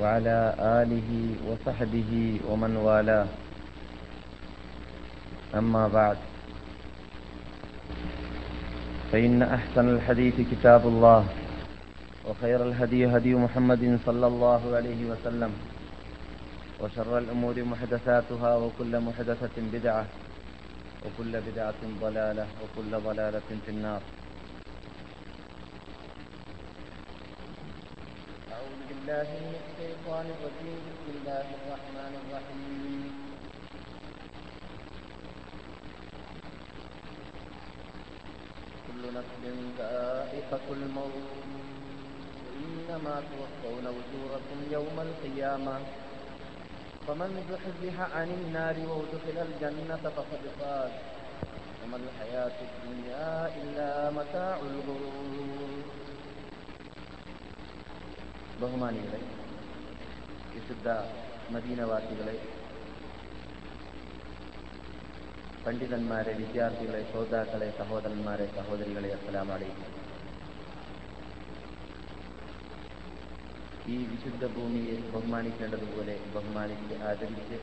وعلى آله وصحبه ومن والاه. أما بعد. فإن أحسن الحديث كتاب الله وخير الهدي هدي محمد صلى الله عليه وسلم وشر الأمور محدثاتها وكل محدثة بدعة وكل بدعة ضلالة وكل ضلالة في النار. بالله من الشيطان الرجيم. بسم الله الرحمن الرحيم. كل نفس ذائقة الموت. إنما توفون أجوركم يوم القيامة. فمن زحزح عن النار وادخل الجنة فقد فاز. وما الحياة الدنيا إلا متاع الغرور. ബഹുമാനികളെ വിശുദ്ധ മദീനവാസികളെ പണ്ഡിതന്മാരെ വിദ്യാർത്ഥികളെ ശ്രോതാക്കളെ സഹോദരന്മാരെ സഹോദരികളെ അസ്സലാം അലൈക്കും. ഈ വിശുദ്ധ ഭൂമിയെ ബഹുമാനിക്കേണ്ടതുപോലെ ബഹുമാനിച്ച് ആദരിച്ച്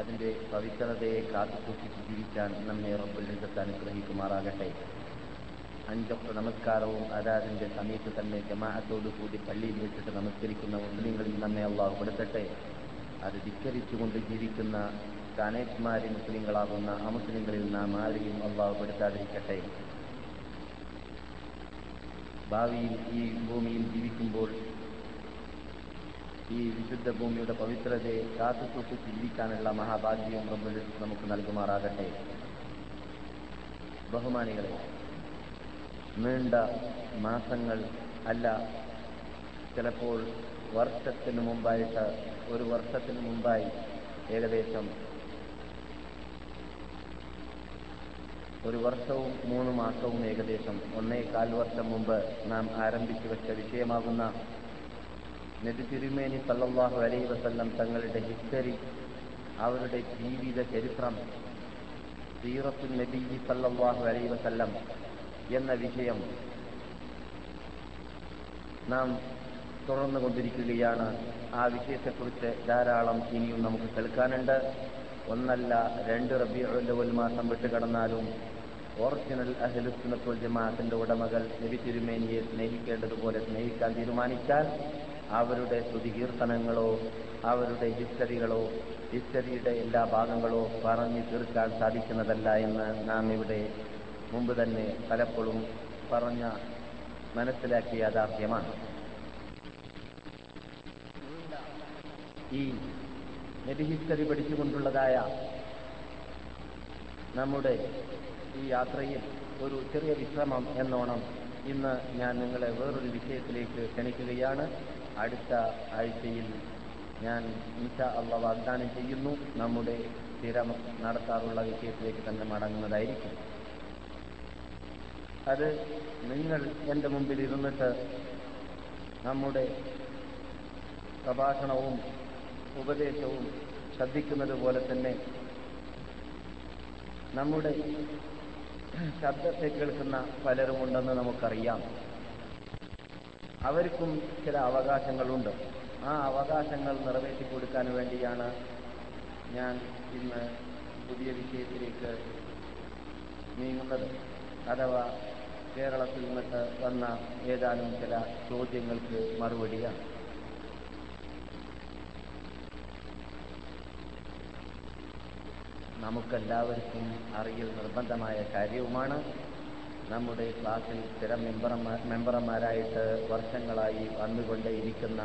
അതിന്റെ പവിത്രതയെ കാത്തുസൂക്ഷിച്ച് ജീവിക്കാൻ നമ്മെ റബ്ബുലിസത്ത് അനുഗ്രഹിക്കുമാറാകട്ടെ. അഞ്ചൊക്കെ നമസ്കാരവും അതാതിന്റെ സമയത്ത് തന്നെ ജമാഅത്തോടു കൂടി പള്ളിയിൽ വെച്ചിട്ട് നമസ്കരിക്കുന്ന മുസ്ലിങ്ങളിൽ നമ്മെ അള്ളാഹു പെടുത്തട്ടെ അത് ധിക്കരിച്ചുകൊണ്ട് ജീവിക്കുന്ന കാനേജ്മാരി മുസ്ലിങ്ങളാകുന്ന അമുസ്ലിങ്ങളിൽ നാം ആരെയും അള്ളാഹു പെടുത്താതിരിക്കട്ടെ ഭാവിയിൽ ഈ ഭൂമിയിൽ ജീവിക്കുമ്പോൾ ഈ വിശുദ്ധ ഭൂമിയുടെ പവിത്രതയെ കാത്തു ജീവിക്കാനുള്ള മഹാഭാഗ്യവും നമുക്ക് നൽകുമാറാകട്ടെ. ബഹുമാനികളെ നീണ്ട മാസങ്ങൾ അല്ല. ചിലപ്പോൾ വർഷത്തിന് മുമ്പായിട്ട് ഒരു വർഷത്തിന് മുമ്പായി ഏകദേശം ഒരു വർഷവും മൂന്ന് മാസവും ഏകദേശം. ഒന്നേ കാൽ വർഷം മുമ്പ് നാം ആരംഭിച്ചു വെച്ച വിഷയമാകുന്ന നബി തിരുമേനി സല്ലല്ലാഹു അലൈ വസല്ലം തങ്ങളുടെ ഹിസ്റ്ററി അവരുടെ ജീവിത ചരിത്രം സീറത്തു നബി സല്ലാഹു അലൈ വസല്ലം എന്ന വിഷയം നാം തുടർന്നുകൊണ്ടിരിക്കുകയാണ് ആ വിഷയത്തെക്കുറിച്ച് ധാരാളം ഇനിയും നമുക്ക് കേൾക്കാനുണ്ട്. ഒന്നല്ല രണ്ട് റബിയുൽ മാസം വിട്ട് കടന്നാലും ഒറിജിനൽ അഹലുസുനത്തുൽ ജമാഅത്തിന്റെ ഉടമകൾ നബി തിരുമേനിയെ സ്നേഹിക്കേണ്ടതുപോലെ സ്നേഹിക്കാൻ തീരുമാനിച്ചാൽ അവരുടെ സ്തുതികീർത്തനങ്ങളോ അവരുടെ ഹിസ്റ്ററികളോ ഹിസ്റ്ററിയുടെ എല്ലാ ഭാഗങ്ങളോ പറഞ്ഞു തീർക്കാൻ സാധിക്കുന്നതല്ല എന്ന് നാം ഇവിടെ മുമ്പ് തന്നെ പലപ്പോഴും പറഞ്ഞ മനസ്സിലാക്കിയ യാഥാർത്ഥ്യമാണ്. ഈ നബി ഹിസ്റ്ററി പഠിച്ചുകൊണ്ടുള്ളതായ നമ്മുടെ ഈ യാത്രയിൽ ഒരു ചെറിയ വിശ്രമം എന്നോണം ഇന്ന് ഞാൻ നിങ്ങളെ വേറൊരു വിഷയത്തിലേക്ക് ക്ഷണിക്കുകയാണ്. അടുത്ത ആഴ്ചയിൽ ഞാൻ ഇൻഷ അള്ള വാഗ്ദാനം ചെയ്യുന്നു. നമ്മുടെ സ്ഥിരം നടത്താറുള്ള വിഷയത്തിലേക്ക് തന്നെ മടങ്ങുന്നതായിരിക്കും. അത് നിങ്ങൾ എന്റെ മുമ്പിൽ ഇരുന്നിട്ട് നമ്മുടെ പ്രഭാഷണവും ഉപദേശവും ശ്രദ്ധിക്കുന്നത് പോലെ തന്നെ നമ്മുടെ ശബ്ദത്തെ കേൾക്കുന്ന പലരുമുണ്ടെന്ന് നമുക്കറിയാം. അവർക്കും ചില അവകാശങ്ങളുണ്ട്. ആ അവകാശങ്ങൾ നിറവേറ്റി കൊടുക്കാൻ വേണ്ടിയാണ് ഞാൻ ഇന്ന് പുതിയ വിഷയത്തിലേക്ക് നീങ്ങുന്നത്. അഥവാ കേരളത്തിൽ നിന്നിട്ട് വന്ന ഏതാനും ചില ചോദ്യങ്ങൾക്ക് മറുപടിയാണ്. നമുക്കെല്ലാവർക്കും അറിയൽ നിർബന്ധമായ കാര്യവുമാണ്. നമ്മുടെ ക്ലാസ്സിൽ സ്ഥിരം മെമ്പർമാർ മെമ്പർമാരായിട്ട് വർഷങ്ങളായി വന്നുകൊണ്ടേയിരിക്കുന്ന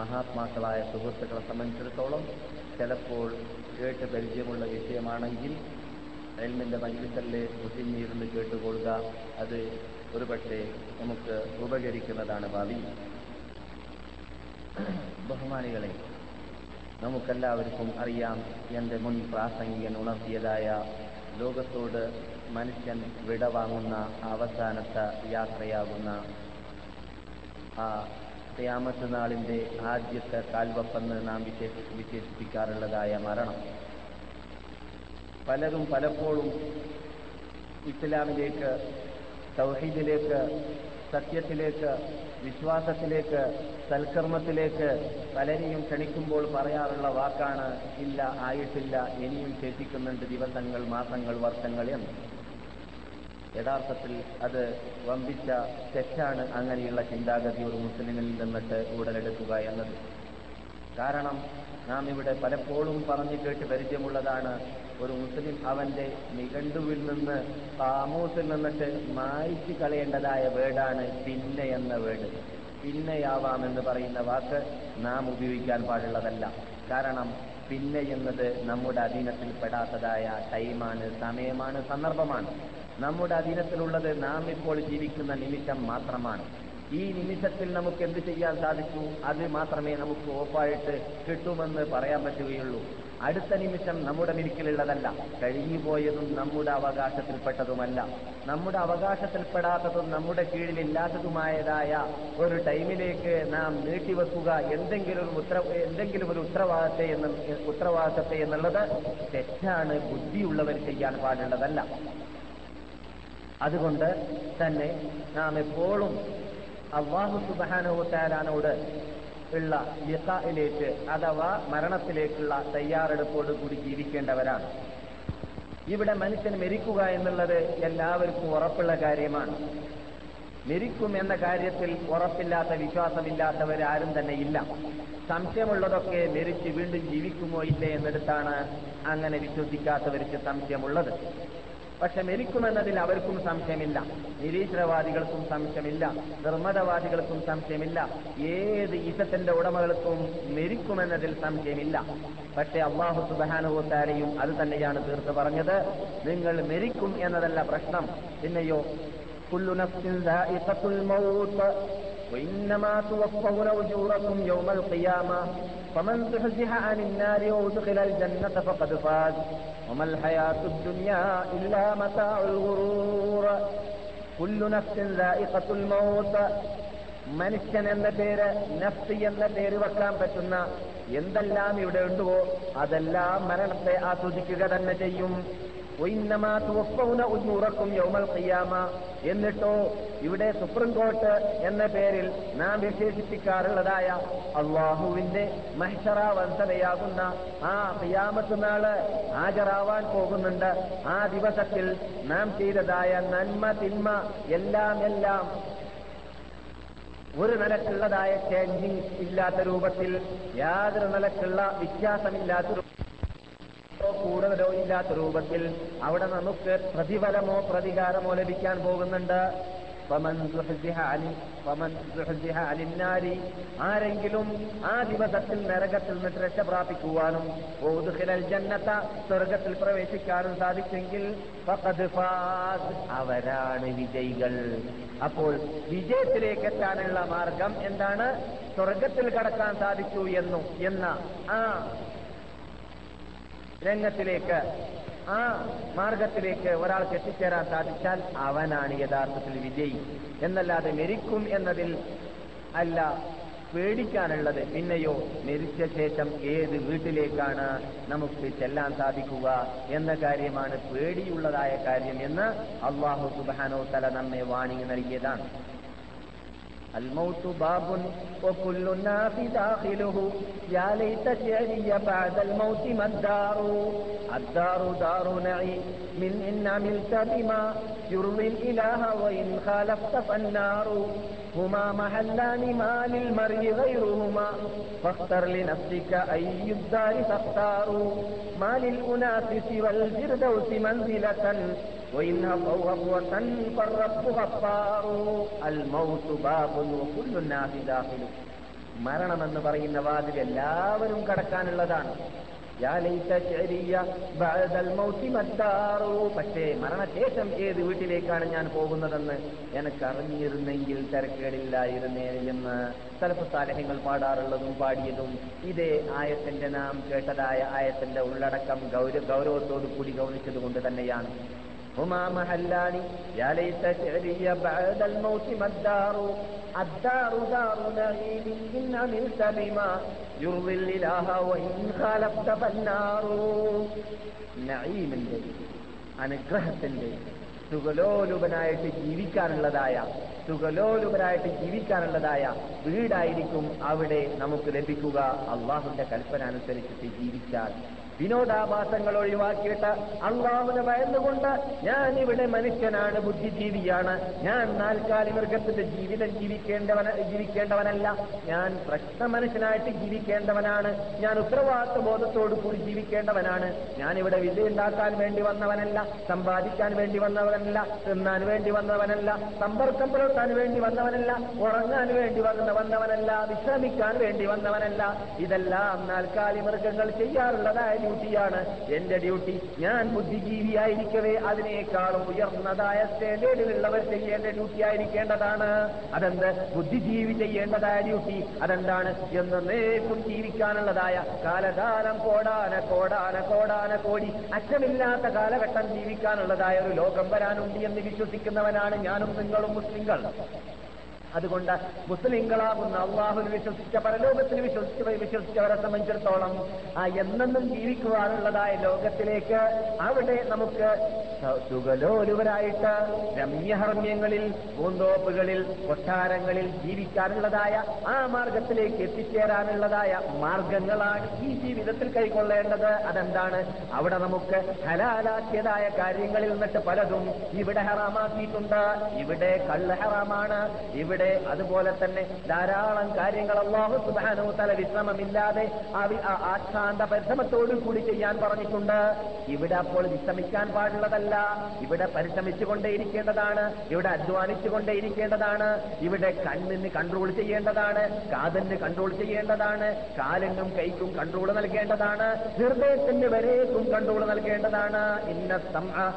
മഹാത്മാക്കളായ സുഹൃത്തുക്കളെ സംബന്ധിച്ചിടത്തോളം ചിലപ്പോൾ കേട്ട് പരിചയമുള്ള വിഷയമാണെങ്കിൽ എൽമിന്റെ മഞ്ജുസല്ലേ ഒതുങ്ങിയിരുന്ന് കേട്ടുകൊള്ളുക. അത് ഒരുപക്ഷെ നമുക്ക് ഉപകരിക്കുന്നതാണ് ഭാവി. ബഹുമാനികളെ നമുക്കെല്ലാവർക്കും അറിയാം എന്റെ മുൻ പ്രാസംഗികൻ ഉണർത്തിയതായ ലോകത്തോട് മനുഷ്യൻ വിടവാങ്ങുന്ന അവസാനത്തെ യാത്രയാകുന്ന ആ ത്യാമത്ത് ആദ്യത്തെ കാൽവപ്പെന്ന് നാം വിശേഷ വിശേഷിപ്പിക്കാറുള്ളതായ മരണം. പലരും പലപ്പോഴും ഇസ്ലാമിലേക്ക് തൗഹീദിലേക്ക് സത്യത്തിലേക്ക് വിശ്വാസത്തിലേക്ക് സൽക്കർമ്മത്തിലേക്ക് പലരെയും ക്ഷണിക്കുമ്പോൾ പറയാറുള്ള വാക്കാണ് ഇല്ല ആയിട്ടില്ല ഇനിയും ശേഷിക്കുന്നുണ്ട് ദിവസങ്ങൾ മാസങ്ങൾ വർഷങ്ങൾ എന്ന്. യഥാർത്ഥത്തിൽ അത് വമ്പിച്ച തെറ്റാണ് അങ്ങനെയുള്ള ചിന്താഗതി ഒരു മുസ്ലിമിൽ നിന്നിട്ട് ഉടലെടുക്കുക എന്നത്. കാരണം നാം ഇവിടെ പലപ്പോഴും പറഞ്ഞു കേട്ട് പരിചയമുള്ളതാണ് ഒരു മുസ്ലിം അവന്റെ നിഘണ്ടുവിൽ നിന്ന് താമൂസിൽ നിന്നിട്ട് മായ്ച്ചു കളയേണ്ടതായ വേടാണ് പിന്നെ എന്ന വേട്. പിന്നെയാവാമെന്ന് പറയുന്ന വാക്ക് നാം ഉപയോഗിക്കാൻ പാടുള്ളതല്ല. കാരണം പിന്നെ എന്നത് നമ്മുടെ അധീനത്തിൽ പെടാത്തതായ ടൈമാണ് സമയമാണ് സന്ദർഭമാണ്. നമ്മുടെ അധീനത്തിലുള്ളത് നാം ഇപ്പോൾ ജീവിക്കുന്ന നിമിഷം മാത്രമാണ്. ഈ നിമിഷത്തിൽ നമുക്ക് എന്ത് ചെയ്യാൻ സാധിക്കൂ അത് മാത്രമേ നമുക്ക് ഓപ്പായിട്ട് കിട്ടുമെന്ന് പറയാൻ പറ്റുകയുള്ളൂ. അടുത്ത നിമിഷം നമ്മുടെ മിരിക്കലുള്ളതല്ല കഴിഞ്ഞുപോയതും നമ്മുടെ അവകാശത്തിൽപ്പെട്ടതുമല്ല. നമ്മുടെ അവകാശത്തിൽപ്പെടാത്തതും നമ്മുടെ കീഴിലില്ലാത്തതുമായതായ ഒരു ടൈമിലേക്ക് നാം നീട്ടിവെക്കുക എന്തെങ്കിലും ഒരു ഉത്തര എന്തെങ്കിലും ഒരു ഉത്തരവാദിത്തെ എന്ന് ഉത്തരവാദിത്തത്തെ എന്നുള്ളത് തെറ്റാണ്. ബുദ്ധിയുള്ളവർ ചെയ്യാൻ പാടുള്ളതല്ല. അതുകൊണ്ട് തന്നെ നാം എപ്പോഴും അള്ളാഹു സുബാനോത്താലാനോട് ഉള്ള ലിഖയിലേക്ക് അഥവാ മരണത്തിലേക്കുള്ള തയ്യാറെടുപ്പോട് കൂടി ജീവിക്കേണ്ടവരാണ്. ഇവിടെ മനുഷ്യൻ മരിക്കുക എന്നുള്ളത് എല്ലാവർക്കും ഉറപ്പുള്ള കാര്യമാണ്. മരിക്കും എന്ന കാര്യത്തിൽ ഉറപ്പില്ലാത്ത വിശ്വാസമില്ലാത്തവരാരും തന്നെ ഇല്ല. സംശയമുള്ളതൊക്കെ മരിച്ച് വീണ്ടും ജീവിക്കുമോ ഇല്ലേ എന്നെടുത്താണ് അങ്ങനെ വിശ്വസിക്കാത്തവർക്ക് സംശയമുള്ളത്. പക്ഷെ മരിക്കുമെന്നതിൽ അവർക്കും സംശയമില്ല. നിരീശ്വരവാദികൾക്കും സംശയമില്ല. നിർമ്മതവാദികൾക്കും സംശയമില്ല. ഏത് ഈസത്തിന്റെ ഉടമകൾക്കും മരിക്കുമെന്നതിൽ സംശയമില്ല. പക്ഷെ അള്ളാഹു സുബാനുഭവത്താരെയും അത് തന്നെയാണ് തീർത്ത് പറഞ്ഞത്. നിങ്ങൾ മരിക്കും എന്നതല്ല പ്രശ്നം. പിന്നെയോ كل نفس ذائقة الموت. وإنما توفون أجوركم يوم القيامة. فمن زحزح عن النار وادخل الجنة فقد فاز. وما الحياة الدنيا إلا متاع الغرور. كل نفس ذائقة الموت. മനുഷ്യൻ എന്ന പേര് നഫ്സ് എന്ന പേര് വെക്കാൻ പറ്റുന്ന എന്തെല്ലാം ഇവിടെ ഉണ്ടോ അതെല്ലാം മരണത്തെ ആസ്വദിക്കുക തന്നെ ചെയ്യും. ഉറക്കും യൗമൽ ഖിയാമ എന്നിട്ടോ ഇവിടെ സുപ്രീം കോർട്ട് എന്ന പേരിൽ നാം വിശേഷിപ്പിക്കാറുള്ളതായ അള്ളാഹുവിന്റെ മഹ്ഷറ വംശതയാകുന്ന ആ ഖിയാമത്ത് നാൾ ഹാജരാവാൻ പോകുന്നുണ്ട്. ആ ദിവസത്തിൽ നാം ചെയ്തതായ നന്മ തിന്മ എല്ലാം എല്ലാം ഒരു നിലക്കുള്ളതായ ചേഞ്ചിങ് ഇല്ലാത്ത രൂപത്തിൽ യാതൊരു നിലക്കുള്ള വ്യത്യാസമില്ലാത്ത കൂടുതലോ ഇല്ലാത്ത രൂപത്തിൽ അവിടെ നമുക്ക് പ്രതിഫലമോ പ്രതികാരമോ ലഭിക്കാൻ പോകുന്നുണ്ട്. ആരെങ്കിലും ആ ദിവസത്തിൽ നരകത്തിൽ നിന്ന് രക്ഷ പ്രാപിക്കുവാനും ജന്നത്ത സ്വർഗത്തിൽ പ്രവേശിക്കാനും സാധിച്ചെങ്കിൽ അവരാണ് വിജയികൾ. അപ്പോൾ വിജയത്തിലേക്ക് എത്താനുള്ള മാർഗം എന്താണ്? സ്വർഗത്തിൽ കടക്കാൻ സാധിച്ചു എന്നു എന്ന ആ രംഗത്തിലേക്ക് ആ മാർഗത്തിലേക്ക് ഒരാൾക്ക് എത്തിച്ചേരാൻ സാധിച്ചാൽ അവനാണ് യഥാർത്ഥത്തിൽ വിജയി. എന്നല്ലാതെ മരിക്കും എന്നതിൽ അല്ല പേടിക്കാനുള്ളത്. പിന്നെയോ മരിച്ച ശേഷം ഏത് വീട്ടിലേക്കാണ് നമുക്ക് ചെല്ലാൻ സാധിക്കുക എന്ന കാര്യമാണ് പേടിയുള്ളതായ കാര്യം എന്ന് അള്ളാഹു സുബാനോ തല നമ്മെ വാണിംഗ് നൽകിയതാണ്. الموت باب وكل الناس داخله. يا ليت شعري بعد الموت ما الدار. الدار دار نعيم من إن عملت بما يرضي الإله وإن خالفت فالنار. هما محلان ما للمرء غيرهما فاختر لنفسك أي الدار تختار. ما للأناس سوى الفردوس منزلة وإن هفوا هفوة فالرب غفار. الموت باب മരണമെന്ന് പറയുന്ന വാതിൽ എല്ലാവരും കടക്കാനുള്ളതാണ്. പക്ഷേ മരണശേഷം ഏത് വീട്ടിലേക്കാണ് ഞാൻ പോകുന്നതെന്ന് എനിക്ക് അറിഞ്ഞിരുന്നെങ്കിൽ തിരക്കേടില്ലായിരുന്നേ എന്ന് ചിലപ്പോ സാലഹ്യങ്ങൾ പാടാറുള്ളതും പാടിയതും ഇതേ ആയത്തിന്റെ നാം കേട്ടതായ ആയത്തിന്റെ ഉള്ളടക്കം ഗൗര ഗൗരവത്തോടു കൂടി ഗൗനിച്ചത് കൊണ്ട് തന്നെയാണ്. هما محلان يا ليت شعري بعد الموت ما الدار الدار دار نعيم إن عملت بما يرضي الإله وإن خالفت فالنار നഈമിന്റെ അനുഗ്രഹത്തിന്റെ സുഖലോലുപനായിട്ട് ജീവിക്കാനുള്ളതായ സുഖലോലുപരായിട്ട് ജീവിക്കാനുള്ളതായ വീടായിരിക്കും അവിടെ നമുക്ക് ലഭിക്കുക അള്ളാഹുന്റെ കൽപ്പന അനുസരിച്ചിട്ട് ജീവിച്ചാൽ വിനോദാഭാസങ്ങൾ ഒഴിവാക്കിയിട്ട് അള്ളാഹുനെ ഭയന്നുകൊണ്ട് ഞാൻ ഇവിടെ മനുഷ്യനാണ് ബുദ്ധിജീവിയാണ്. ഞാൻ നാൽക്കാലി മൃഗത്തിന്റെ ജീവിതം ജീവിക്കേണ്ടവന ജീവിക്കേണ്ടവനല്ല. ഞാൻ പ്രശ്ന മനുഷ്യനായിട്ട് ജീവിക്കേണ്ടവനാണ്. ഞാൻ ഉത്തരവാദിത്വ ബോധത്തോടു കൂടി ജീവിക്കേണ്ടവനാണ്. ഞാൻ ഇവിടെ വിജയുണ്ടാക്കാൻ വേണ്ടി വന്നവനല്ല സമ്പാദിക്കാൻ വേണ്ടി വന്നവനല്ല തിന്നാൻ വേണ്ടി വന്നവനല്ല സമ്പർക്കം പുലർത്താൻ വേണ്ടി വന്നവനല്ല ഉറങ്ങാൻ വേണ്ടി വന്ന വന്നവനല്ല വിശ്രമിക്കാൻ വേണ്ടി വന്നവനല്ല. ഇതെല്ലാം നാൽക്കാലി മൃഗങ്ങൾ ചെയ്യാറുള്ളതായ ഡ്യൂട്ടിയാണ് എന്റെ ഡ്യൂട്ടി ഞാൻ ബുദ്ധിജീവിയായിരിക്കവേ അതിനേക്കാളും ഉയർന്നതായ സ്റ്റാൻഡേർഡിലുള്ളവർ ചെയ്യേണ്ട ഡ്യൂട്ടി ആയിരിക്കേണ്ടതാണ്. അതെന്ത്? ബുദ്ധിജീവി ചെയ്യേണ്ടതായ ഡ്യൂട്ടി. അതെന്താണ്? എന്ന് എന്നേക്കും ജീവിക്കാനുള്ളതായ കാലകാലം കോടാന കോടാന കോടാന കോടി അറ്റമില്ലാത്ത കാലഘട്ടം ജീവിക്കാനുള്ളതായ ഒരു ലോകം വരാനുണ്ട് എന്ന് വിശ്വസിക്കുന്നവനാണ് ഞാനും നിങ്ങളും മുസ്ലിങ്ങൾ. അതുകൊണ്ട് മുസ്ലിങ്ങളാകുന്ന അള്ളാഹുൽ വിശ്വസിച്ച പരലോകത്തിന് വിശ്വസിച്ച വിശ്വസിച്ചവരെ സംബന്ധിച്ചിടത്തോളം ആ എന്നെന്നും ജീവിക്കുവാനുള്ളതായ ലോകത്തിലേക്ക് അവിടെ നമുക്ക് സുഖലോലുവരായിട്ട് രമ്യഹർമ്യങ്ങളിൽ പൂന്തോപ്പുകളിൽ കൊട്ടാരങ്ങളിൽ ജീവിക്കാനുള്ളതായ ആ മാർഗത്തിലേക്ക് എത്തിച്ചേരാനുള്ളതായ മാർഗങ്ങളാണ് ഈ ജീവിതത്തിൽ കൈക്കൊള്ളേണ്ടത്. അതെന്താണ്? അവിടെ നമുക്ക് ഹലാലാക്കിയതായ കാര്യങ്ങളിൽ നിന്നിട്ട് പലതും ഇവിടെ ഹറാമാക്കിയിട്ടുണ്ട്. ഇവിടെ കള്ള് ഹറാമാണ്. ഇവിടെ അതുപോലെ തന്നെ ധാരാളം കാര്യങ്ങൾ അള്ളാഹു സുബാനോ തല വിശ്രമമില്ലാതെ ആശാന്ത പരിശ്രമത്തോടു കൂടി ചെയ്യാൻ പറഞ്ഞിട്ടുണ്ട്. ഇവിടെ അപ്പോൾ വിശ്രമിക്കാൻ പാടുള്ളതല്ല. ഇവിടെ പരിശ്രമിച്ചുകൊണ്ടേയിരിക്കേണ്ടതാണ്. ഇവിടെ അധ്വാനിച്ചുകൊണ്ടേയിരിക്കേണ്ടതാണ്. ഇവിടെ കണ്ണിന് കൺട്രോൾ ചെയ്യേണ്ടതാണ്. കാതിന് കൺട്രോൾ ചെയ്യേണ്ടതാണ്. കാലിനും കൈക്കും കൺട്രോൾ നൽകേണ്ടതാണ്. ഹൃദയത്തിന് വരേക്കും കൺട്രോൾ നൽകേണ്ടതാണ്. ഇന്ന സമഅ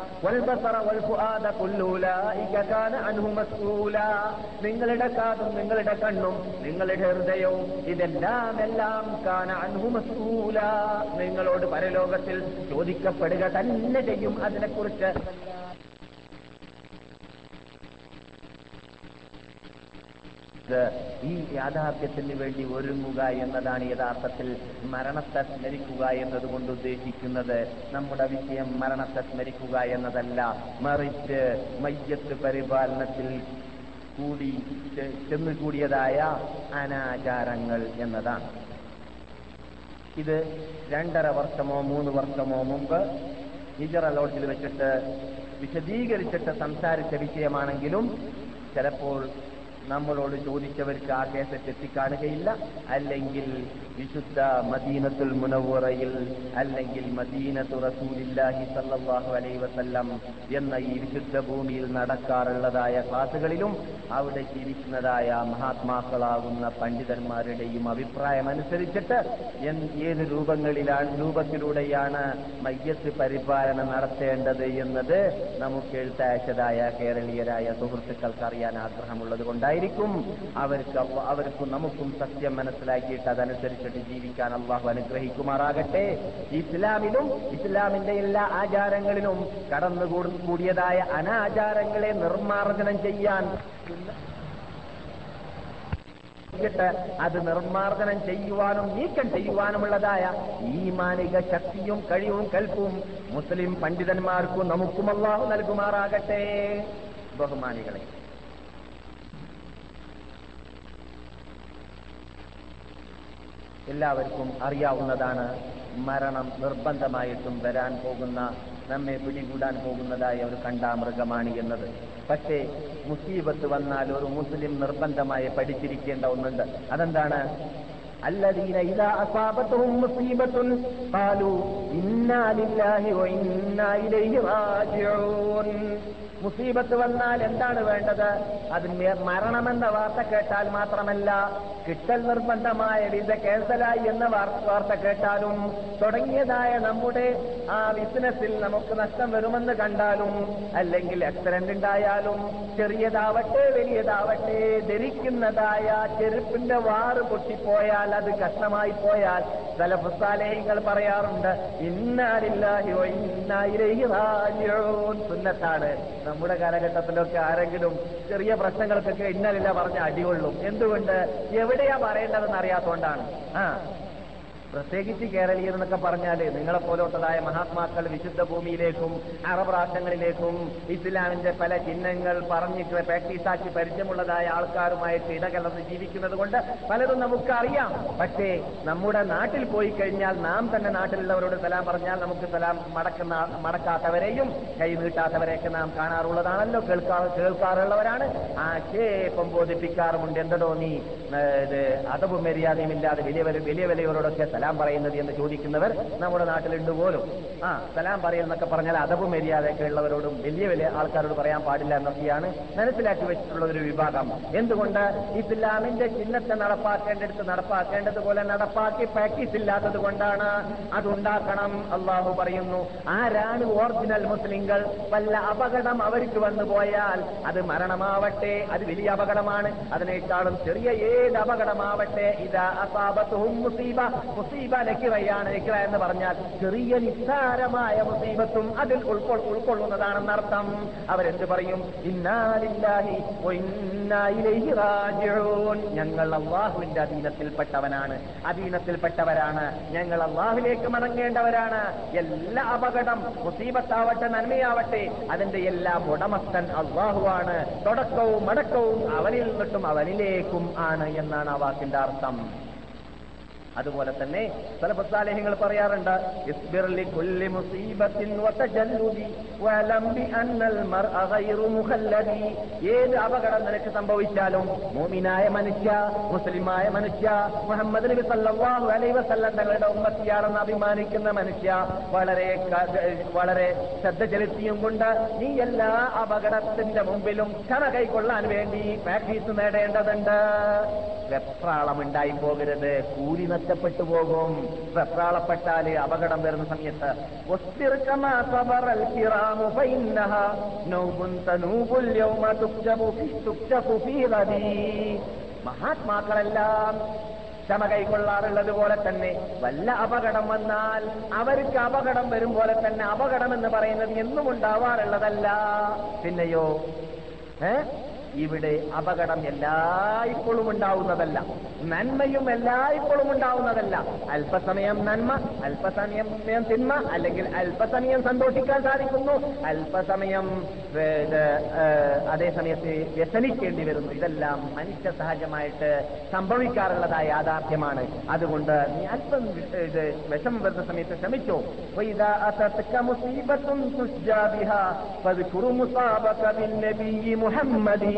നിങ്ങളുടെ കാതും നിങ്ങളുടെ കണ്ണും നിങ്ങളുടെ ഹൃദയവും ഇതെല്ലാം എല്ലാം കാണാൻ അൻഹു മസ്ഊല നിങ്ങളോട് പരലോകത്തിൽ ചോദിക്കപ്പെടുക തന്നെ ചെയ്യും അതിനെക്കുറിച്ച്. ഈ യാഥാർത്ഥ്യത്തിന് വേണ്ടി ഒരുങ്ങുക എന്നതാണ് യഥാർത്ഥത്തിൽ മരണത്തെ സ്മരിക്കുക എന്നതുകൊണ്ട് ഉദ്ദേശിക്കുന്നത്. നമ്മുടെ വിഷയം മരണത്തെ സ്മരിക്കുക എന്നതല്ല. മറിച്ച് മയ്യത്ത് പരിപാലനത്തിൽ കൂടി ചെന്ന് കൂടിയതായ അനാചാരങ്ങൾ എന്നതാണ്. ഇത് രണ്ടര വർഷമോ മൂന്ന് വർഷമോ മുമ്പ് ഹിജറ ലോഡ്ജിൽ വെച്ചിട്ട് വിശദീകരിച്ചിട്ട് സംസാരിച്ച വിഷയമാണെങ്കിലും ചിലപ്പോൾ നമ്മളോട് ചോദിച്ചവർക്ക് ആ കേസറ്റ് എത്തിക്കാണുകയില്ല അല്ലെങ്കിൽ വിശുദ്ധ മദീനത്തുൽ മുനവറയിൽ അല്ലെങ്കിൽ മദീനത്തു റസൂലില്ലാഹി സല്ലാഹു അലൈ വസല്ലം എന്ന ഈ വിശുദ്ധ ഭൂമിയിൽ നടക്കാറുള്ളതായ ക്ലാസുകളിലും അവിടെ ജീവിക്കുന്നതായ മഹാത്മാക്കളാകുന്ന പണ്ഡിതന്മാരുടെയും അഭിപ്രായം അനുസരിച്ചിട്ട് ഏത് രൂപങ്ങളിലാണ് രൂപത്തിലൂടെയാണ് മയ്യത്ത് പരിപാലനം നടത്തേണ്ടത് എന്നത് നമുക്ക് എഴുത്തയച്ചതായ കേരളീയരായ സുഹൃത്തുക്കൾക്ക് അറിയാൻ ആഗ്രഹമുള്ളത് കൊണ്ടായിരിക്കും അവർക്ക് അവർക്കും നമുക്കും സത്യം മനസ്സിലാക്കിയിട്ട് അതനുസരിച്ചിട്ട് ജീവിക്കാൻ അള്ളാഹു അനുഗ്രഹിക്കുമാറാകട്ടെ. ഇസ്ലാമിലും ഇസ്ലാമിന്റെ എല്ലാ ആചാരങ്ങളിലും കടന്നുകൂടിയതായ കൂടിയതായ അനാചാരങ്ങളെ നിർമ്മാർജനം ചെയ്യാൻ അത് നിർമ്മാർജനം ചെയ്യുവാനും നീക്കം ചെയ്യുവാനുമുള്ളതായ ഈ മാനിക ശക്തിയും കഴിവും കൽപ്പും മുസ്ലിം പണ്ഡിതന്മാർക്കും നമുക്കും അള്ളാഹു നൽകുമാറാകട്ടെ. ബഹുമാനികളെ എല്ലാവർക്കും അറിയാവുന്നതാണ് മരണം നിർബന്ധമായിട്ടും വരാൻ പോകുന്ന നമ്മെ പിടികൂടാൻ അവർ ഒരു കണ്ടാമൃഗമാണ് എന്നത്. പക്ഷേ മുസീബത്ത് വന്നാൽ ഒരു മുസ്ലിം നിർബന്ധമായി പഠിച്ചിരിക്കേണ്ട ഒന്നുണ്ട്. അതെന്താണ്? الذين إذا أصابتهم مصيبة قالوا إنا لله وإنا إليه راجعون മുസീബത്ത് വന്നാൽ എന്താണ് വേണ്ടത് അതിന് മരണമെന്ന വാർത്ത കേട്ടാൽ മാത്രമല്ല കിട്ടൽ നിർബന്ധമായ വിസ ക്യാൻസലായി എന്ന വാർ- വാർത്ത കേട്ടാലും തുടങ്ങിയതായ നമ്മുടെ ആ ബിസിനസ്സിൽ നമുക്ക് നഷ്ടം വരുമെന്ന് കണ്ടാലും അല്ലെങ്കിൽ ആക്സിഡന്റ് ഉണ്ടായാലും ചെറിയതാവട്ടെ വലിയതാവട്ടെ ധരിക്കുന്നതായ ചെരുപ്പിന്റെ വാറ് പൊട്ടിപ്പോയാൽ അത് കഷ്ണമായി പോയാൽ സലഫുസാലേഹിങ്ങൾ പറയാറുണ്ട് ഇന്നാലില്ലാഹി സുന്നത്താണ്. നമ്മുടെ കാലഘട്ടത്തിലൊക്കെ ആരെങ്കിലും ചെറിയ പ്രശ്നങ്ങൾക്കൊക്കെ ഇന്നലില്ല പറഞ്ഞ അടികൊള്ളും. എന്തുകൊണ്ട്? എവിടെയാ പറയേണ്ടതെന്ന് അറിയാത്തോണ്ടാണ്. ആ പ്രത്യേകിച്ച് കേരളീയർ എന്നൊക്കെ പറഞ്ഞാൽ നിങ്ങളെ പോലോട്ടതായ മഹാത്മാക്കൾ വിശുദ്ധ ഭൂമിയിലേക്കും അറബ് രാഷ്ട്രങ്ങളിലേക്കും ഇസ്ലാമിന്റെ പല ചിഹ്നങ്ങൾ പറഞ്ഞ് പ്രാക്ടീസാക്കി പരിചയമുള്ളതായ ആൾക്കാരുമായിട്ട് ഇടകലർന്ന് ജീവിക്കുന്നത് കൊണ്ട് പലതും നമുക്ക് അറിയാം പക്ഷേ നമ്മുടെ നാട്ടിൽ പോയി കഴിഞ്ഞാൽ നാം തന്നെ നാട്ടിലുള്ളവരോട് സലാം പറഞ്ഞാൽ നമുക്ക് സലാം മടക്കുന്ന മടക്കാത്തവരെയും കൈ നീട്ടാത്തവരെയൊക്കെ നാം കാണാറുള്ളതാണല്ലോ. കേൾക്കാ കേൾക്കാറുള്ളവരാണ്. ആക്ഷേപം ബോധിപ്പിക്കാറുമുണ്ട് എന്തടോ നീ? ഇത് അതവും മര്യാദയും ഇല്ലാതെ വലിയ വലിയ വലിയവരോടൊക്കെ സലാം പറയുന്നത് എന്ന് ചോദിക്കുന്നവർ നമ്മുടെ നാട്ടിലുണ്ട് പോലും. ആ സലാം പറയുന്നൊക്കെ പറഞ്ഞാൽ അതവും മര്യാദയൊക്കെ ഉള്ളവരോടും വലിയ വലിയ ആൾക്കാരോട് പറയാൻ പാടില്ല എന്നൊക്കെയാണ് മനസ്സിലാക്കി വെച്ചിട്ടുള്ള ഒരു വിഭാഗം. എന്തുകൊണ്ട്? ഇസ്ലാമിന്റെ ചിഹ്നത്തെ നടപ്പാക്കേണ്ടടുത്ത് നടപ്പാക്കേണ്ടതുപോലെ നടപ്പാക്കി പ്രാക്ടീസ് ഇല്ലാത്തത് കൊണ്ടാണ് അതുണ്ടാക്കണം. അള്ളാഹു പറയുന്നു ആരാണ് ഒറിജിനൽ മുസ്ലിങ്ങൾ? വല്ല അപകടം അവർക്ക് വന്നു പോയാൽ അത് മരണമാവട്ടെ അത് വലിയ അപകടമാണ്. അതിനേക്കാളും ചെറിയ ഏത് അപകടമാവട്ടെ? ഇതാ അസാബത്തും മുസീബ മുസീബ നക്കിറയാണ് നക്കിറ എന്ന് പറഞ്ഞാൽ ചെറിയ നിസ്സാരമായ മുസീബത്തും അതിൽ ഉൾക്കൊ ഉൾക്കൊള്ളുന്നതാണെന്ന് അർത്ഥം. അവരെന്ത് പറയും? ഇന്നാലില്ലാഹി ഞങ്ങൾ അള്ളാഹുവിന്റെ അധീനത്തിൽപ്പെട്ടവനാണ്. അധീനത്തിൽപ്പെട്ടവരാണ്. ഞങ്ങൾ അള്ളാഹുലേക്ക് മടങ്ങേണ്ടവരാണ്. എല്ലാ അപകടം മുസീബത്താവട്ടെ നന്മയാവട്ടെ അതിന്റെ എല്ലാ ഉടമസ്ഥൻ അള്ളാഹുവാണ്. തുടക്കവും അടക്കവും അവനിൽ നിന്നിട്ടും അവനിലേക്കും ആണ് എന്നാണ് ആ വാക്കിന്റെ അർത്ഥം. അതുപോലെ തന്നെ സലഫസാലേഹ്യങ്ങൾ പറയാറുണ്ട് ഏത് അപകടം നിനക്ക് സംഭവിച്ചാലും മോമിനായ മനുഷ്യ മുസ്ലിമായ മനുഷ്യ മുഹമ്മദ് നബി സല്ലല്ലാഹു അലൈഹി വസല്ലം തങ്ങളുടെ ഉമ്മത്തിയാണെന്ന് അഭിമാനിക്കുന്ന മനുഷ്യ വളരെ വളരെ ശ്രദ്ധ ചെലുത്തിയും കൊണ്ട് നീ എല്ലാ അപകടത്തിന്റെ മുമ്പിലും ക്ഷമ കൈക്കൊള്ളാൻ വേണ്ടി പ്രാക്ടീസ് നേടേണ്ടതുണ്ട്. വെപ്രാളം ഉണ്ടായി പോകരുത് കൂലി നഷ്ടപ്പെട്ടു പോകും. വെപ്രാളപ്പെട്ടാൽ അപകടം വരുന്ന സമയത്ത്. മഹാത്മാക്കളെല്ലാം ക്ഷമ കൈക്കൊള്ളാറുള്ളത് പോലെ തന്നെ വല്ല അപകടം വന്നാൽ അവർക്ക് അപകടം വരും പോലെ തന്നെ അപകടം എന്ന് പറയുന്നത് എന്നും ഉണ്ടാവാറുള്ളതല്ല. പിന്നെയോ? ഏഹ് ഇവിടെ അപകടം എല്ലായ്പ്പോഴും ഉണ്ടാവുന്നതല്ല നന്മയും എല്ലായ്പ്പോഴും ഉണ്ടാവുന്നതല്ല അല്പസമയം നന്മ അല്പസമയം തിന്മ അല്ലെങ്കിൽ അല്പസമയം സന്തോഷിക്കാൻ സാധിക്കുന്നു അല്പസമയം ഏ, ഇത്, ഏ, അതേ സമയത്ത് വ്യസനിക്കേണ്ടി വരുന്നു ഇതെല്ലാം മനുഷ്യ സഹജമായിട്ട് സംഭവിക്കാറുള്ളതായ യാഥാർത്ഥ്യമാണ് അതുകൊണ്ട് നീ അല്പം ഇത് വിഷമം വരുന്ന സമയത്ത് ശ്രമിച്ചോ وإذا أتتك مصيبة تشجى بها فاذكر مصابك بالنبي محمد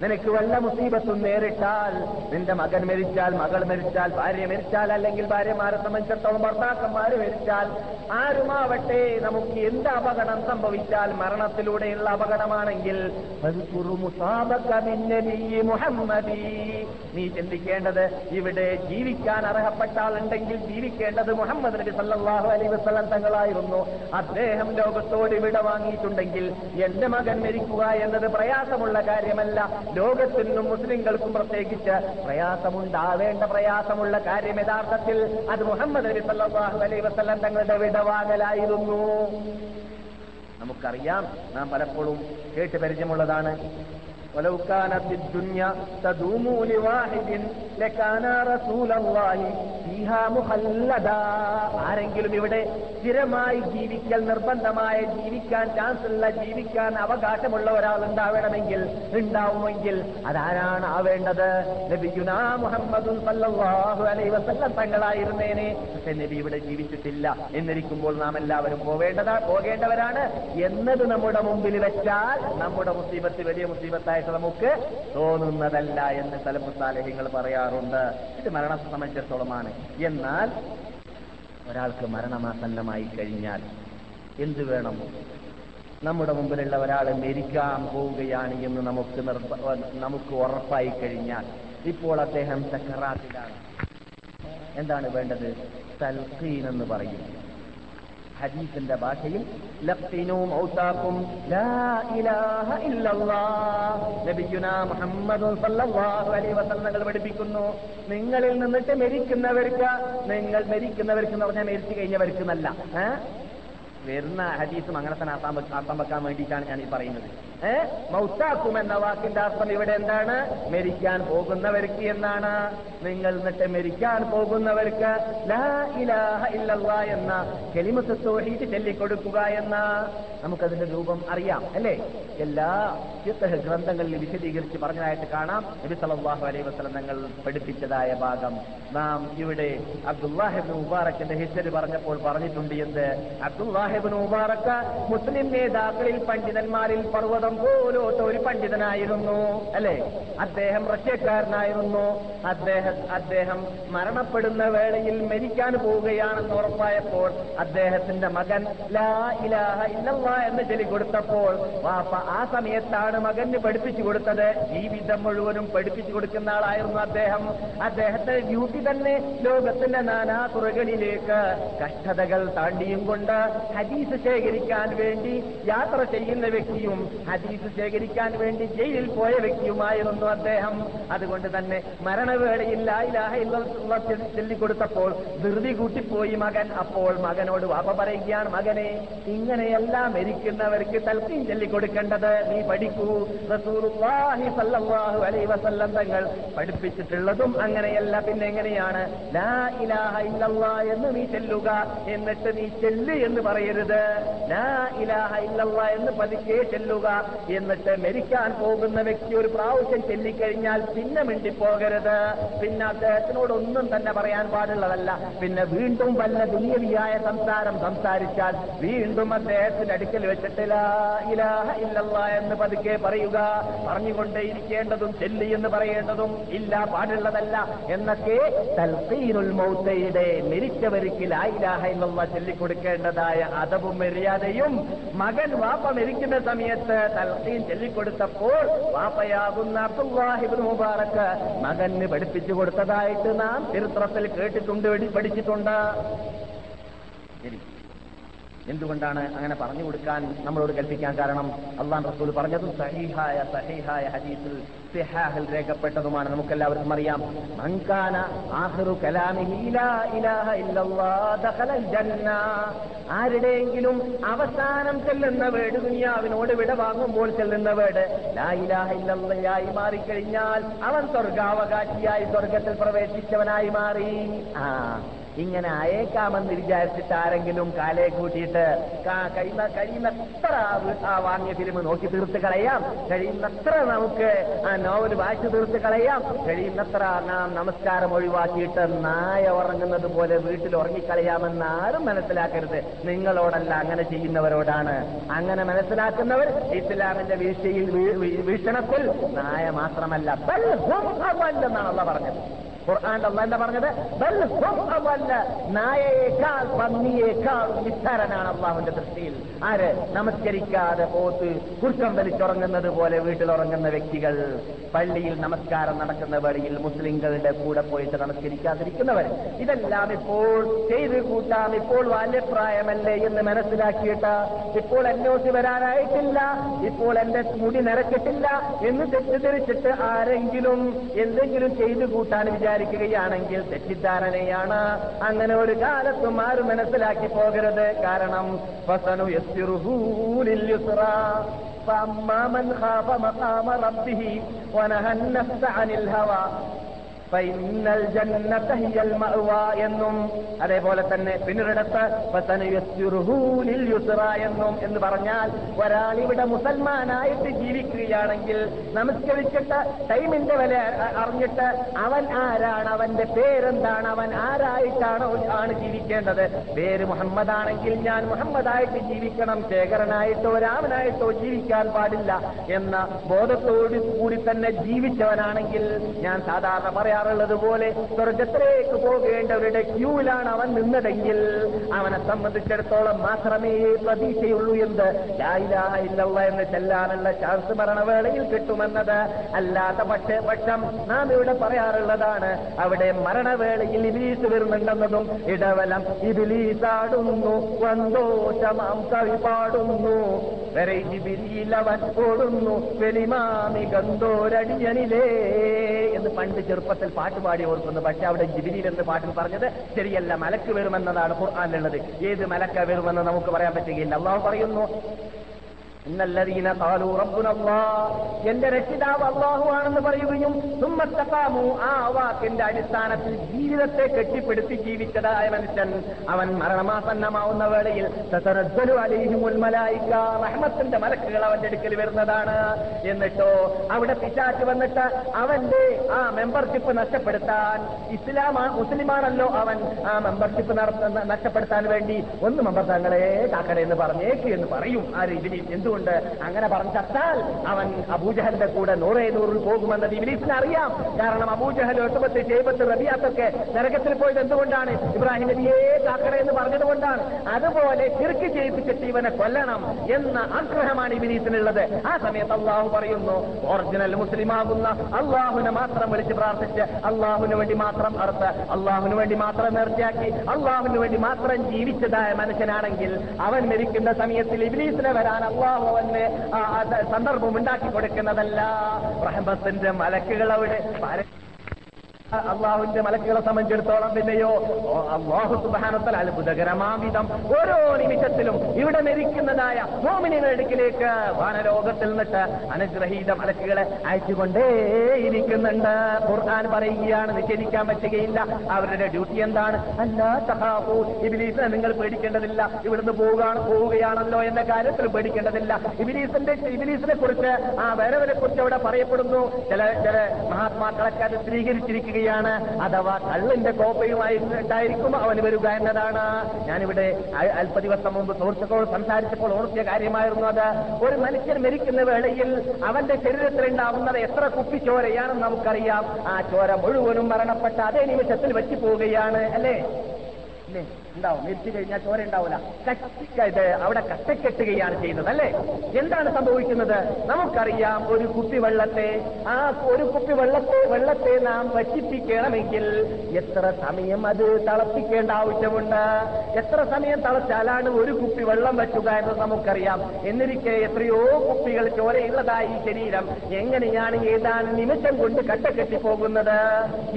നിനക്ക് വല്ല മുസീബത്തും നേരിട്ടാൽ നിന്റെ മകൻ മരിച്ചാൽ മകൾ മരിച്ചാൽ ഭാര്യ മരിച്ചാൽ അല്ലെങ്കിൽ ഭാര്യമാരെ സംബന്ധിച്ചിടത്തോളം ഭർത്താക്കന്മാര് മരിച്ചാൽ ആരുമാവട്ടെ നമുക്ക് എന്ത് അപകടം സംഭവിച്ചാൽ മരണത്തിലൂടെയുള്ള അപകടമാണെങ്കിൽ മുഹമ്മദി. നീ ചിന്തിക്കേണ്ടത് ഇവിടെ ജീവിക്കാൻ അർഹപ്പെട്ട ആളുണ്ടെങ്കിൽ ജീവിക്കേണ്ടത് മുഹമ്മദ് നബി സല്ലല്ലാഹു അലൈഹി വസ്ലം തങ്ങളായിരുന്നു അദ്ദേഹം ലോകത്തോട് ഇവിടെ വാങ്ങിയിട്ടുണ്ടെങ്കിൽ എന്റെ മകൻ മരിക്കുക എന്നത് പ്രയാസമുള്ള കാര്യമല്ല ലോകത്തിനും മുസ്ലിങ്ങൾക്കും പ്രത്യേകിച്ച് പ്രയാസമുണ്ടാവേണ്ട പ്രയാസമുള്ള കാര്യം യഥാർത്ഥത്തിൽ അത് മുഹമ്മദ് നബി സല്ലാഹു അലൈ വസല്ലം തങ്ങളുടെ വിടവാങ്ങലായിരുന്നു. നമുക്കറിയാം നാം പലപ്പോഴും കേട്ട് പരിചയമുള്ളതാണ്. ولو كانت الدنيا تدوم لواحد لكان رسول الله فيها مخلدا ആരെങ്കിലും ഇവിടെ സ്ഥിരമായി ജീവിക്കൽ നിർബന്ധമായ ജീവിക്കാൻ ചാൻസ് ഉള്ള ജീവിക്കാൻ അവകാശമുള്ള ഒരാൾ ഉണ്ടാവണമെങ്കിൽ ഉണ്ടാവുമെങ്കിൽ അതാരാണ് ആവേണ്ടത് നബിയുനാ മുഹമ്മദും സല്ലല്ലാഹു അലൈഹി വസല്ലം തങ്ങളായിരുന്നേനെ പക്ഷെ നബി ഇവിടെ ജീവിച്ചിട്ടില്ല എന്നിരിക്കുമ്പോൾ നാം എല്ലാവരും പോവേണ്ടതാ പോകേണ്ടവരാണ് എന്നത് നമ്മുടെ മുമ്പിൽ വെച്ചാൽ നമ്മുടെ മുസീബത്ത് വലിയ മുസീബത്തായിട്ട് നമുക്ക് തോന്നുന്നതല്ല എന്ന് തലമുസാലഹ്യങ്ങൾ പറയാറുണ്ട്. ഇത് മരണത്തെ സംബന്ധിച്ചിടത്തോളമാണ്. എന്നാൽ ഒരാൾക്ക് മരണമാസന്നമായി കഴിഞ്ഞാൽ എന്തു വേണം? നമ്മുടെ മുമ്പിലുള്ള ഒരാൾ മരിക്കാൻ പോവുകയാണ് എന്ന് നമുക്ക് നമുക്ക് ഉറപ്പായി കഴിഞ്ഞാൽ ഇപ്പോൾ അദ്ദേഹം സക്കറാത്തിലാണ് എന്താണ് വേണ്ടത്? തൽഖീൻ എന്ന് പറയും. ഹദീസിന്റെ ഭാഷയിൽ മുഹമ്മദ് പഠിപ്പിക്കുന്നു നിങ്ങളിൽ നിന്നിട്ട് മരിക്കുന്നവർക്ക് നിങ്ങൾ മരിക്കുന്നവർക്ക് എന്ന് പറഞ്ഞാൽ മരിച്ചു കഴിഞ്ഞവർക്ക് എന്നല്ല ഏ? വരുന്ന ഹദീസും അങ്ങനെ ആസാൻ വെക്കാൻ വേണ്ടിയിട്ടാണ് ഞാൻ ഈ പറയുന്നത്. ഏഹ് മൗത്താക്കും എന്ന വാക്കിന്റെ അർത്ഥം ഇവിടെ എന്താണ്? മരിക്കാൻ പോകുന്നവർക്ക് എന്നാണ്. നിങ്ങൾ എന്നിട്ട് മരിക്കാൻ പോകുന്നവർക്ക് എന്ന കെലിമത്ത് തോഹീദ് ചൊല്ലിക്കൊടുക്കുക എന്ന നമുക്കതിന്റെ രൂപം അറിയാം അല്ലേ? എല്ലാ ഫിഖ്ഹ് ഗ്രന്ഥങ്ങളിൽ വിശദീകരിച്ച് പറഞ്ഞതായിട്ട് കാണാം. നബി സല്ലല്ലാഹു അലൈഹി വസല്ലം തങ്ങൾ പഠിപ്പിച്ചതായ ഭാഗം. നാം ഇവിടെ അബ്ദുല്ലാഹിബിൻ മുബാറക്കിന്റെ ഹിസ്റ്ററി പറഞ്ഞപ്പോൾ പറഞ്ഞിട്ടുണ്ട് എന്ത്? അബ്ദുല്ലാഹിബിൻ മുബാറക്ക് മുസ്ലിം നേതാക്കളിൽ പണ്ഡിതന്മാരിൽ പർവതം പോലോത്ത ഒരു പണ്ഡിതനായിരുന്നു അല്ലെ? അദ്ദേഹം റഷ്യക്കാരനായിരുന്നു. അദ്ദേഹം അദ്ദേഹം മരണപ്പെടുന്ന വേളയിൽ മരിക്കാൻ പോവുകയാണെന്ന് ഉറപ്പായപ്പോൾ അദ്ദേഹത്തിന്റെ മകൻ ലാ ഇലാഹ ഇല്ലല്ലാ എന്ന് ചൊല്ലി കൊടുത്തപ്പോൾ വാപ്പ ആ സമയത്താണ് മകന് പഠിപ്പിച്ചു കൊടുത്തത്. ജീവിതം മുഴുവനും പഠിപ്പിച്ചു കൊടുക്കുന്ന ആളായിരുന്നു അദ്ദേഹം. അദ്ദേഹത്തെ ഡ്യൂട്ടി തന്നെ ലോകത്തിന്റെ നാനാ തുറകളിലേക്ക് കഷ്ടതകൾ താണ്ടിയും കൊണ്ട് ഹദീസ് ശേഖരിക്കാൻ വേണ്ടി യാത്ര ചെയ്യുന്ന വ്യക്തിയും ഹദീസ് ശേഖരിക്കാൻ വേണ്ടി ജയിലിൽ പോയ വ്യക്തിയുമായിരുന്നു അദ്ദേഹം. അതുകൊണ്ട് തന്നെ മരണവേളയിൽ ചൊല്ലിക്കൊടുത്തപ്പോൾ ധൃതി കൂട്ടിപ്പോയി മകൻ. അപ്പോൾ മകനോട് വാപ്പ പറയുകയാണ് മകനെ ഇങ്ങനെയല്ല മരിക്കുന്നവർക്ക് തൽക്കീം ചൊല്ലിക്കൊടുക്കേണ്ടത്. നീ പഠിക്കൂ. അലൈഹി വസല്ലം തങ്ങൾ പഠിപ്പിച്ചിട്ടുള്ളതും അങ്ങനെയല്ല പിന്നെ എങ്ങനെയാണ്? എന്ന് നീ ചെല്ലുക. എന്നിട്ട് നീ ചെല്ല് എന്ന് പറയരുത് ഇല്ലല്ലാ എന്ന് പതുക്കെ ചെല്ലുക. എന്നിട്ട് മരിക്കാൻ പോകുന്ന വ്യക്തി ഒരു പ്രാവശ്യം ചെല്ലിക്കഴിഞ്ഞാൽ പിന്നെ മിണ്ടിപ്പോകരുത്. പിന്നെ അദ്ദേഹത്തിനോട് ഒന്നും തന്നെ പറയാൻ പാടുള്ളതല്ല. പിന്നെ വീണ്ടും വല്ല ദുനിയവിയായ സംസാരം സംസാരിച്ചാൽ വീണ്ടും അദ്ദേഹത്തിന്റെ അടുക്കൽ വെച്ചിട്ട് ഇലാഹ എന്ന് പതുക്കെ പറയുക. പറഞ്ഞുകൊണ്ടേയിരിക്കേണ്ടതും ചെല്ലി എന്ന് പറയേണ്ടതും ഇല്ല പാടുള്ളതല്ല എന്നൊക്കെ തൽക്കീനുൽ മൗത്തയുടെ മരിച്ചവർക്ക് ലാ ഇലാഹ ചെല്ലിക്കൊടുക്കേണ്ടതായ ചൊല്ലിക്കൊടുക്കേണ്ടതായ അതവും മര്യാദയും മകൻ വാപ്പ മരിക്കുന്ന സമയത്ത് തൽഹീൻ ചൊല്ലിക്കൊടുത്തപ്പോൾ വാപ്പയാകുന്ന അബ്ദുല്ലാഹിബിൻ മുബാറക്ക് മകന് പഠിപ്പിച്ചു കൊടുത്തതായിട്ട് നാം ചരിത്രത്തിൽ കേട്ടിട്ടുണ്ട് പഠിച്ചിട്ടുണ്ട്. എന്തുകൊണ്ടാണ് അങ്ങനെ പറഞ്ഞു കൊടുക്കാൻ നമ്മളോട് കൽപ്പിക്കാൻ കാരണം? അള്ളാൻ റസൂൽ പറഞ്ഞതും സഹീഹായ സഹീഹായ ഹദീസിൽ സിഹാഹിൽ രേഖപ്പെട്ടതുമാണ്. നമുക്കെല്ലാവർക്കും അറിയാം. മൻകാന ആഹ്റു ആരുടെയെങ്കിലും അവസാനം ചെല്ലുന്ന വേട് ദുനിയാവിനോട് വിട വാങ്ങുമ്പോൾ ചെല്ലുന്ന വേട് ഇല്ലല്ലാഹി മാറിക്കഴിഞ്ഞാൽ അവൻ സ്വർഗാവകാശിയായി സ്വർഗത്തിൽ പ്രവേശിച്ചവനായി മാറി. ആ ഇങ്ങനെ അയക്കാമെന്ന് വിചാരിച്ചിട്ട് ആരെങ്കിലും കാലെ കൂട്ടിയിട്ട് കഴിയുന്ന കഴിയുന്നത്ര ആ വാങ്ങിയ ഫിലിം നോക്കി തീർത്ത് കളയാം. കഴിയുന്നത്ര നമുക്ക് ആ നോവൽ വായിച്ചു തീർത്ത് കളയാം. കഴിയുന്നത്ര നാം നമസ്കാരം ഒഴിവാക്കിയിട്ട് നായ ഉറങ്ങുന്നത് പോലെ വീട്ടിൽ ഉറങ്ങിക്കളയാമെന്ന് ആരും മനസ്സിലാക്കരുത്. നിങ്ങളോടല്ല അങ്ങനെ ചെയ്യുന്നവരോടാണ്. അങ്ങനെ മനസ്സിലാക്കുന്നവർ ഇസ്ലാമിന്റെ വീഴ്ചയിൽ വീക്ഷണത്തിൽ നായ മാത്രമല്ല എന്നാണ് പറഞ്ഞത്. ഖുർആൻ അല്ല എന്താ പറഞ്ഞത്? നായയേക്കാൾ പന്നിയേക്കാൾ നിസ്സാരനാണ് അള്ളാഹുന്റെ ദൃഷ്ടിയിൽ ആര്? നമസ്കരിക്കാതെ പോത്ത് കുർക്കം വലിച്ചുറങ്ങുന്നത് പോലെ വീട്ടിൽ ഉറങ്ങുന്ന വ്യക്തികൾ. പള്ളിയിൽ നമസ്കാരം നടക്കുന്ന വഴിയിൽ മുസ്ലിങ്ങളുടെ കൂടെ പോയിട്ട് നമസ്കരിക്കാതിരിക്കുന്നവർ. ഇതെല്ലാം ഇപ്പോൾ ചെയ്ത് കൂട്ടാം ഇപ്പോൾ ബാല്യപ്രായമല്ലേ എന്ന് മനസ്സിലാക്കിയിട്ട് ഇപ്പോൾ എന്നോട്ട് വരാനായിട്ടില്ല ഇപ്പോൾ എന്റെ മുടി നിരക്കിട്ടില്ല എന്ന് തെറ്റിദ്ധരിച്ചിട്ട് ആരെങ്കിലും എന്തെങ്കിലും ചെയ്തു കൂട്ടാൻ വിചാരിക്കുകയാണെങ്കിൽ തെറ്റിദ്ധാരണയാണ് അങ്ങനെ ഒരു കാലത്തും ആരും മനസ്സിലാക്കി പോകരുത് കാരണം ഫസനു യസ്സിറുഹു ലിൽയുസ്റാ. فأما من خاف مقام ربه ونهى النفس عن الهوى എന്നും അതേപോലെ തന്നെ പിന്നൊരിടത്ത് എന്നും എന്ന് പറഞ്ഞാൽ ഒരാൾ ഇവിടെ മുസൽമാനായിട്ട് ജീവിക്കുകയാണെങ്കിൽ നമസ്കരിച്ചിട്ട് ടൈമിന്റെ വില അറിഞ്ഞിട്ട് അവൻ ആരാണ് അവന്റെ പേരെന്താണ് അവൻ ആരായിട്ടാണ് ആണ് ജീവിക്കേണ്ടത്? പേര് മുഹമ്മദ് ആണെങ്കിൽ ഞാൻ മുഹമ്മദായിട്ട് ജീവിക്കണം ശേഖരനായിട്ടോ രാമനായിട്ടോ ജീവിക്കാൻ പാടില്ല എന്ന ബോധത്തോടു കൂടി തന്നെ ജീവിച്ചവനാണെങ്കിൽ ഞാൻ സാധാരണ പറയാം പറയാറുള്ളത് പോലെ സ്വർഗത്തിലേക്ക് പോകേണ്ടവരുടെ ക്യൂവിലാണ് അവൻ നിന്നതെങ്കിൽ അവനെ സംബന്ധിച്ചിടത്തോളം മാത്രമേ പ്രതീക്ഷയുള്ളൂ എന്ത്? ഇല്ലല്ല എന്ന് ചെല്ലാനുള്ള ചാൻസ് മരണവേളയിൽ കിട്ടുമെന്നത് അല്ലാത്ത പക്ഷേ പക്ഷം നാം ഇവിടെ പറയാറുള്ളതാണ് അവിടെ മരണവേളയിൽ ഇബിലീസ് വരുന്നുണ്ടെന്നതും ഇടവലം ഇബിലീസാടുന്നു സന്തോഷമാം കവി പാടുന്നു. വരെ ജിബിരിയിലവൻ ഓടുന്നു വെളിമാമി ഗന്ധോരടിയനിലേ എന്ന് പണ്ട് ചെറുപ്പത്തിൽ പാട്ട് പാടി ഓർക്കുന്നു. പക്ഷെ അവിടെ ജിബിലിൽ എന്ന് പാട്ടിൽ പറഞ്ഞത്? ശരിയല്ല മലക്ക് വരുമെന്നതാണ് ഖുർആാനിലുള്ളത്. ഏത് മലക്ക വരുമെന്ന് നമുക്ക് പറയാൻ പറ്റുകയില്ല. അള്ളാഹു പറയുന്നു ഇന്നല്ലതീന കാലു റബ്ബുനല്ലാ എന്റെ രക്ഷിതാവ് അള്ളാഹു ആണെന്ന് പറയുകയും സുമ്മത്തക്കാമു ആ വാക്കിന്റെ അടിസ്ഥാനത്തിൽ ജീവിതത്തെ കെട്ടിപ്പിടുത്തി ജീവിച്ചതായ മനുഷ്യൻ അവൻ മരണമാസന്നമാവുന്ന വേളയിൽ റഹ്മത്തിന്റെ മലക്കുകൾ അവന്റെ അടുക്കൽ വരുന്നതാണ്. എന്നിട്ടോ അവിടെ പിശാച്ച് വന്നിട്ട് അവന്റെ ആ മെമ്പർഷിപ്പ് നഷ്ടപ്പെടുത്താൻ ഇസ്ലാം മുസ്ലിമാണല്ലോ അവൻ ആ മെമ്പർഷിപ്പ് നഷ്ടപ്പെടുത്താൻ വേണ്ടി ഒന്ന് മെമ്പർ തങ്ങളെ കാക്കട എന്ന് പറഞ്ഞേക്ക് എന്ന് പറയും. ആ രീതിയിൽ എന്തുകൊണ്ട് അങ്ങനെ പറഞ്ഞു ചത്താൽ അവൻ അബൂജഹലിന്റെ കൂടെ നൂറേ നൂറിൽ പോകുമെന്നത് ഇബിലീസിന് അറിയാം. കാരണം അബൂജഹൽ എട്ടുപത്തി ചെയ്പത്ത് റബിയാത്തൊക്കെ നരകത്തിൽ പോയത് എന്തുകൊണ്ടാണ്? ഇബ്രാഹിം നബിയെ കാക്കട എന്ന് പറഞ്ഞതുകൊണ്ടാണ്. അതുപോലെ ചിർക്ക് ചെയ്യിപ്പിച്ചിട്ട് ഇവനെ കൊല്ലണം എന്ന ആഗ്രഹമാണ് ഇബിലീസിനുള്ളത്. ആ സമയത്ത് അള്ളാഹു പറയുന്നു ഒറിജിനൽ മുസ്ലിമാകുന്ന അള്ളാഹുനെ മാത്രം വിളിച്ച് പ്രാർത്ഥിച്ച് അള്ളാഹുവിന് വേണ്ടി മാത്രം അർത്ഥ അള്ളാഹുവിന് വേണ്ടി മാത്രം നേർച്ചയാക്കി അള്ളാഹുവിന് വേണ്ടി മാത്രം ജീവിച്ചതായ മനുഷ്യനാണെങ്കിൽ അവൻ മരിക്കുന്ന സമയത്തിൽ ഇബിലീസിനെ വരാൻ അള്ളാഹു ആ, സന്ദർഭം ഉണ്ടാക്കി കൊടുക്കുന്നതല്ല. റഹബത്തിന്റെ മലക്കുകൾ അവിടെ അള്ളാഹുവിന്റെ മലക്കുകളെ സംബന്ധിച്ചിടത്തോളം പിന്നെയോ അള്ളാഹു സുബാനത്തൽ അത്ഭുതകരമാവിധം ഓരോ നിമിഷത്തിലും ഇവിടെ മരിക്കുന്നതായ മോമിനിയുടെ അടുക്കിലേക്ക് വാനലോകത്തിൽ നിന്നിട്ട് അനുഗ്രഹീത മലക്കുകളെ അയച്ചുകൊണ്ടേയിരിക്കുന്നുണ്ട്. ഖുർആൻ പറയുകയാണ് നിഷേധിക്കാൻ പറ്റുകയില്ല. അവരുടെ ഡ്യൂട്ടി എന്താണ്? അല്ല സഹാബു ഇബിലീസിനെ നിങ്ങൾ പേടിക്കേണ്ടതില്ല. ഇവിടുന്ന് പോവുകയാണ് പോവുകയാണല്ലോ എന്ന കാര്യത്തിൽ പേടിക്കേണ്ടതില്ല. ഇബിലീസിന്റെ ഇബിലീസിനെ കുറിച്ച് ആ വരവിനെ കുറിച്ച് അവിടെ പറയപ്പെടുന്നു. ചില ചില മഹാത്മാക്കളൊക്കെ അത് സ്ഥിരീകരിച്ചിരിക്കുകയാണ് അഥവാ കള്ളിന്റെ കോപ്പയുമായിട്ടായിരിക്കും അവൻ വരിക എന്നതാണ്. ഞാനിവിടെ അല്പ ദിവസം മുമ്പ് സുഹൃത്തുക്കളോട് സംസാരിച്ചപ്പോൾ ഓർത്തിയ കാര്യമായിരുന്നു അത്. ഒരു മനുഷ്യൻ മരിക്കുന്ന വേളയിൽ അവന്റെ ശരീരത്തിലുണ്ടാവുന്നത് എത്ര കുപ്പിച്ചോരയാണെന്ന് നമുക്കറിയാം. ആ ചോര മുഴുവനും മരണപ്പെട്ട അതേ നിമിഷത്തിൽ വെച്ചു പോവുകയാണ് അല്ലേ? ഇല്ലേ ഉണ്ടാവും. മരിച്ചു കഴിഞ്ഞാൽ ചോര ഉണ്ടാവില്ല കട്ടിക്കത് അവിടെ കട്ടക്കെട്ടുകയാണ് ചെയ്യുന്നത് അല്ലേ? എന്താണ് സംഭവിക്കുന്നത്? നമുക്കറിയാം ഒരു കുപ്പി വെള്ളത്തെ ആ ഒരു കുപ്പി വെള്ളത്തെ വെള്ളത്തെ നാം വറ്റിപ്പിക്കണമെങ്കിൽ എത്ര സമയം അത് തിളപ്പിക്കേണ്ട ആവശ്യമുണ്ട്? എത്ര സമയം തിളച്ചാലാണ് ഒരു കുപ്പി വെള്ളം വറ്റുക എന്ന് നമുക്കറിയാം. എന്നിരിക്കെ എത്രയോ കുപ്പികൾ ചോരയുള്ളതായി ശരീരം. എങ്ങനെയാണ് ഏതാണ് നിമിഷം കൊണ്ട് കട്ടക്കെട്ടി പോകുന്നത്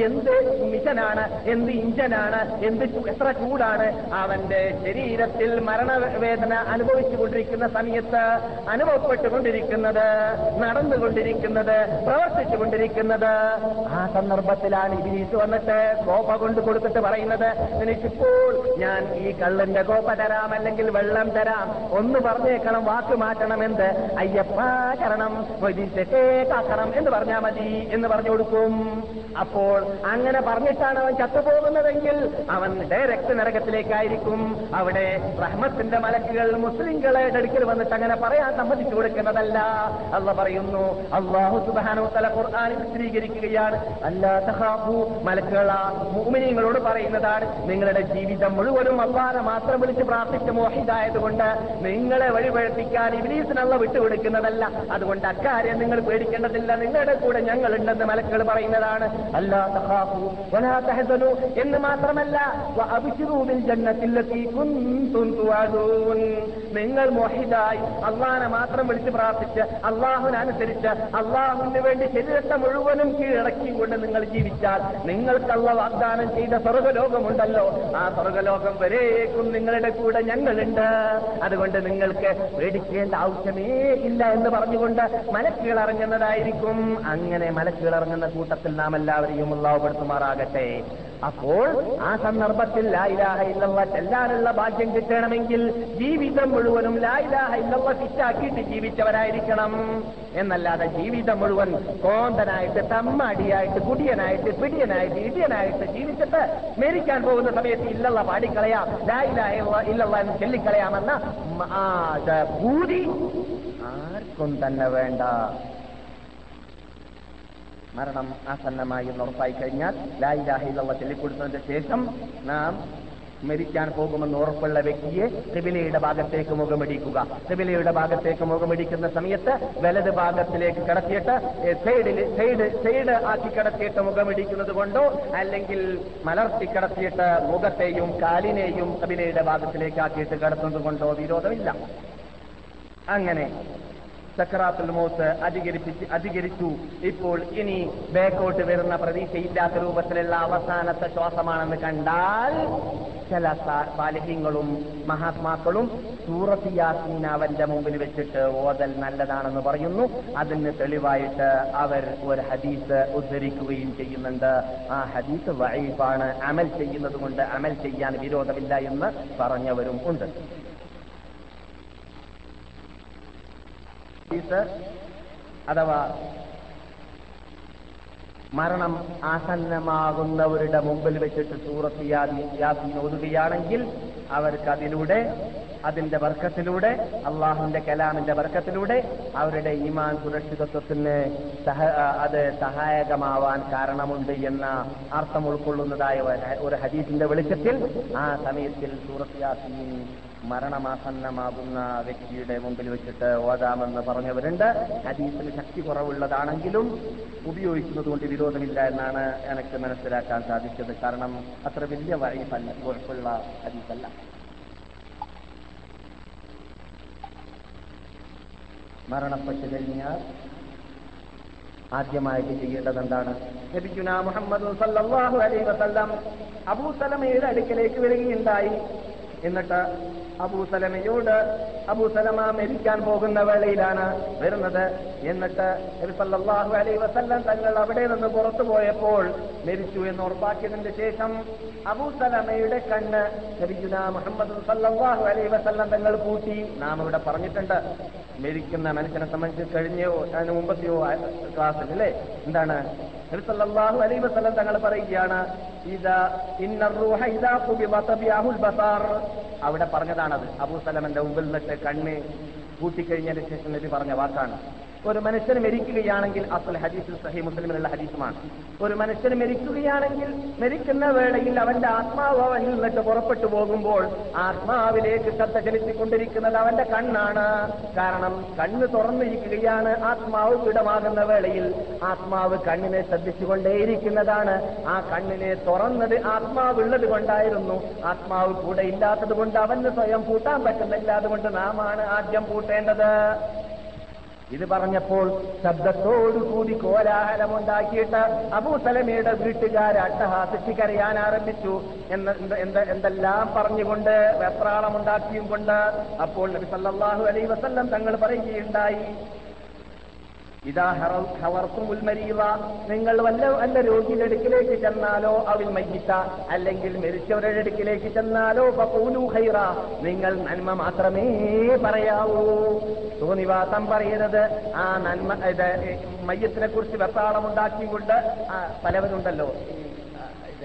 എന്ത് മിഷനാണ്? എന്ത് ഇഞ്ചനാണ്? എന്ത് എത്ര ചൂടാണ്? അവന്റെ ശരീരത്തിൽ മരണവേദന അനുഭവിച്ചുകൊണ്ടിരിക്കുന്ന സമയത്ത് അനുഭവപ്പെട്ടുകൊണ്ടിരിക്കുന്നത് നടന്നുകൊണ്ടിരിക്കുന്നത് പ്രവർത്തിച്ചുകൊണ്ടിരിക്കുന്നത്. ആ സന്ദർഭത്തിലാണ് ഇബിലീസ് വന്നിട്ട് കോപ്പ കൊണ്ട് കൊടുത്തിട്ട് പറയുന്നത് എനിക്കിപ്പോൾ ഞാൻ ഈ കള്ളന്റെ കോപ്പ തരാം അല്ലെങ്കിൽ വെള്ളം തരാം. ഒന്ന് പറഞ്ഞേക്കണം വാക്ക് മാറ്റണം എന്ത് അയ്യപ്പ കരണം കാക്കണം എന്ന് പറഞ്ഞാൽ മതി എന്ന് പറഞ്ഞു കൊടുക്കും. അപ്പോൾ അങ്ങനെ പറഞ്ഞിട്ടാണ് അവൻ ചത്തുപോകുന്നതെങ്കിൽ അവൻ ഡയറക്റ്റ് നരകത്തിലേക്കായിരിക്കും അവിടെ റഹ്മത്തിന്റെ മലക്കുകൾ മുസ്ലിങ്ങളെ അടുക്കൽ വന്നിട്ട് അങ്ങനെ പറയാൻ സമ്മതിച്ചു കൊടുക്കുന്നതല്ല. അല്ല പറയുന്നു അള്ളാഹു സുബാനോ തല ഖുർആാനിൽ സ്ഥിരീകരിക്കുകയാണ് അല്ലാ തഹാബു മലക്കുകള മുഅ്മിനീങ്ങളോട് പറയുന്നതാണ്. നിങ്ങളുടെ ജീവിതം മുഴുവനും അള്ളാഹെ മാത്രം വിളിച്ച് പ്രാർത്ഥിച്ച് മോഹിതായതുകൊണ്ട് നിങ്ങളെ വഴിപഴപ്പിക്കാൻ ഇബ്ലീസിനുള്ള വിട്ടുകൊടുക്കുന്നതല്ല. അതുകൊണ്ട് അക്കാര്യം നിങ്ങൾ പേടിക്കേണ്ടതില്ല. നിങ്ങളുടെ കൂടെ ഞങ്ങൾ ഞങ്ങളുണ്ടെന്ന് മലക്കുകൾ പറയുന്നതാണ്. അല്ലാ തഹാഫു വലാ തഹസനു എന്ന് മാത്രമല്ല നിങ്ങൾ മോഹിതായി അള്ളാഹനെ മാത്രം വിളിച്ച് പ്രാർത്ഥിച്ച് അള്ളാഹുനനുസരിച്ച് അള്ളാഹുവിന് വേണ്ടി ശരീരത്തെ മുഴുവനും കീഴടക്കിക്കൊണ്ട് നിങ്ങൾ ജീവിച്ചാൽ നിങ്ങൾക്കുള്ള വാഗ്ദാനം ചെയ്ത സ്വർഗലോകമുണ്ടല്ലോ. ആ സ്വർഗലോകം വരേക്കും നിങ്ങളുടെ കൂടെ ഞങ്ങളുണ്ട്. അതുകൊണ്ട് നിങ്ങൾക്ക് പേടിക്കേണ്ട ആവശ്യമേ ഇല്ല എന്ന് പറഞ്ഞുകൊണ്ട് മലക്കുകൾ ഇറങ്ങുന്നതായിരിക്കും അങ്ങനെ മലക്കുകൾ ഇറങ്ങുന്ന കൂട്ടത്തിൽ നാം എല്ലാവരെയും ഉള്ളാവപ്പെടുത്തുമാറാകട്ടെ അപ്പോൾ ആ സന്ദർഭത്തിൽ ലായിലാഹ ഇല്ലവ ചെല്ലാനുള്ള ഭാഗ്യം കിട്ടണമെങ്കിൽ ജീവിതം മുഴുവനും ലായിലാഹ ഇല്ലവ ഫിറ്റാക്കിയിട്ട് ജീവിച്ചവരായിരിക്കണം. എന്നല്ലാതെ ജീവിതം മുഴുവൻ കോന്തനായിട്ട് തമ്മടിയായിട്ട് കുടിയനായിട്ട് പിടിയനായിട്ട് ഇടിയനായിട്ട് ജീവിച്ചിട്ട് മരിക്കാൻ പോകുന്ന സമയത്ത് ഇല്ലള്ള പാടിക്കളയാം ലായിലാഹ ഇല്ലവ എന്ന് ചൊല്ലിക്കളയാമെന്ന ഭൂതി ആർക്കും തന്നെ വേണ്ട. മരണം ആസന്നമായി എന്ന് ഉറപ്പായി കഴിഞ്ഞാൽ ലായിലാഹിലുള്ള ചൊല്ലിക്കൊടുത്തതിന് ശേഷം നാം മരിക്കാൻ പോകുമെന്ന് ഉറപ്പുള്ള വ്യക്തിയെ സിബിലയുടെ ഭാഗത്തേക്ക് മുഖമടിക്കുക. സിബിലയുടെ ഭാഗത്തേക്ക് മുഖമടിക്കുന്ന സമയത്ത് വലത് ഭാഗത്തിലേക്ക് കടത്തിയിട്ട് സൈഡിൽ സൈഡ് സൈഡ് ആക്കി കടത്തിയിട്ട് മുഖമടിക്കുന്നത് കൊണ്ടോ അല്ലെങ്കിൽ മലർത്തി കടത്തിയിട്ട് മുഖത്തെയും കാലിനെയും കബിലയുടെ ഭാഗത്തിലേക്ക് ആക്കിയിട്ട് കടത്തുന്നത് കൊണ്ടോ വിരോധമില്ല. അങ്ങനെ സക്കറാത്തുൽ മൗത്ത് അധികരിപ്പിച്ച് അധികരിച്ചു. ഇപ്പോൾ ഇനി ബേക്കോട്ട് വരുന്ന പ്രതീക്ഷയില്ലാത്ത രൂപത്തിലുള്ള അവസാനത്തെ ശ്വാസമാണെന്ന് കണ്ടാൽ ചില സാലിഹ്യങ്ങളും മഹാത്മാക്കളും സൂറത്ത് യാസീൻ അവന്റെ മുമ്പിൽ വെച്ചിട്ട് ഓതൽ നല്ലതാണെന്ന് പറയുന്നു. അതിന് തെളിവായിട്ട് അവർ ഒരു ഹദീസ് ഉദ്ധരിക്കുകയും ചെയ്യുന്നുണ്ട്. ആ ഹദീസ് വൈഫാണ് അമൽ ചെയ്യുന്നത് കൊണ്ട് അമൽ ചെയ്യാൻ വിരോധമില്ല എന്ന് പറഞ്ഞവരും ഉണ്ട്. ഹദീസ് അഥവാ മരണം ആസന്നമാകുന്നവരുടെ മുമ്പിൽ വെച്ചിട്ട് സൂറത്ത് യാസീൻ ഓതുകയാണെങ്കിൽ അവർക്ക് അതിലൂടെ അതിന്റെ വർക്കത്തിലൂടെ അള്ളാഹുവിന്റെ കലാമിന്റെ വർക്കത്തിലൂടെ അവരുടെ ഈമാൻ സുരക്ഷിതത്വത്തിന് അത് സഹായകമാവാൻ കാരണമുണ്ട് എന്ന അർത്ഥം ഉൾക്കൊള്ളുന്നതായ ഒരു- ഒരു ഹദീസിന്റെ വെളിച്ചത്തിൽ ആ സമയത്തിൽ സൂറത്ത് യാസീൻ മരണമാസന്നമാകുന്ന വ്യക്തിയുടെ മുമ്പിൽ വെച്ചിട്ട് ഓതാമെന്ന് പറഞ്ഞവരുണ്ട്. ഹദീസിന് ശക്തി കുറവുള്ളതാണെങ്കിലും ഉപയോഗിക്കുന്നത് കൊണ്ട് വിരോധമില്ല എന്നാണ് എനിക്ക് മനസ്സിലാക്കാൻ സാധിച്ചത്. കാരണം അത്ര വലിയ വഴിപ്പല്ല കുഴപ്പമുള്ള ഹദീസല്ല. മരണപ്പെട്ടു കഴിഞ്ഞാൽ ആദ്യമായിട്ട് ചെയ്യേണ്ടത് എന്താണ്? ലഭിക്കുന്ന മുഹമ്മദ് അലൈഹി വസല്ലം അബൂ സലമയുടെ അടുക്കലേക്ക് വരികയുണ്ടായി. എന്നിട്ട് അബൂ അബൂസലമ അബൂ സലമ മരിക്കാൻ പോകുന്ന വേളയിലാണ് വരുന്നത്. എന്നിട്ട് നബി സല്ലല്ലാഹു അലൈഹി വസല്ലം തങ്ങൾ അവിടെ നിന്ന് പുറത്തു പോയപ്പോൾ മരിച്ചു എന്ന് ഉറപ്പാക്കിയതിന് ശേഷം അബൂസലമയുടെ കണ്ണ് നബിഗുന മുഹമ്മദ് സല്ലാഹു അലൈഹി വസല്ലം തങ്ങൾ കൂട്ടി നാം ഇവിടെ പറഞ്ഞിട്ടുണ്ട് മരിക്കുന്ന മനുഷ്യനെ സംബന്ധിച്ച് കഴിഞ്ഞയോ അതിന് മുമ്പത്തെയോ ക്ലാസ്സിൽ അല്ലേ? എന്താണ്? നബി സല്ലല്ലാഹു അലൈഹി വസല്ലം തങ്ങൾ പറയുകയാണ് ഇതാ ഇന്നർ അവിടെ ഇദാ ഖുബിദ അബൂസലമന്റെ മുമ്പിൽ നിന്നിട്ട് കണ്ണ് കൂട്ടിക്കഴിഞ്ഞതിന് ശേഷം നബി പറഞ്ഞ വാക്കാണ്. ഒരു മനുഷ്യൻ മരിക്കുകയാണെങ്കിൽ അസൽ ഹദീസ് സഹി മുസ്ലിമിലുള്ള ഹദീസുമാണ്. ഒരു മനുഷ്യൻ മരിക്കുകയാണെങ്കിൽ മരിക്കുന്ന വേളയിൽ അവന്റെ ആത്മാവ് അവനിൽ നിന്നിട്ട് പുറപ്പെട്ടു പോകുമ്പോൾ ആത്മാവിലേക്ക് ശ്രദ്ധ ചെലുത്തിക്കൊണ്ടിരിക്കുന്നത് അവന്റെ കണ്ണാണ്. കാരണം കണ്ണ് തുറന്നിരിക്കുകയാണ് ആത്മാവ് ഇടമാകുന്ന വേളയിൽ. ആത്മാവ് കണ്ണിനെ ശ്രദ്ധിച്ചുകൊണ്ടേയിരിക്കുന്നതാണ്. ആ കണ്ണിനെ തുറന്നത് ആത്മാവുള്ളത് കൊണ്ടായിരുന്നു. ആത്മാവ് കൂടെ ഇല്ലാത്തത് കൊണ്ട് അവന് സ്വയം പൂട്ടാൻ പറ്റുന്നില്ല. അതുകൊണ്ട് നാമാണ് ആദ്യം പൂട്ടേണ്ടത്. ഇത് പറഞ്ഞപ്പോൾ ശബ്ദത്തോടുകൂടി കോലാഹലമുണ്ടാക്കിയിട്ട് അബൂസലമയുടെ വീട്ടുകാർ അട്ടഹാസിച്ച് കരയാൻ ആരംഭിച്ചു. എന്ന് എന്ത് എന്ത് എന്തെല്ലാം പറഞ്ഞുകൊണ്ട് വെപ്രാളമുണ്ടാക്കിയും കൊണ്ട് അപ്പോൾ നബി സല്ലാഹു അലൈ വസല്ലം തങ്ങൾ പറയുകയുണ്ടായി. നിങ്ങൾ വല്ല വല്ല രോഗിയുടെ അടുക്കിലേക്ക് ചെന്നാലോ അവൻ മയ്യിത്ത അല്ലെങ്കിൽ മരിച്ചവരുടെ അടുക്കിലേക്ക് ചെന്നാലോ ഖൈറ. നിങ്ങൾ നന്മ മാത്രമേ പറയാവൂ. തോന്നിവാസം പറയരുത്. ആ നന്മ മയ്യത്തിനെ കുറിച്ച് വെപ്പാളമുണ്ടാക്കിക്കൊണ്ട് പലവരുണ്ടല്ലോ.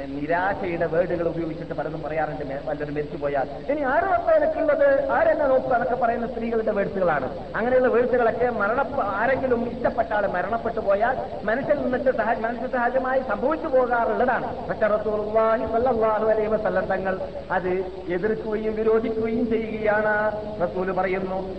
നിരാശയുടെ വേർഡുകൾ ഉപയോഗിച്ചിട്ട് പലതും പറയാറുണ്ട്. മേ- വല്ലവരും മരിച്ചു പോയാൽ ഇനി ആരും അപ്പൊ എനിക്കുള്ളത് ആരെന്നെ നോക്കുക എന്നൊക്കെ പറയുന്ന സ്ത്രീകളുടെ വേഴ്സുകളാണ് അങ്ങനെയുള്ള വേഴ്സുകളൊക്കെ മരണ ആരെങ്കിലും ഇഷ്ടപ്പെട്ടാൽ മരണപ്പെട്ടു പോയാൽ മനുഷ്യൻ നിന്നിട്ട് മനുഷ്യ സഹജമായി സംഭവിച്ചു പോകാറുള്ളതാണ്. പക്ഷെ തങ്ങൾ അത് എതിർക്കുകയും വിരോധിക്കുകയും ചെയ്യുകയാണ്. റസൂൽ പറയുന്നു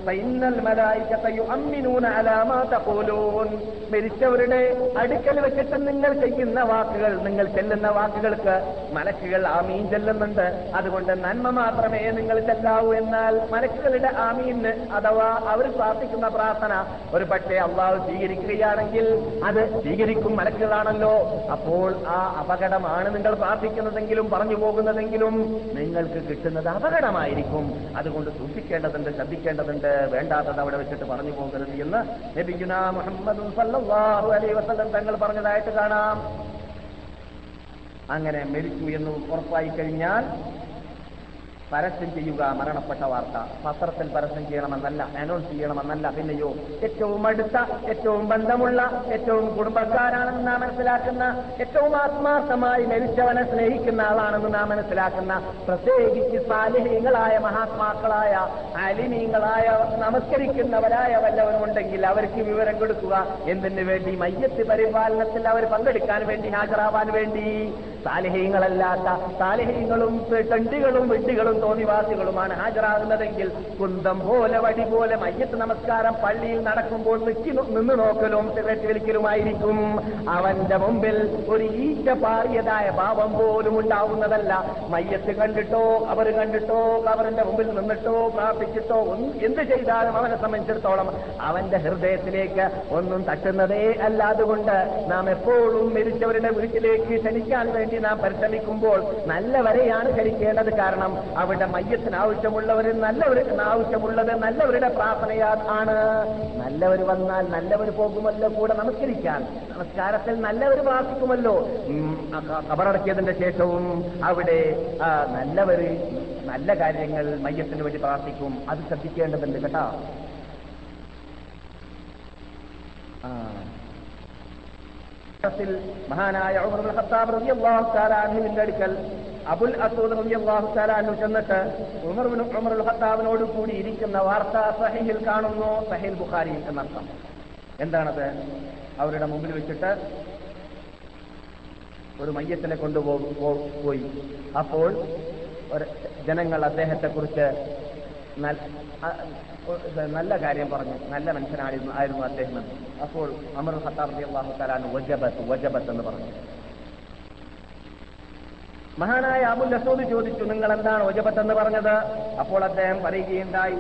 മരിച്ചവരുടെ അടുക്കൽ വെച്ചിട്ട് നിങ്ങൾ ചെയ്യുന്ന വാക്കുകൾ നിങ്ങൾ ചെല്ലുന്ന വാക്കുകൾക്ക് മലക്കുകൾ ആമീൻ ചെല്ലുന്നുണ്ട്. അതുകൊണ്ട് നന്മ മാത്രമേ നിങ്ങൾ ചെല്ലാവൂ എന്നാൽ മലക്കുകളുടെ ആമീന് അഥവാ അവർ പ്രാർത്ഥിക്കുന്ന പ്രാർത്ഥന ഒരു പക്ഷേ അള്ളാഹു സ്വീകരിക്കുകയാണെങ്കിൽ അത് സ്വീകരിക്കും മലക്കുകളാണല്ലോ. അപ്പോൾ ആ അപകടമാണ് നിങ്ങൾ പ്രാർത്ഥിക്കുന്നതെങ്കിലും പറഞ്ഞു പോകുന്നതെങ്കിലും നിങ്ങൾക്ക് കിട്ടുന്നത് അപകടമായിരിക്കും. അതുകൊണ്ട് സൂക്ഷിക്കേണ്ടതുണ്ട് ശ്രദ്ധിക്കേണ്ടതുണ്ട് വേണ്ടാത്തത് അവിടെ വെച്ചിട്ട് പറഞ്ഞു പോകരുത് എന്ന് നബിഗുന മുഹമ്മദ് തങ്ങൾ പറഞ്ഞതായിട്ട് കാണാം. അങ്ങനെ മരിച്ചു എന്ന് ഉറപ്പായി കഴിഞ്ഞാൽ പരസ്യം ചെയ്യുക മരണപ്പെട്ട വാർത്ത. പത്രത്തിൽ പരസ്യം ചെയ്യണമെന്നല്ല അനൗൺസ് ചെയ്യണമെന്നല്ല. പിന്നെയോ ഏറ്റവും അടുത്ത ഏറ്റവും ബന്ധമുള്ള ഏറ്റവും കുടുംബക്കാരാണെന്ന് നാം മനസ്സിലാക്കുന്ന ഏറ്റവും ആത്മാർത്ഥമായി മരിച്ചവനെ സ്നേഹിക്കുന്ന ആളാണെന്ന് നാം മനസ്സിലാക്കുന്ന പ്രത്യേകിച്ച് സാലിഹീങ്ങളായ മഹാത്മാക്കളായ അലിമീങ്ങളായ നമസ്കരിക്കുന്നവരായ വല്ലവരുമുണ്ടെങ്കിൽ അവർക്ക് വിവരം കൊടുക്കുക. എന്തിനു വേണ്ടി? മയ്യത്ത് പരിപാലനത്തിൽ അവർ പങ്കെടുക്കാൻ വേണ്ടി ഹാജരാവാൻ വേണ്ടി. സാലിഹ്യങ്ങളല്ലാത്ത സാലിഹീങ്ങളും തെണ്ടികളും വെട്ടികളും തോന്നിവാസികളും തോന്നിവാസികളുമാണ് ഹാജരാകുന്നതെങ്കിൽ കുന്തം പോലെ വടി പോലെ മയ്യത്ത് നമസ്കാരം പള്ളിയിൽ നടക്കുമ്പോൾ നിൽക്കി നിന്ന് നോക്കലും സിഗരറ്റ് വലിക്കലുമായിരിക്കും. അവന്റെ മുമ്പിൽ ഒരു ഈറ്റ പാറിയതായ ഭാവം പോലും ഉണ്ടാവുന്നതല്ല. മയ്യത്ത് കണ്ടിട്ടോ അവർ കണ്ടിട്ടോ അവരുടെ മുമ്പിൽ നിന്നിട്ടോ പ്രാർത്ഥിച്ചിട്ടോ എന്ത് ചെയ്താലും അവനെ സംബന്ധിച്ചിടത്തോളം അവന്റെ ഹൃദയത്തിലേക്ക് ഒന്നും തട്ടുന്നതേ അല്ല. അതുകൊണ്ട് നാം എപ്പോഴും മരിച്ചവരുടെ വീട്ടിലേക്ക് ക്ഷണിക്കാൻ വേണ്ടി നാം പരിശ്രമിക്കുമ്പോൾ നല്ലവരെയാണ് ക്ഷണിക്കേണ്ടത്. കാരണം അവരുടെ മയ്യത്തിന് ആവശ്യമുള്ളവർ നല്ലവർക്ക് ആവശ്യമുള്ളത് നല്ലവരുടെ പ്രാർത്ഥനയാ ആണ് നല്ലവർ വന്നാൽ നല്ലവർ പോകുമല്ലോ കൂടെ നമസ്കരിക്കാൻ. നമസ്കാരത്തിൽ നല്ലവർ പ്രാർത്ഥിക്കുമല്ലോ. കബറടക്കിയതിന്റെ ശേഷവും അവിടെ നല്ലവർ നല്ല കാര്യങ്ങൾ മയ്യത്തിന് വേണ്ടി പ്രാർത്ഥിക്കും. അത് ശ്രദ്ധിക്കേണ്ടതുണ്ട് കേട്ടോ. മഹാനായ അടുക്കൽ അബുൽ അസൂദ് അൻഹു ചെന്നിട്ട് ഉമർ ഉമർ ഖത്താബിനോട് കൂടി ഇരിക്കുന്ന വാർത്ത സഹീഹിൽ കാണുന്നു സഹിൽ ബുഖാരിയിൽ എന്നർത്ഥം എന്താണത്? അവരുടെ മുമ്പിൽ വെച്ചിട്ട് ഒരു മയ്യത്തിനെ കൊണ്ടുപോയി പോയി. അപ്പോൾ ജനങ്ങൾ അദ്ദേഹത്തെക്കുറിച്ച് നല്ല കാര്യം പറഞ്ഞു. നല്ല മനുഷ്യനായിരുന്നു ആയിരുന്നു അദ്ദേഹം അപ്പോൾ അമർ ഖത്താബ് അള്ളാഹു തആല വജബത്ത് വജബത്ത് എന്ന് പറഞ്ഞു. മഹാനായ അബുൽ അസൂദ് ചോദിച്ചു നിങ്ങൾ എന്താണ് ഒജപത്തെന്ന് പറഞ്ഞത്? അപ്പോൾ അദ്ദേഹം പറയുകയുണ്ടായി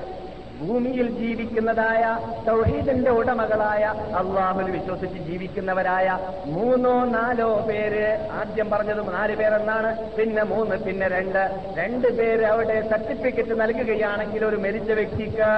ഭൂമിയിൽ ജീവിക്കുന്നതായ തൗഹീദിന്റെ ഉടമകളായ അള്ളാഹുൽ വിശ്വസിച്ച് ജീവിക്കുന്നവരായ മൂന്നോ നാലോ പേര് ആദ്യം പറഞ്ഞത് നാല് പേരെന്നാണ്. പിന്നെ മൂന്ന് പിന്നെ രണ്ട്. രണ്ട് പേര് അവിടെ സർട്ടിഫിക്കറ്റ് നൽകുകയാണെങ്കിൽ ഒരു മരിച്ച വ്യക്തിക്ക്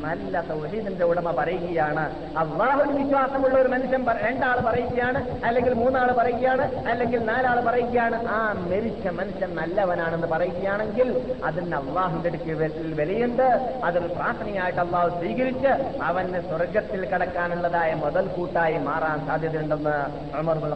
നല്ല സൗഹീദിന്റെ ഉടമ പറയുകയാണ്. അള്ളാഹുവിൽ വിശ്വാസമുള്ള ഒരു മനുഷ്യൻ രണ്ടാൾ പറയുകയാണ് അല്ലെങ്കിൽ മൂന്നാൾ പറയുകയാണ് അല്ലെങ്കിൽ നാലാൾ പറയുകയാണ്. ആ മരിച്ച മനുഷ്യൻ നല്ലവനാണെന്ന് പറയുകയാണെങ്കിൽ അതിന് അള്ളാഹുന്റെ അടുക്ക് വിലയുണ്ട്. അതൊരു പ്രാർത്ഥനയായിട്ട് അള്ളാഹു സ്വീകരിച്ച് അവന് സ്വർഗത്തിൽ കടക്കാനുള്ളതായ മുതൽ കൂട്ടായി മാറാൻ സാധ്യതയുണ്ടെന്ന്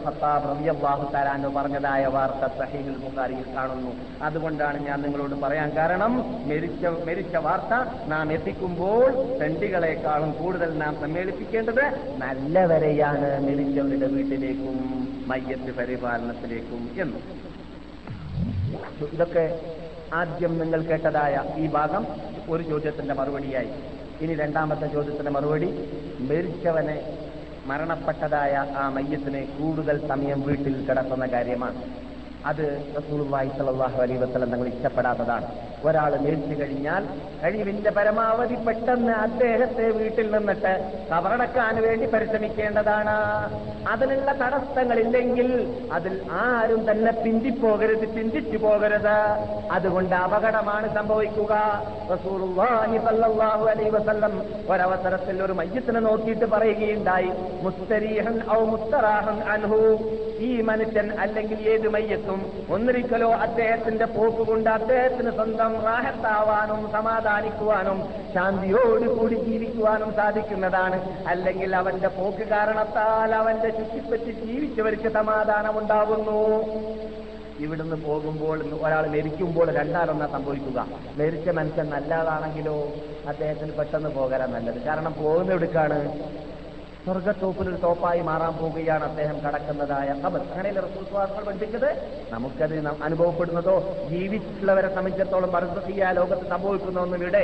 ഖത്താബ് പറഞ്ഞതായ വാർത്ത സഹീദിൽ ബുഖാരിയിൽ കാണുന്നു. അതുകൊണ്ടാണ് ഞാൻ നിങ്ങളോട് പറയാൻ കാരണം മരിച്ച മരിച്ച വാർത്ത നാം എത്തിക്കുമ്പോൾ തെണ്ടികളെക്കാളും കൂടുതൽ നാം സമ്മേളിപ്പിക്കേണ്ടത് നല്ലവരെയാണ് മെലിഞ്ഞവരുടെ വീട്ടിലേക്കും മയ്യത്ത് പരിപാലനത്തിലേക്കും എന്ന്. ഇതൊക്കെ ആദ്യം നിങ്ങൾ കേട്ടതായ ഈ ഭാഗം. ഒരു ചോദ്യത്തിന്റെ മറുപടിയായി. ഇനി രണ്ടാമത്തെ ചോദ്യത്തിന്റെ മറുപടി. മരിച്ചവനെ മരണപ്പെട്ടതായ ആ മയ്യത്തിന് കൂടുതൽ സമയം വീട്ടിൽ കിടക്കുന്ന കാര്യമാണ്. അത് റസൂലുള്ളാഹി സ്വല്ലല്ലാഹു അലൈഹി വസല്ലം തങ്ങൾ ഇഷ്ടപ്പെടാത്തതാണ്. ഒരാൾ മരിച്ചു കഴിഞ്ഞാൽ കഴിവിന്റെ പരമാവധി പെട്ടെന്ന് അദ്ദേഹത്തെ വീട്ടിൽ നിന്നിട്ട് കവറടക്കാൻ വേണ്ടി പരിശ്രമിക്കേണ്ടതാണ്. അതിനുള്ള തടസ്സങ്ങളില്ലെങ്കിൽ അതിൽ ആരും തന്നെ പിന്തിപ്പോകരുത് ചിന്തിച്ചു പോകരുത്. അതുകൊണ്ട് അപകടമാണ് സംഭവിക്കുക. ഒരവസരത്തിൽ ഒരു മയ്യത്തിനെ നോക്കിയിട്ട് പറയുകയുണ്ടായി മുസ്തരീഹൻ ഔ മുസ്തറാഹൻ അൻഹു. ഈ മനുഷ്യൻ അല്ലെങ്കിൽ ഏത് മയ്യത്തും ഒന്നിരിക്കലോ അദ്ദേഹത്തിന്റെ പോക്കുകൊണ്ട് അദ്ദേഹത്തിന് സ്വന്തം റാഹത്താവാനും സമാധാനിക്കുവാനും ശാന്തിയോടുകൂടി ജീവിക്കുവാനും സാധിക്കുന്നതാണ്. അല്ലെങ്കിൽ അവന്റെ പോക്ക് കാരണത്താൽ അവന്റെ ചുറ്റിപ്പറ്റി ജീവിച്ചവർക്ക് സമാധാനമുണ്ടാകുന്നു ഇവിടുന്ന് പോകുമ്പോൾ ഒരാൾ മരിക്കുമ്പോൾ രണ്ടാലൊന്നാ സംഭവിക്കുക. മരിച്ച മനുഷ്യൻ നല്ലതാണെങ്കിലോ അദ്ദേഹത്തിന് പെട്ടെന്ന് പോകാൻ നല്ലത്. കാരണം പോകുന്ന എടുക്കാണ് സ്വർഗത്തോപ്പിൽ ഒരു തോപ്പായി മാറാൻ പോവുകയാണ് അദ്ദേഹം കടക്കുന്നതായ കബർ അങ്ങനെയല്ലേ റസൂസ്വാസങ്ങൾ പഠിപ്പിച്ചത്? നമുക്കത് അനുഭവപ്പെടുന്നതോ ജീവിച്ചിട്ടുള്ളവരെ സംബന്ധിച്ചിടത്തോളം പരസ്പതിയ ലോകത്ത് സംഭവിക്കുന്ന ഇവിടെ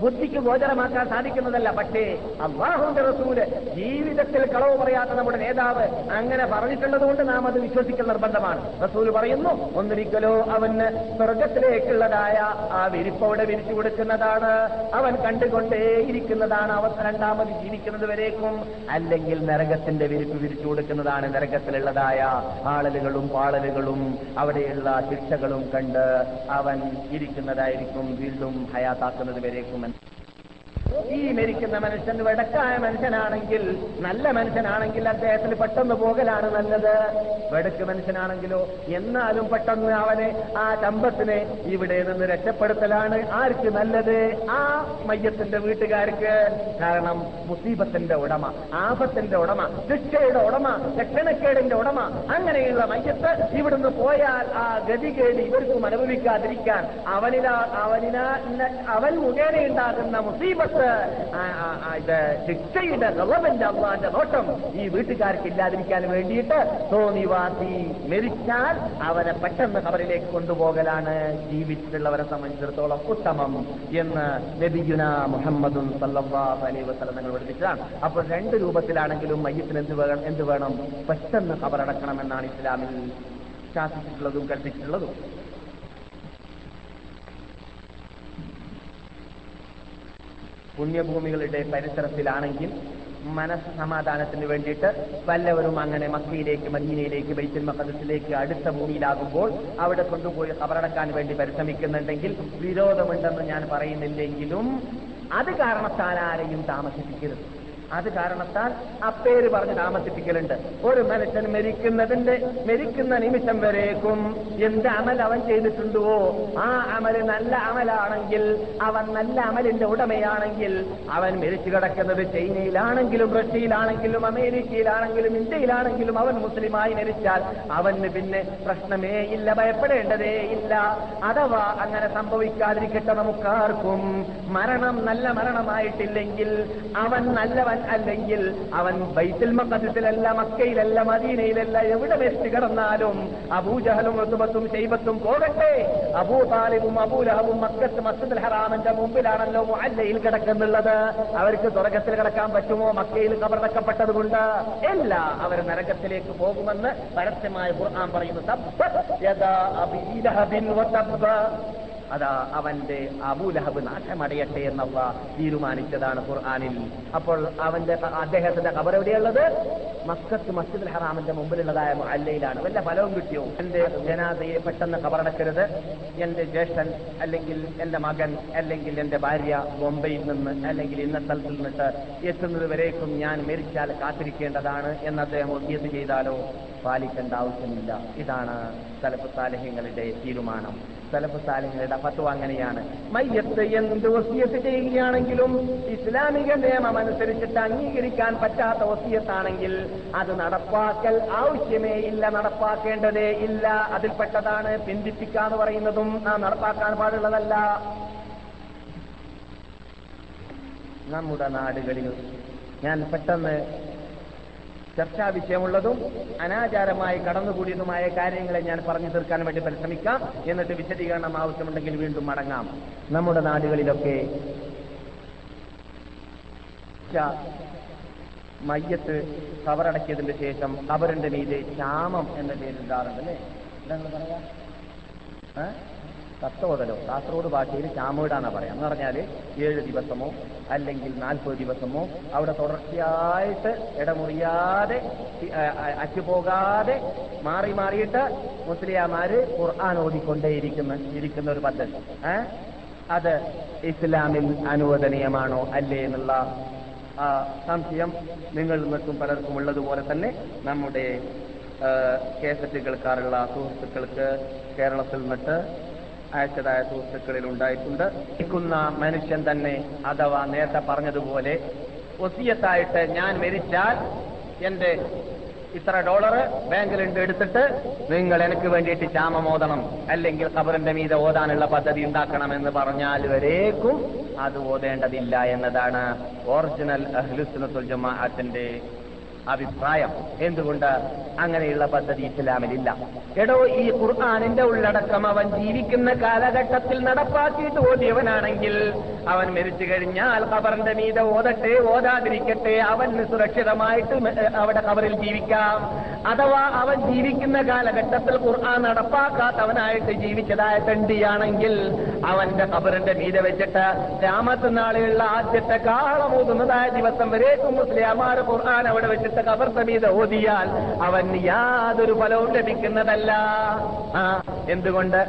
ബുദ്ധിക്ക് ഗോചരമാക്കാൻ സാധിക്കുന്നതല്ല. പക്ഷേ അള്ളാഹുന്റെ റസൂൽ ജീവിതത്തിൽ കളവ് പറയാത്ത നമ്മുടെ നേതാവ് അങ്ങനെ പറഞ്ഞിട്ടുള്ളത് കൊണ്ട് നാം അത് വിശ്വസിക്കൽ നിർബന്ധമാണ്. റസൂൽ പറയുന്നു ഒന്നിരിക്കലോ അവന് സ്വർഗത്തിലേക്കുള്ളതായ ആ വിരിപ്പോടെ അവിടെ വിരിച്ചു കൊടുക്കുന്നതാണ്. അവൻ കണ്ടുകൊണ്ടേയിരിക്കുന്നതാണ് അവൻ രണ്ടാമത് ജീവിക്കുന്നത് വരേക്കും അല്ലെങ്കിൽ നരകത്തിന്റെ വിരിപ്പ് വിരിച്ചു കൊടുക്കുന്നതാണ് നരകത്തിലുള്ളതായ ആളലുകളും പാളലുകളും അവിടെയുള്ള ശിക്ഷകളും കണ്ട് അവൻ ഇരിക്കുന്നതായിരിക്കും വീണ്ടും ഹയാത്താക്കുന്നത് വരേക്കും എന്ന് ഈ മരിക്കുന്ന മനുഷ്യൻ വെടക്കായ മനുഷ്യനാണെങ്കിൽ നല്ല മനുഷ്യനാണെങ്കിൽ അദ്ദേഹത്തിന് പെട്ടെന്ന് പോകലാണ് നല്ലത്. വെടക്ക് മനുഷ്യനാണെങ്കിലോ എന്നാലും പെട്ടെന്ന് അവനെ ആ ചമ്പത്തിനെ ഇവിടെ നിന്ന് രക്ഷപ്പെടുത്തലാണ് ആർക്ക് നല്ലത്? ആ മയ്യത്തിന്റെ വീട്ടുകാർക്ക്. കാരണം മുസീബത്തിന്റെ ഉടമ ആപത്തിന്റെ ഉടമ ശിക്ഷയുടെ ഉടമ രക്ഷണക്കേടിന്റെ ഉടമ അങ്ങനെയുള്ള മയ്യത്ത് ഇവിടുന്ന് പോയാൽ ആ ഗതി ഗതികേട് ഇവർക്കും അനുഭവിക്കാതിരിക്കാൻ അവനിലാ അവനിലാ അവൻ മുഖേന ഉണ്ടാകുന്ന മുസീബത്ത് ശിക്ഷയുടെ ഗവൺമെന്റ് അള്ളാന്റെ നോട്ടം ഈ വീട്ടുകാർക്ക് ഇല്ലാതിരിക്കാൻ വേണ്ടിയിട്ട് തോന്നിവാസി മരിച്ചാൽ അവരെ പെട്ടെന്ന് കബറിലേക്ക് കൊണ്ടുപോകലാണ് ജീവിച്ചിട്ടുള്ളവരെ സംബന്ധിച്ചിടത്തോളം ഉത്തമം എന്ന് നബിയുന മുഹമ്മദും വസല്ലം നിങ്ങൾ പഠിപ്പിച്ചതാണ് അപ്പോൾ രണ്ട് രൂപത്തിലാണെങ്കിലും മയ്യത്തിന് എന്ത് വേണം എന്ത് വേണം? പെട്ടെന്ന് എന്നാണ് ഇസ്ലാമിൽ ശാസിച്ചിട്ടുള്ളതും കൽപ്പിച്ചിട്ടുള്ളതും. പുണ്യഭൂമികളുടെ പരിസരത്തിലാണെങ്കിൽ മനസ്സ് സമാധാനത്തിന് വേണ്ടിയിട്ട് വല്ലവരും അങ്ങനെ മക്കയിലേക്ക് മദീനയിലേക്ക് ബൈത്തുൽ മഖദസിലേക്ക് അടുത്ത ഭൂമിയിലാകുമ്പോൾ അവിടെ കൊണ്ടുപോയി കബറടക്കാൻ വേണ്ടി പരിശ്രമിക്കുന്നുണ്ടെങ്കിൽ വിരോധമുണ്ടെന്ന് ഞാൻ പറയുന്നില്ലെങ്കിലും അത് കാരണത്താൽ ആരെയും താമസിപ്പിക്കരുത്. അത് കാരണത്താൽ അപ്പേര് പറഞ്ഞ് താമസിപ്പിക്കലുണ്ട്. ഒരു മനുഷ്യൻ മരിക്കുന്നതിന്റെ മരിക്കുന്ന നിമിഷം വരേക്കും എന്ത് അമൽ അവൻ ചെയ്തിട്ടുണ്ടോ? ആ അമൽ നല്ല അമലാണെങ്കിൽ അവൻ നല്ല അമലിന്റെ ഉടമയാണെങ്കിൽ അവൻ മരിച്ചു കിടക്കുന്നത് ചൈനയിലാണെങ്കിലും റഷ്യയിലാണെങ്കിലും അമേരിക്കയിലാണെങ്കിലും ഇന്ത്യയിലാണെങ്കിലും അവൻ മുസ്ലിമായി മരിച്ചാൽ അവന് പിന്നെ പ്രശ്നമേ ഇല്ല ഭയപ്പെടേണ്ടതേ ഇല്ല. അഥവാ അങ്ങനെ സംഭവിക്കാതിരിക്കട്ടെ നമുക്കാർക്കും. മരണം നല്ല മരണമായിട്ടില്ലെങ്കിൽ അവൻ അല്ലെങ്കിൽ അവൻ ബൈത്തിൽ മക്കത്തിലല്ല മക്കയിലല്ല മദീനയിലല്ല എവിടെ വെച്ച് കിടന്നാലും അബൂജഹലും ഋതുബത്തും ശൈബത്തും പോകട്ടെ. അബൂ താലിബും അബൂലഹബും മക്കത്ത് മസ്ജിദുൽ ഹറാമിന്റെ മുമ്പിലാണല്ലോ മുഅല്ലയിൽ കിടക്കുന്നുള്ളത്. അവർക്ക് സ്വർഗത്തിൽ കിടക്കാൻ പറ്റുമോ? മക്കയിൽ കബറടക്കപ്പെട്ടതുകൊണ്ട് ഇല്ല അവർ നരകത്തിലേക്ക് പോകുമെന്ന് പരസ്യമായ ഖുർആൻ പറയുന്നു. അതാ അവന്റെ അബൂലഹബ് നാശമടയട്ടെ എന്നവ തീരുമാനിച്ചതാണ് ഖുർആാനിൽ. അപ്പോൾ അവന്റെ അദ്ദേഹത്തിന്റെ ഖബർ എവിടെയുള്ളത്? മസ്കത്ത് മസ്ജിദുൽ ഹറാമിന്റെ മുമ്പിലുള്ളതായ അല്ലയിലാണ് വല്ല ഫലവും കിട്ടിയോ? എന്റെ ജനാദയെ പെട്ടെന്ന് ഖബറടക്കരുത്. എന്റെ ജ്യേഷ്ഠൻ അല്ലെങ്കിൽ എന്റെ മകൻ അല്ലെങ്കിൽ എന്റെ ഭാര്യ ബോംബെയിൽ നിന്ന് അല്ലെങ്കിൽ ഇന്ന സ്ഥലത്തിൽ നിന്നിട്ട് എത്തുന്നത് വരേക്കും ഞാൻ മരിച്ചാൽ കാത്തിരിക്കേണ്ടതാണ് എന്ന് അദ്ദേഹം ഒത്തിയത് ചെയ്താലോ? പാലിക്കേണ്ട ആവശ്യമില്ല. ഇതാണ് സലഫ് സാലഹ്യങ്ങളുടെ തീരുമാനം. സലഫ് സാലിങ്ങളുടെ ഫത്വ അങ്ങനെയാണ്. മയ്യത്ത് എന്ത് വസിയത്ത് ചെയ്യുകയാണെങ്കിലും ഇസ്ലാമിക നിയമം അനുസരിച്ചിട്ട് അംഗീകരിക്കാൻ പറ്റാത്ത വസിയത്താണെങ്കിൽ അത് നടപ്പാക്കൽ ആവശ്യമേ ഇല്ല നടപ്പാക്കേണ്ടതേ ഇല്ല. അതിൽപ്പെട്ടതാണ് പിന്തിപ്പിക്കാന്ന് പറയുന്നതും നാം നടപ്പാക്കാൻ പാടുള്ളതല്ല. നമ്മുടെ നാടുകളിൽ ഞാൻ പെട്ടെന്ന് ചർച്ചാ വിഷയമുള്ളതും അനാചാരമായി കടന്നുകൂടിയതുമായ കാര്യങ്ങളെ ഞാൻ പറഞ്ഞു തീർക്കാൻ വേണ്ടി പരിശ്രമിക്കാം. എന്നിട്ട് വിശദീകരണം ആവശ്യമുണ്ടെങ്കിൽ വീണ്ടും മടങ്ങാം. നമ്മുടെ നാടുകളിലൊക്കെ മയ്യത്ത് കവറടക്കിയതിന് ശേഷം അവരുടെ മീതെ ക്ഷാമം എന്ന പേരുണ്ടാറുണ്ട് അല്ലേ എന്താ പറയാ? ഏ? കത്തോതലോ കാസർഗോഡ് ഭാഷയിൽ ചാമീടാന്നാ പറയാം എന്ന് പറഞ്ഞാൽ ഏഴ് ദിവസമോ അല്ലെങ്കിൽ നാൽപ്പത് ദിവസമോ അവിടെ തുടർച്ചയായിട്ട് ഇടമുറിയാതെ അറ്റുപോകാതെ മാറി മാറിയിട്ട് മുസ്ലിയാമാര് ഖുർആൻ ഓതിക്കൊണ്ടേയിരിക്കുന്ന ഇരിക്കുന്ന ഒരു പദ്ധതി? അത് ഇസ്ലാമിൽ അനുവദനീയമാണോ അല്ലേ എന്നുള്ള ആ, സംശയം നിങ്ങളിൽ നിൽക്കും പലർക്കും ഉള്ളതുപോലെ തന്നെ നമ്മുടെ കേസറ്റ് കേൾക്കാറുള്ള സുഹൃത്തുക്കൾക്ക് കേരളത്തിൽ നിന്നിട്ട് അയച്ചതായ സുഹൃത്തുക്കളിൽ ഉണ്ടായിട്ടുണ്ട്. ഇരിക്കുന്ന മനുഷ്യൻ തന്നെ അഥവാ നേരത്തെ പറഞ്ഞതുപോലെ ഒസിയത്തായിട്ട് ഞാൻ മരിച്ചാൽ എന്റെ ഇത്ര ഡോളർ ബാങ്കിലുണ്ട് എടുത്തിട്ട് നിങ്ങൾ എനിക്ക് വേണ്ടിയിട്ട് ഓതണം. അല്ലെങ്കിൽ ഖബറിന്റെ മീത ഓതാനുള്ള പദ്ധതി ഉണ്ടാക്കണമെന്ന് പറഞ്ഞാൽ വരേക്കും അത് ഓതേണ്ടതില്ല എന്നതാണ് ഒറിജിനൽ അഹ്ലുസ്ലത്തുൽ ജമാഅത്തിന്റെ അഭിപ്രായം. എന്തുകൊണ്ട്? അങ്ങനെയുള്ള പദ്ധതി ഇസ്ലാമിലില്ല. എടോ ഈ ഖുർആാനിന്റെ ഉള്ളടക്കം അവൻ ജീവിക്കുന്ന കാലഘട്ടത്തിൽ നടപ്പാക്കിയിട്ട് ഓടിയവനാണെങ്കിൽ അവൻ മരിച്ചു കഴിഞ്ഞാൽ ഖബറിന്റെ മീത ഓതട്ടെ ഓതാതിരിക്കട്ടെ അവന് സുരക്ഷിതമായിട്ട് അവിടെ ഖബറിൽ ജീവിക്കാം. അഥവാ അവൻ ജീവിക്കുന്ന കാലഘട്ടത്തിൽ ഖുർആൻ നടപ്പാക്കാത്തവനായിട്ട് ജീവിച്ചതായ തണ്ടിയാണെങ്കിൽ അവന്റെ ഖബറിന്റെ മീത വെച്ചിട്ട് രാമത്ത് നാളെയുള്ള ആദ്യത്തെ കാളമൂതുന്നതായ ദിവസം വരേക്കും മുസ്ലിയാമാർ ഖുർആൻ അവിടെ വെച്ചിട്ട് ഖബറിന്റെ സമീത ഓതിയാൽ അവൻ യാതൊരു ഫലവും ലഭിക്കുന്നതല്ല. ആ എന്തുകൊണ്ട്?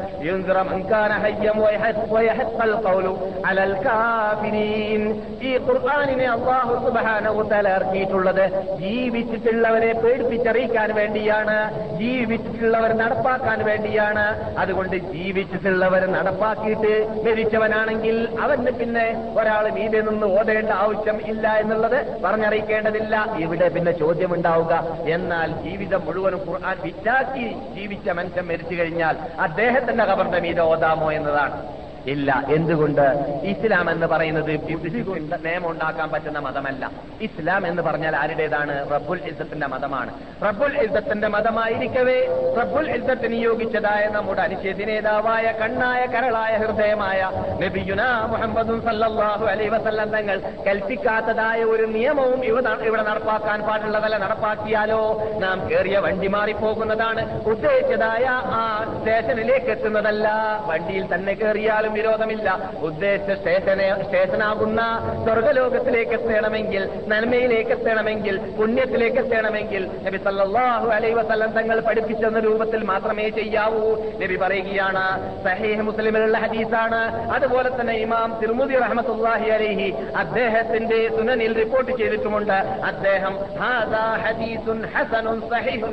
ഈ ജീവിച്ചിട്ടുള്ളവരെ പേടിപ്പിച്ചറിയിക്കാൻ വേണ്ടിയാണ്. ജീവിച്ചിട്ടുള്ളവർ നടപ്പാക്കാൻ വേണ്ടിയാണ്. അതുകൊണ്ട് ജീവിച്ചിട്ടുള്ളവർ നടപ്പാക്കിയിട്ട് മരിച്ചവനാണെങ്കിൽ അവന് പിന്നെ ഒരാൾ മീതെ നിന്ന് ഓതേണ്ട ആവശ്യം ഇല്ല എന്നുള്ളത് പറഞ്ഞറിയിക്കേണ്ടതില്ല. ഇവിടെ പിന്നെ ചോദ്യമുണ്ടാവുക. എന്നാൽ ജീവിതം മുഴുവനും ഖുർആൻ വിറ്റാക്കി ജീവിച്ച മനുഷ്യൻ മരിച്ചു കഴിഞ്ഞാൽ അദ്ദേഹത്തിന്റെ കബറിന്റെ മീത ഓതാമോ എന്നതാണ്. ഇല്ല. എന്തുകൊണ്ട്? ഇസ്ലാം എന്ന് പറയുന്നത് കൊണ്ട് നിയമം ഉണ്ടാക്കാൻ പറ്റുന്ന മതമല്ല. ഇസ്ലാം എന്ന് പറഞ്ഞാൽ ആരുടേതാണ്? റബ്ബുൽ ഇസ്സത്തിന്റെ മതമാണ്. റബ്ബുൽ ഇസ്സത്തിന്റെ മതമായിരിക്കവേ. റബ്ബുൽ ഇസ്സത്ത് നിയോഗിച്ചതായ നമ്മുടെ അനുശ്ചേദ നേതാവായ കണ്ണായ കരളായ ഹൃദയമായ നബിയുന മുഹമ്മദും സല്ലാഹു അലൈ വസല്ലം തങ്ങൾ കൽപ്പിക്കാത്തതായ ഒരു നിയമവും ഇവിടെ നടപ്പാക്കാൻ പാടുള്ളതല്ല. നടപ്പാക്കിയാലോ? നാം കയറിയ വണ്ടി മാറിപ്പോകുന്നതാണ്. ഉദ്ദേശിച്ചതായ ആ സ്റ്റേഷനിലേക്ക് എത്തുന്നതല്ല. വണ്ടിയിൽ തന്നെ കയറിയാലും വിരോധമില്ല. ഉദ്ദേശിച്ച സ്റ്റേഷനെ സ്റ്റേഷനാകുന്ന സ്വർഗലോകത്തിലേക്ക് എത്തണമെങ്കിൽ നന്മയിലേക്ക് എത്തണമെങ്കിൽ പുണ്യത്തിലേക്ക് എത്തണമെങ്കിൽ നബി സല്ലാഹു അലൈഹി വസല്ലം തങ്ങൾ പഠിപ്പിച്ചെന്ന രൂപത്തിൽ മാത്രമേ ചെയ്യാവൂ. നബി പറയുകയാണ് സഹീഹ് മുസ്ലിമിലുള്ള ഹദീസാണ്. അതുപോലെ തന്നെ ഇമാം തിരുമുദി റഹ്മത്തുള്ളാഹി അലൈഹി അദ്ദേഹത്തിന്റെ സുനനിൽ റിപ്പോർട്ട് ചെയ്തിട്ടുമുണ്ട്. അദ്ദേഹം ഹാദാ ഹദീസുൻ ഹസനുൻ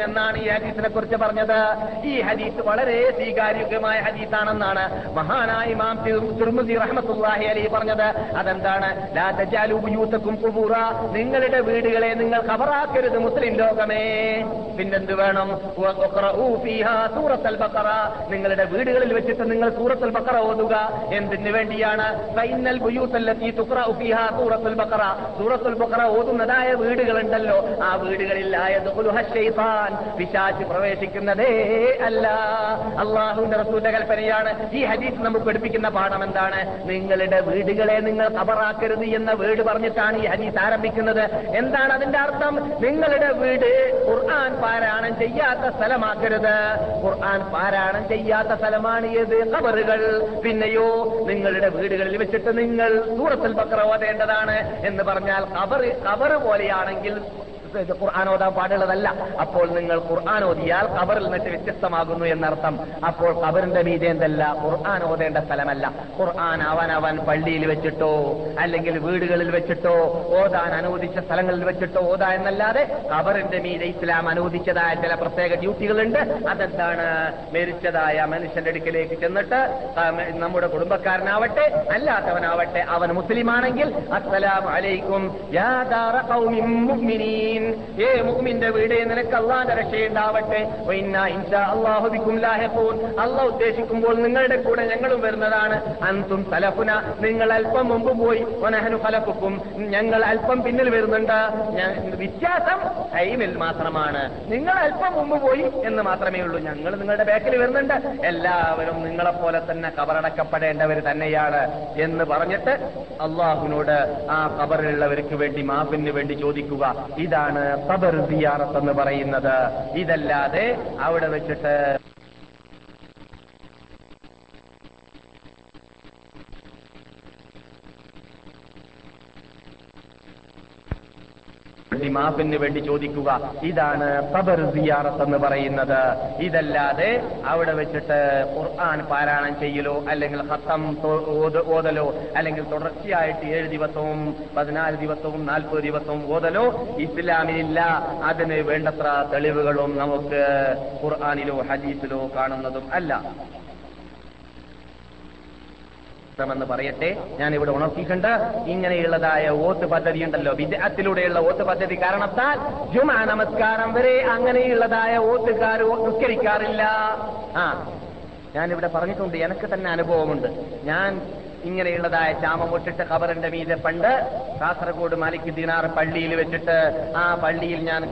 എന്നാണ് ഈ ഹദീസിനെ കുറിച്ച് പറഞ്ഞത്. ഈ ഹദീസ് വളരെ സ്വീകാര്യമായ ഹദീസാണെന്നാണ്. മഹാനായ തിരുമുദി റഹ്മത്തുല്ലാഹി അലി പറഞ്ഞത് അതെന്താണ്? ലാ കുബൂറ നിങ്ങളുടെ വീടുകളെ നിങ്ങൾ ഖബറാക്കരുത് മുസ്ലിം ലോകമേ. പിന്നെന്ത് വേണം? സൂറത്തൽ ബഖറ. നിങ്ങളുടെ വീടുകളിൽ വെച്ചിട്ട് നിങ്ങൾ സൂറത്തൽ ബക്കറ ഓതുക. എന്തിനു വേണ്ടിയാണ്? സൂറത്തുൽ ബഖറ. സൂറത്തുൽ ബഖറ ഓതുന്നതായ വീടുകളുണ്ടല്ലോ. ആ വീടുകളിൽ പിശാച്ച് പ്രവേശിക്കുന്നതേ അല്ല. അള്ളാഹുവിന്റെ റസൂലിന്റെ കൽപ്പനയാണ് ഈ ഹദീസ് നമുക്ക് പഠിപ്പിക്കുന്ന പാഠം എന്താണ്? നിങ്ങളുടെ വീടുകളെ നിങ്ങൾ കബറാക്കരുത് എന്ന വീട് പറഞ്ഞിട്ടാണ് ഈ ഹരീസ് ആരംഭിക്കുന്നത്. എന്താണ് അതിന്റെ അർത്ഥം? നിങ്ങളുടെ വീട് ഖുർആൻ പാരായണം ചെയ്യാത്ത സ്ഥലമാക്കരുത്. ഖുർആൻ പാരായണം ചെയ്യാത്ത സ്ഥലമാണ് ഏത്? കബറുകൾ പിന്നെയോ നിങ്ങളുടെ വീടുകളിൽ വെച്ചിട്ട് നിങ്ങൾ സൂറത്തുൽ ബക്ര ഓതേണ്ടതാണ് എന്ന് പറഞ്ഞാൽ കബറ് കബറ് പോലെയാണെങ്കിൽ ഖുർആൻ ഓതാൻ പാടുള്ളതല്ല. അപ്പോൾ നിങ്ങൾ ഖുർആൻ ഓതിയാൽ കബറിൽ നിന്നിട്ട് വ്യത്യസ്തമാകുന്നു എന്നർത്ഥം. അപ്പോൾ കബറിന്റെ മീതെ എന്തല്ല? ഖുർആൻ ഓതേണ്ട സ്ഥലമല്ല. ഖുർആൻ അവൻ അവൻ പള്ളിയിൽ വെച്ചിട്ടോ അല്ലെങ്കിൽ വീടുകളിൽ വെച്ചിട്ടോ ഓതാൻ അനുവദിച്ച സ്ഥലങ്ങളിൽ വെച്ചിട്ടോ ഓതാ എന്നല്ലാതെ കബറിന്റെ മീതെ ഇസ്ലാം അനുവദിച്ചതായ ചില പ്രത്യേക ഡ്യൂട്ടികളുണ്ട്. അതെന്താണ്? മരിച്ചതായ മനുഷ്യന്റെ അടുക്കിലേക്ക് ചെന്നിട്ട് നമ്മുടെ കുടുംബക്കാരനാവട്ടെ അല്ലാത്തവനാവട്ടെ അവൻ മുസ്ലിമാണെങ്കിൽ അസ്സലാം അലൈക്കും യാ ഖൗമിൻ മുഅ്മിനീൻ ഏ മുഅ്മിന്റെ വീട് നിനക്ക് അള്ളാന്റെ രക്ഷയുണ്ടാവട്ടെ. വഇന്നാ ഇൻഷാ അല്ലാഹു ബിക്കും ലാഹിഖൂൻ. അള്ളാഹ് ഉദ്ദേശിക്കുമ്പോൾ നിങ്ങളുടെ കൂടെ ഞങ്ങളും വരുന്നതാണ്. അന്തും തലഫുന നിങ്ങൾ അല്പം മുമ്പ് പോയി. ഒനഹനു ഫലപ്പുക്കും ഞങ്ങൾ അല്പം പിന്നിൽ വരുന്നുണ്ട്. വ്യത്യാസം ടൈമിൽ മാത്രമാണ്. നിങ്ങൾ അല്പം മുമ്പ് പോയി എന്ന് മാത്രമേ ഉള്ളൂ. ഞങ്ങൾ നിങ്ങളുടെ ബാക്കിൽ വരുന്നുണ്ട്. എല്ലാവരും നിങ്ങളെപ്പോലെ തന്നെ കബറടക്കപ്പെടേണ്ടവർ തന്നെയാണ് എന്ന് പറഞ്ഞിട്ട് അള്ളാഹുവിനോട് ആ കബറിലുള്ളവർക്ക് വേണ്ടി മാപ്പിന് വേണ്ടി ചോദിക്കുക. ഇതാണ് ഖബർ സിയാറത്ത് എന്ന് പറയുന്നത്. ഇതല്ലാതെ അവിടെ വെച്ചിട്ട് വേണ്ടി മാഫിന് വേണ്ടി ചോദിക്കുക ഇതാണ് ഖബർ സിയാറത്ത് എന്ന് പറയുന്നത്. ഇതല്ലാതെ അവിടെ വെച്ചിട്ട് ഖുർആൻ പാരായണം ചെയ്യലോ അല്ലെങ്കിൽ ഹത്തം ഓതലോ അല്ലെങ്കിൽ തുടർച്ചയായിട്ട് ഏഴ് ദിവസവും പതിനാല് ദിവസവും നാൽപ്പത് ദിവസവും ഓതലോ ഇസ്ലാമിലില്ല. അതിന് വേണ്ടത്ര തെളിവുകളും നമുക്ക് ഖുർആാനിലോ ഹദീസിലോ കാണുന്നതും അല്ല. എന്ന് പറയട്ടെ. ഞാൻ ഇവിടെ ഉണർത്തിയിട്ടുണ്ട്. ഇങ്ങനെയുള്ളതായ വോട്ട് പദ്ധതി ഉണ്ടല്ലോ വിദ്യാത്തിലൂടെയുള്ള വോട്ട് പദ്ധതി കാരണത്താൽ ജുമാ നമസ്കാരം വരെ അങ്ങനെയുള്ളതായ വോട്ടുകാർ നിസ്കരിക്കാറില്ല. ആ ഞാനിവിടെ പറഞ്ഞിട്ടുണ്ട്. എനിക്ക് തന്നെ അനുഭവമുണ്ട്. ഞാൻ ഇങ്ങനെയുള്ളതായ ചാമമൊട്ടിട്ട് ഖബറിന്റെ മീതെ പണ്ട് കാസർഗോഡ് മാലിക് ദിനാർ പള്ളിയിൽ വെച്ചിട്ട് ആ പള്ളിയിൽ ഞാൻ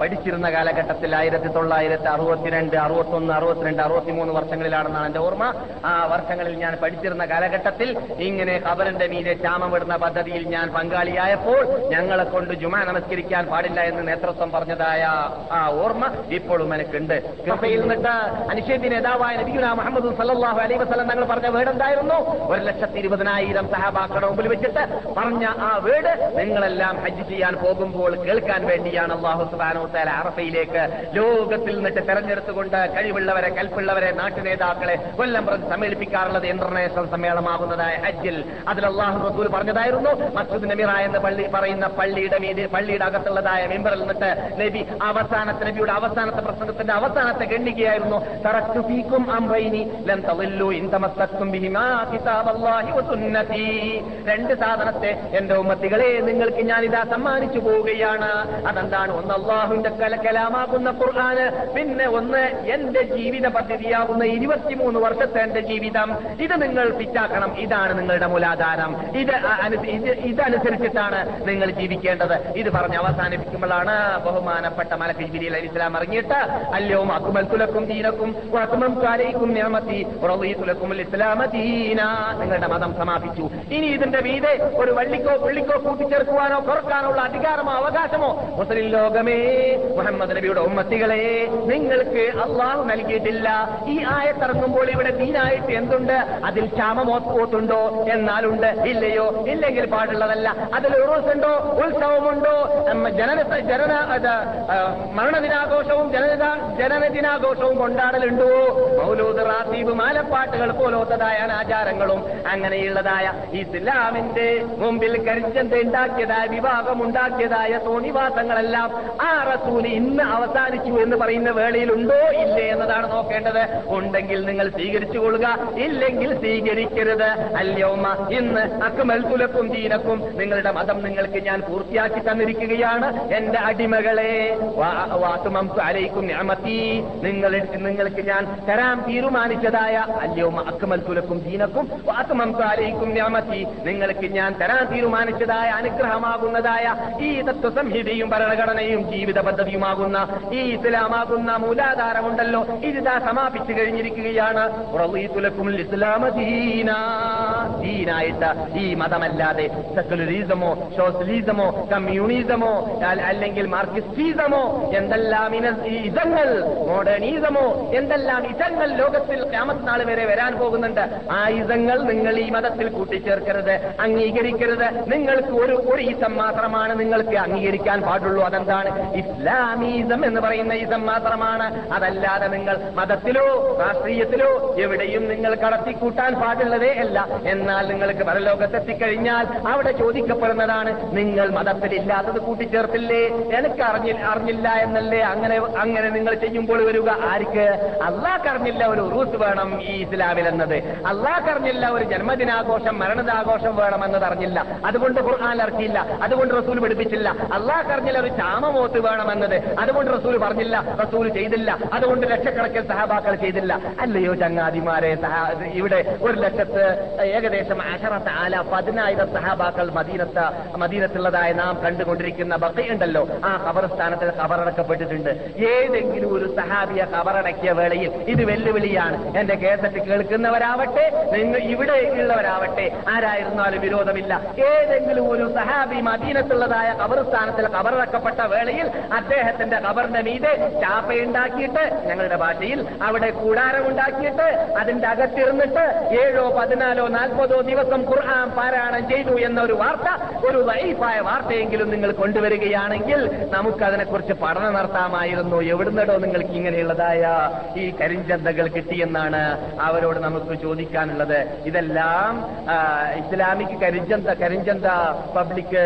പഠിച്ചിരുന്ന കാലഘട്ടത്തിൽ ആയിരത്തി തൊള്ളായിരത്തി അറുപത്തിരണ്ട് അറുപത്തൊന്ന് അറുപത്തിരണ്ട് അറുപത്തിമൂന്ന് വർഷങ്ങളിലാണെന്നാണ് എന്റെ ഓർമ്മ. ആ വർഷങ്ങളിൽ ഞാൻ പഠിച്ചിരുന്ന കാലഘട്ടത്തിൽ ഇങ്ങനെ ഖബറിന്റെ മീതെ ചാമമിടുന്ന പദ്ധതിയിൽ ഞാൻ പങ്കാളിയായപ്പോൾ ഞങ്ങളെ കൊണ്ട് ജുമാ നമസ്കരിക്കാൻ പാടില്ല എന്ന് നേതൃത്വം പറഞ്ഞതായ ആ ഓർമ്മ ഇപ്പോഴും എനിക്കുണ്ട്. കൃപയിൽ നിന്നിട്ട് അനുഷേദി നേതാവായ നബിയുന മുഹമ്മദ് വസല്ലം തങ്ങൾ പറഞ്ഞ വേടെന്തായിരുന്നു ഒരു ലക്ഷത്തി ഇരുപതിനായിരം സഹാബാക്കളുടെ മുമ്പിൽ വെച്ചിട്ട് പറഞ്ഞ ആ വീട് നിങ്ങളെല്ലാം ഹജ്ജ് ചെയ്യാൻ പോകുമ്പോൾ കേൾക്കാൻ വേണ്ടിയാണ് അള്ളാഹു സുബാനോ തല അറഫയിലേക്ക് ലോകത്തിൽ നിന്നിട്ട് തെരഞ്ഞെടുത്തുകൊണ്ട് കഴിവുള്ളവരെ കൽപ്പുള്ളവരെ നാട്ടു നേതാക്കളെ കൊല്ലം പ്രതി സമ്മേളിപ്പിക്കാറുള്ളത് ഇന്റർനാഷണൽ സമ്മേളനമാകുന്നതായ ഹജ്ജിൽ. അതിൽ അള്ളാഹു റസൂൽ പറഞ്ഞതായിരുന്നു മസ്ജിദ് നമിറ എന്ന് പള്ളി പറയുന്ന പള്ളിയുടെ മീതി പള്ളിയുടെ അകത്തുള്ളതായ മെമ്പറിൽ നിന്നിട്ട് നബി അവസാനത്തെ നബിയുടെ അവസാനത്തെ പ്രസംഗത്തിന്റെ അവസാനത്തെ ഗണ്ണികയായിരുന്നു തറച്ചു പീക്കും അംറൈനി ലം തളില്ലു ഇൻ ബിഹിമാ കിതാബല്ലാഹി വസുന്നതി രണ്ട് സാധനത്തെ എന്റെ ഉമ്മത്തികളെ നിങ്ങൾക്ക് ഞാൻ ഇതാ സമ്മാനിച്ചു പോവുകയാണ്. അതെന്താണ്? ഒന്ന് അള്ളാഹുവിന്റെ കലക്കലാമാകുന്ന ഖുർആാന് പിന്നെ ഒന്ന് എന്റെ ജീവിത പദ്ധതിയാകുന്ന ഇരുപത്തിമൂന്ന് വർഷത്തെ എന്റെ ജീവിതം. ഇത് നിങ്ങൾ ഫിറ്റാക്കണം. ഇതാണ് നിങ്ങളുടെ മൂലാധാരം. ഇത് ഇതനുസരിച്ചിട്ടാണ് നിങ്ങൾ ജീവിക്കേണ്ടത്. ഇത് പറഞ്ഞ് അവസാനിപ്പിക്കുമ്പോഴാണ് ബഹുമാനപ്പെട്ട മലക്ക് ജിബിരി അലി ഇസ്ലാം ഇറങ്ങിയിട്ട് അല്ലയോ അക്കുമൽ തുലക്കും ദീനക്കും നിങ്ങളുടെ മതം സമാപിച്ചു. ഇനി ഇതിന്റെ മീതെ ഒരു വള്ളിക്കോ പുള്ളിക്കോ കൂട്ടിച്ചേർക്കുവാനോ കുറക്കാനോ ഉള്ള അധികാരമോ അവകാശമോ? മുസ്ലിം ലോകമേ മുഹമ്മദ് നബിയുടെ ഉമ്മത്തികളെ നിങ്ങൾക്ക് അള്ളാഹു നൽകിയിട്ടില്ല. ഈ ആയത്തിറങ്ങുമ്പോൾ ഇവിടെ ദീനായിട്ട് എന്തുണ്ട്? അതിൽ ക്ഷാമമോത്തുണ്ടോ എന്നാലുണ്ട്. ഇല്ലയോ? ഇല്ലെങ്കിൽ പാടുള്ളതല്ല. അതിൽ ഉറൂസുണ്ടോ ഉത്സവമുണ്ടോ? ജനന ജനന മരണദിനാഘോഷവും ജനന ജനനദിനാഘോഷവും കൊണ്ടാടലുണ്ടോ? മൗലൂദ് റാസീബ് മാലപ്പാട്ടുകൾ പോലോത്തതായ അനാചാരങ്ങളും അങ്ങനെയുള്ളതായ ഇസ്ലാമിന്റെ മുമ്പിൽ കരിച്ചന്ത ഉണ്ടാക്കിയതായ വിവാഹം ഉണ്ടാക്കിയതായ തോണിവാസങ്ങളെല്ലാം ആ റസൂൽ ഇന്ന് അവസാനിച്ചു എന്ന് പറയുന്ന വേളയിലുണ്ടോ ഇല്ലേ എന്നതാണ് നോക്കേണ്ടത്. ഉണ്ടെങ്കിൽ നിങ്ങൾ സ്വീകരിച്ചു കൊള്ളുക ഇല്ലെങ്കിൽ സ്വീകരിക്കരുത്. അല്ലയോമ്മ ഇന്ന് അക്കുമൽ തുലക്കും ദീനക്കും നിങ്ങളുടെ മതം നിങ്ങൾക്ക് ഞാൻ പൂർത്തിയാക്കി തന്നിരിക്കുകയാണ്. എന്റെ അടിമകളെ നിങ്ങൾ നിങ്ങൾക്ക് ഞാൻ തരാൻ തീരുമാനിച്ചതായ അല്യോമ്മ അക്കുമൽ തുലക്കും ദീനക്കും ഞാമത്തി. നിങ്ങൾക്ക് ഞാൻ തരാൻ തീരുമാനിച്ചതായ അനുഗ്രഹമാകുന്നതായ ഈ തത്വസംഹിതയും ഭരണഘടനയും ജീവിത പദ്ധതിയുമാകുന്ന ഈ ഇസ്ലാമാകുന്ന മൂലാധാരമുണ്ടല്ലോ. ഇതിതാ സമാപിച്ചു കഴിഞ്ഞിരിക്കുകയാണ്. ദീനായിട്ട് ഈ മതമല്ലാതെ സെക്കുലറിസമോ സോഷ്യലിസമോ കമ്മ്യൂണിസമോ അല്ലെങ്കിൽ മാർക്സിസമോ എന്തെല്ലാം ഇതങ്ങൾ മോഡേണിസമോ എന്തെല്ലാം ഇതങ്ങൾ ലോകത്തിൽ ക്യാമത്ത് നാൾ വരെ വരാൻ പോകുന്നുണ്ട്. ആ ഇതങ്ങൾ നിങ്ങൾ ഈ മതത്തിൽ കൂട്ടിച്ചേർക്കരുത് അംഗീകരിക്കരുത്. നിങ്ങൾക്ക് ഒരു ഒരു ഈസം മാത്രമാണ് നിങ്ങൾക്ക് അംഗീകരിക്കാൻ പാടുള്ളൂ. അതെന്താണ്? ഇസ്ലാമീസം എന്ന് പറയുന്ന ഈസം മാത്രമാണ്. അതല്ലാതെ നിങ്ങൾ മതത്തിലോ രാഷ്ട്രീയത്തിലോ എവിടെയും നിങ്ങൾ കടത്തിക്കൂട്ടാൻ പാടുള്ളതേ അല്ല. എന്നാൽ നിങ്ങൾക്ക് പരലോകത്തെത്തിക്കഴിഞ്ഞാൽ അവിടെ ചോദിക്കപ്പെടുന്നതാണ് നിങ്ങൾ മതത്തിലില്ലാത്തത് കൂട്ടിച്ചേർത്തില്ലേ? എനിക്ക് അറിഞ്ഞി അറിഞ്ഞില്ല എന്നല്ലേ? അങ്ങനെ അങ്ങനെ നിങ്ങൾ ചെയ്യുമ്പോൾ വരിക. ആർക്ക്? അള്ളാഹ് അറിഞ്ഞില്ല ഒരു റൂത്ത് വേണം ഈ ഇസ്ലാമിൽ എന്നത് അള്ളാഹ് അറിഞ്ഞില്ല ഒരു ജന്മദിനാഘോഷം മരണദാഘോഷം വേണമെന്നത് അറിഞ്ഞില്ല. അതുകൊണ്ട് ഖുർആൻ ഇറക്കിയില്ല അതുകൊണ്ട് റസൂൽ പഠിപ്പിച്ചില്ല അള്ളാഹ് അറിഞ്ഞില്ല ഒരു ചാമമോത്ത് വേണമെന്നത്. അതുകൊണ്ട് റസൂൽ പറഞ്ഞില്ല. റസൂൽ ചെയ്തില്ല. അതുകൊണ്ട് ലക്ഷക്കണക്കിന് സഹാബാക്കൾ ചെയ്തില്ല. അല്ലയോ ചങ്ങാതിമാരെ ഇവിടെ ഒരു ലക്ഷത്ത് ഏകദേശം അഷറത്ത് ആല പതിനായിരം സഹാബാക്കൾ മദീനത്ത് മദീനത്തുള്ളതായ നാം കണ്ടുകൊണ്ടിരിക്കുന്ന ബക്കയുണ്ടല്ലോ ആ ഖബർസ്ഥാനത്തിൽ ഖബറടക്കപ്പെട്ടിട്ടുണ്ട്. ഏതെങ്കിലും ഒരു സഹാബിയെ ഖബറടക്കിയ വേളയിൽ ഇത് വെല്ലുവിളിയാണ്. എന്റെ കേസറ്റ് കേൾക്കുന്നവരാവട്ടെ നിങ്ങൾ ഇവിടെ ഉള്ളവരാവട്ടെ. ആരായിരുന്നാലും വിരോധമില്ല. ഏതെങ്കിലും ഒരു സഹാബി മദീനത്തുള്ളതായ കബർസ്ഥാനത്തിൽ കബറിറക്കപ്പെട്ട വേളയിൽ അദ്ദേഹത്തിന്റെ കബറിന്റെ മീതെ ചാപ്പയുണ്ടാക്കിയിട്ട് ഞങ്ങളുടെ ഭാഷയിൽ അവിടെ കൂടാരമുണ്ടാക്കിയിട്ട് അതിന്റെ അകത്തിരുന്നിട്ട് ഏഴോ പതിനാലോ നാൽപ്പതോ ദിവസം ഖുർആൻ പാരായണം ചെയ്തു എന്ന ഒരു വാർത്ത ഒരു വൈഫായ വാർത്തയെങ്കിലും നിങ്ങൾ കൊണ്ടുവരികയാണെങ്കിൽ നമുക്ക് അതിനെക്കുറിച്ച് പഠനം നടത്താമായിരുന്നു. എവിടുന്നടോ നിങ്ങൾക്ക് ഇങ്ങനെയുള്ളതായ ഈ കരിഞ്ചന്തകൾ കിട്ടിയെന്നാണ് അവരോട് നമുക്ക് ചോദിക്കാനുള്ളത്. ഇതെല്ലാം ആ, ഇസ്ലാമിക് കരിഞ്ചന്ത കരിഞ്ചന്ത പബ്ലിക്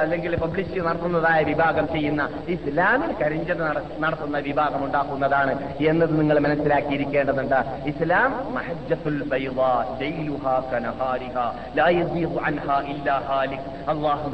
അല്ലെങ്കിൽ പബ്ലിഷ് നടത്തുന്നതായ വിഭാഗം ചെയ്യുന്ന ഇസ്ലാമിൽ കരിഞ്ചന്ത നടത്തുന്ന വിഭാഗം ഉണ്ടാക്കുന്നതാണ് എന്നത് നിങ്ങൾ മനസ്സിലാക്കിയിരിക്കേണ്ടതുണ്ട്. ഇസ്ലാം മഹജ്ജത്തുൽ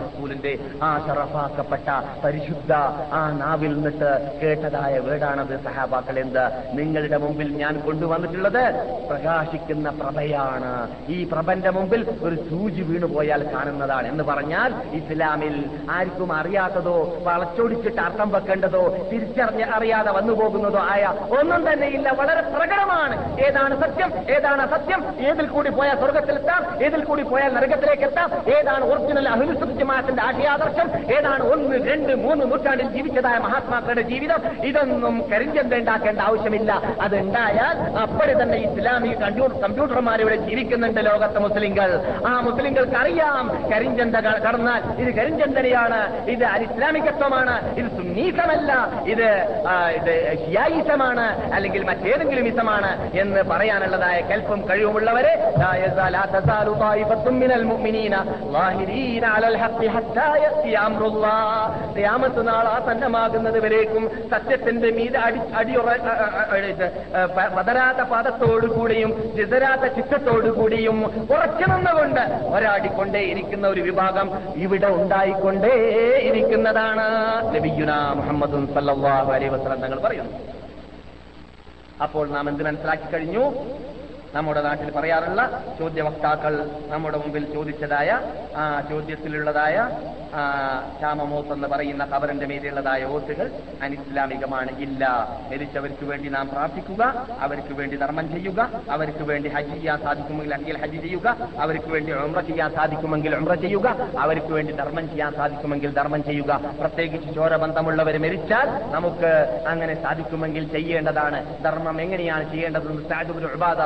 റസൂലിന്റെ ആ ഷറഫാക്കപ്പെട്ട പരിശുദ്ധ ആ നാവിൽ നിന്നിട്ട് കേട്ടതായ വീടാണത് സഹാബാക്കൾ എന്ത് നിങ്ങളുടെ മുമ്പിൽ ഞാൻ കൊണ്ടുവന്നിട്ടുള്ളത് പ്രകാശിക്കുന്ന പ്രഭയാണ്. ഈ പ്രഭന്റെ മുമ്പിൽ ഒരു സൂചി വീണുപോയാൽ കാണുന്നതാണ് എന്ന് പറഞ്ഞാൽ ഇസ്ലാമിൽ ആർക്കും അറിയാത്തതോ വളച്ചൊടിച്ചിട്ട് അർത്ഥം വെക്കേണ്ടതോ തിരിച്ചറിഞ്ഞ് അറിയാതെ വന്നു പോകുന്നതോ ആയ ഒന്നും തന്നെയില്ല വളരെ പ്രകടമാണ്. ഏതാണ് സത്യം? ഏതാണ് സത്യം ഏതിൽ കൂടി പോയാൽ സ്വർഗത്തിലെത്താം ഏതിൽ കൂടി പോയാൽ നരകത്തിലേക്ക് എത്താം ഏതാണ് ഒറിജിനൽ അഹിലുസുജമാത്തിന്റെ ആശയാദർശം? ഏതാണ് ഒന്ന് രണ്ട് മൂന്ന് നൂറ്റാണ്ടിൽ ജീവിച്ചതായ മഹാത്മാക്കളുടെ ജീവിതം? ഇതൊന്നും കരിഞ്ചന്ത ഉണ്ടാക്കേണ്ട ആവശ്യമില്ല. അത് ഉണ്ടായാൽ അപ്പോഴെ തന്നെ ഇസ്ലാമിക കമ്പ്യൂട്ടർ കമ്പ്യൂട്ടർമാർ ഇവിടെ ജീവിക്കുന്നുണ്ട് ലോകത്തെ മുസ്ലിങ്ങൾ. ആ മുസ്ലിങ്ങൾക്ക് അറിയാം കരിഞ്ചന്ത കടന്നാൽ ഇത് കരിഞ്ചന്തനയാണ് ഇത് അനിസ്ലാമികത്വമാണ് ഇത് സുന്നീസമല്ല ഇത് ഇത് ഷിയായിസമാണ് അല്ലെങ്കിൽ മറ്റേതെങ്കിലും ഇസമാണ് എന്ന് പറയാനുള്ളതായ കൽപ്പും കഴിവുമുള്ളവരെ സന്നമാകുന്നത് വരേക്കും സത്യത്തിന്റെ മീത് അടി അടിയുറ പതരാത്ത പാദത്തോടുകൂടിയും ചിതരാത്ത ചിത്തത്തോടുകൂടിയും ഉറച്ചു നിന്നുകൊണ്ട് ഒരാടിക്കൊണ്ടേ ഇരിക്കുന്ന ഒരു വിഭാഗം ഇവിടെ ഉണ്ടായിക്കൊണ്ടേ ഇരിക്കുന്നതാണ് നബിയുന മുഹമ്മദ് സല്ലല്ലാഹു അലൈഹി വസല്ലം തങ്ങൾ പറയുന്നു. അപ്പോൾ നാം എന്ത് മനസ്സിലാക്കി കഴിഞ്ഞു? നമ്മുടെ നാട്ടിൽ പറയാറുള്ള ചോദ്യവക്താക്കൾ നമ്മുടെ മുമ്പിൽ ചോദിച്ചതായ ആ ചോദ്യത്തിലുള്ളതായ ശ്യാമമൂത്ത് എന്ന് പറയുന്ന ഖബറിന്റെ മേലെയുള്ളതായ വോട്ടുകൾ അനിസ്ലാമികമാണ്. ഇല്ല. മരിച്ചവർക്ക് വേണ്ടി നാം പ്രാർത്ഥിക്കുക അവർക്ക് വേണ്ടി ധർമ്മം ചെയ്യുക അവർക്ക് വേണ്ടി ഹജ്ജ് ചെയ്യാൻ സാധിക്കുമെങ്കിൽ ഹജ്ജ് ചെയ്യുക അവർക്ക് വേണ്ടി ഉമ്ര ചെയ്യാൻ സാധിക്കുമെങ്കിൽ ഉംറ ചെയ്യുക അവർക്ക് വേണ്ടി ധർമ്മം ചെയ്യാൻ സാധിക്കുമെങ്കിൽ ധർമ്മം ചെയ്യുക. പ്രത്യേകിച്ച് ചോരബന്ധമുള്ളവർ മരിച്ചാൽ നമുക്ക് അങ്ങനെ സാധിക്കുമെങ്കിൽ ചെയ്യേണ്ടതാണ്. ധർമ്മം എങ്ങനെയാണ് ചെയ്യേണ്ടതെന്ന് സാജുബുൽ ഉബാദ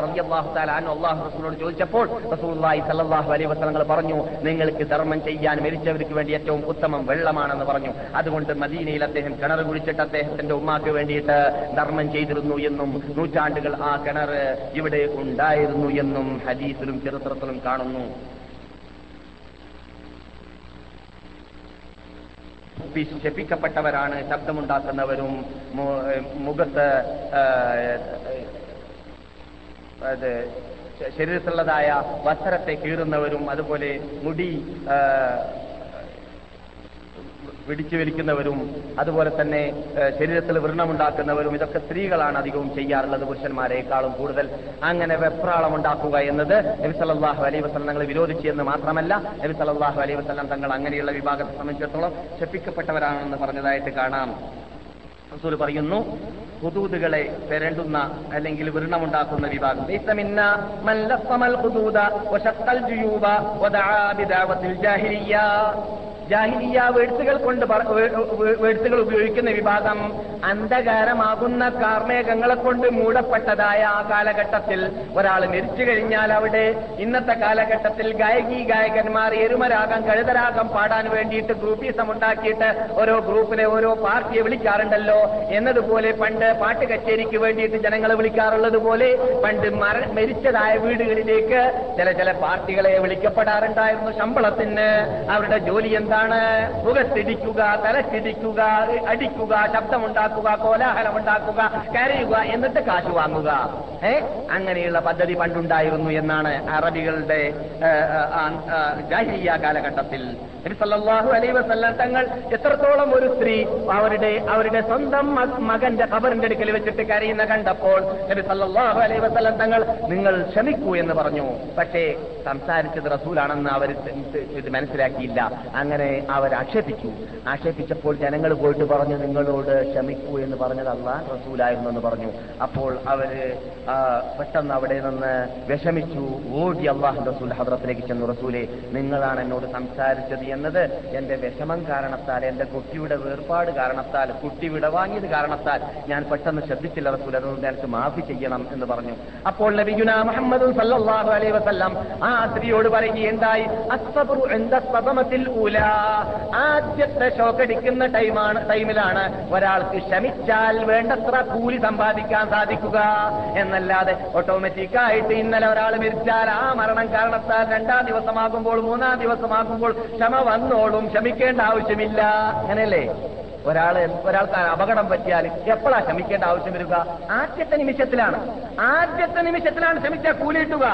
തആല അൻഹു അള്ളാഹു റസൂലോട് ചോദിച്ചപ്പോൾ റസൂലുള്ളാഹി സല്ലാഹു അലൈഹി വസല്ലം പറഞ്ഞു നിങ്ങൾക്ക് ധർമ്മം ചെയ്യാൻ മരിച്ചവർക്ക് വേണ്ടി ഏറ്റവും ഉത്തമം വെള്ളമാണെന്ന് പറഞ്ഞു. അതുകൊണ്ട് മദീനയിൽ അദ്ദേഹം കിണർ കുഴിച്ചിട്ട് അദ്ദേഹത്തിന്റെ ഉമ്മാക്ക് വേണ്ടിയിട്ട് ധർമ്മം ചെയ്തിരുന്നു എന്നും നൂറ്റാണ്ടുകൾ ആ കിണർ ഇവിടെ ഉണ്ടായിരുന്നു എന്നും ഹദീസിലും ചരിത്രത്തിലും കാണുന്നു. ശപ്പിക്കപ്പെട്ടവരാണ് ശബ്ദമുണ്ടാക്കുന്നവരും മുഖത്ത് അത് ശരീരത്തിലുള്ളതായ വസ്ത്രത്തെ കീറുന്നവരും അതുപോലെ മുടി പിടിച്ചു വലിക്കുന്നവരും അതുപോലെ തന്നെ ശരീരത്തിൽ വൃണമുണ്ടാക്കുന്നവരും ഇതൊക്കെ സ്ത്രീകളാണ് അധികവും ചെയ്യാറുള്ളത് പുരുഷന്മാരെക്കാളും കൂടുതൽ. അങ്ങനെ വെപ്രാളം ഉണ്ടാക്കുക എന്നത് നബി സല്ലല്ലാഹു അലൈഹി വസ്ലം തങ്ങൾ വിരോധിച്ചു എന്ന് മാത്രമല്ല നബി സല്ലല്ലാഹു അലൈഹി വസല്ലം തങ്ങൾ അങ്ങനെയുള്ള വിഭാഗത്തെ സംബന്ധിച്ചിടത്തോളം ശപ്പിക്കപ്പെട്ടവരാണെന്ന് പറഞ്ഞതായിട്ട് കാണാം. റസൂൽ പറയുന്നു ഹുദൂദുകളെ പെരണ്ടുന്ന അല്ലെങ്കിൽ വൃണമുണ്ടാക്കുന്ന വിഭാഗം. ജാഹിലിയ വേഴ്ത്തുകൾ കൊണ്ട് വേഴ്ത്തുകൾ ഉപയോഗിക്കുന്ന വിഭാഗം അന്ധകാരമാകുന്ന കാർമേഘങ്ങളെ കൊണ്ട് മൂടപ്പെട്ടതായ ആ കാലഘട്ടത്തിൽ ഒരാൾ മരിച്ചു കഴിഞ്ഞാൽ അവിടെ ഇന്നത്തെ കാലഘട്ടത്തിൽ ഗായകി ഗായകന്മാർ എരുമരാഗം കഴുതരാഗം പാടാൻ വേണ്ടിയിട്ട് ഗ്രൂപ്പീസം ഉണ്ടാക്കിയിട്ട് ഓരോ ഗ്രൂപ്പിനെ ഓരോ പാർട്ടിയെ വിളിക്കാറുണ്ടല്ലോ. എന്നതുപോലെ പണ്ട് പാട്ട് കച്ചേരിക്ക് വേണ്ടിയിട്ട് ജനങ്ങളെ വിളിക്കാറുള്ളത് പോലെ പണ്ട് മര മരിച്ചതായ വീടുകളിലേക്ക് ചില ചില പാർട്ടികളെ വിളിക്കപ്പെടാറുണ്ടായിരുന്നു. ശമ്പളത്തിന് അവരുടെ ജോലി എന്താണ്? മുഖത്തിടിക്കുക തലക്കിടിക്കുക അടിക്കുക ശബ്ദമുണ്ടാക്കുക കോലാഹലമുണ്ടാക്കുക കരയുക എന്നിട്ട് കാശ് വാങ്ങുക. ഏ? അങ്ങനെയുള്ള പദ്ധതി പണ്ടുണ്ടായിരുന്നു എന്നാണ് അറബികളുടെ ജാഹിലിയ കാലഘട്ടത്തിൽ. നബി സല്ലല്ലാഹു അലൈഹി വസല്ലം തങ്ങൾ എത്രത്തോളം ഒരു സ്ത്രീ അവരുടെ അവരുടെ സ്വന്തം മകന്റെ ഖബറിന്റെ അടുക്കൽ വെച്ചിട്ട് കരയുന്ന കണ്ടപ്പോൾ നബി സല്ലല്ലാഹു അലൈഹി വസല്ലം തങ്ങൾ നിങ്ങൾ ക്ഷമിക്കൂ എന്ന് പറഞ്ഞു. പക്ഷേ സംസാരിച്ചത് റസൂലാണെന്ന് അവർ ഇത് മനസ്സിലാക്കിയില്ല. അങ്ങനെ അവർ ആക്ഷേപിച്ചു. ആക്ഷേപിച്ചപ്പോൾ ജനങ്ങൾ പോയിട്ട് പറഞ്ഞു നിങ്ങളോട് ക്ഷമിക്കൂ എന്ന് പറഞ്ഞത് അള്ളാൻ റസൂലായിരുന്നു എന്ന് പറഞ്ഞു. അപ്പോൾ അവർ പെട്ടെന്ന് അവിടെ നിന്ന് വിഷമിച്ചു. ഓടി അള്ളാഹു റസൂൽ ഹദ്രത്തിലേക്ക് ചെന്നു. റസൂലെ നിങ്ങളാണ് എന്നോട് സംസാരിച്ചത് എന്നത് എന്റെ വിഷമം കാരണത്താൽ എന്റെ കുട്ടിയുടെ വേർപാട് കാരണത്താൽ കുട്ടി വിടവാങ്ങിയത് കാരണത്താൽ ഞാൻ പെട്ടെന്ന് ശ്രദ്ധിച്ചില്ല റസൂൽ അതുകൊണ്ട് എനിക്ക് മാഫി ചെയ്യണം എന്ന് പറഞ്ഞു. അപ്പോൾ നബിഗുന മുഹമ്മദ് സല്ലാഹു അലൈ വസല്ലം ആ സ്ത്രീയോട് പറയുക എന്തായി? ഊലാ ആദ്യത്തെ ഷോക്കടിക്കുന്ന ടൈമാണ് ടൈമിലാണ്. ഒരാൾക്ക് ക്ഷമിച്ചാൽ വേണ്ടത്ര കൂലി സമ്പാദിക്കാൻ സാധിക്കുക. എന്നല്ലാതെ ഓട്ടോമാറ്റിക് ആയിട്ട് ഇന്നലെ ഒരാൾ മരിച്ചാൽ ആ മരണം കാരണത്താൽ രണ്ടാം ദിവസമാകുമ്പോൾ മൂന്നാം ദിവസമാകുമ്പോൾ ക്ഷമ വന്നോളും ക്ഷമിക്കേണ്ട ആവശ്യമില്ല. അങ്ങനെയല്ലേ? ഒരാൾ ഒരാൾക്ക് അപകടം പറ്റിയാൽ എപ്പോഴാ ക്ഷമിക്കേണ്ട ആവശ്യം വരിക? ആദ്യത്തെ നിമിഷത്തിലാണ്. ആദ്യത്തെ നിമിഷത്തിലാണ് ക്ഷമിച്ചാൽ കൂലിയിട്ടുക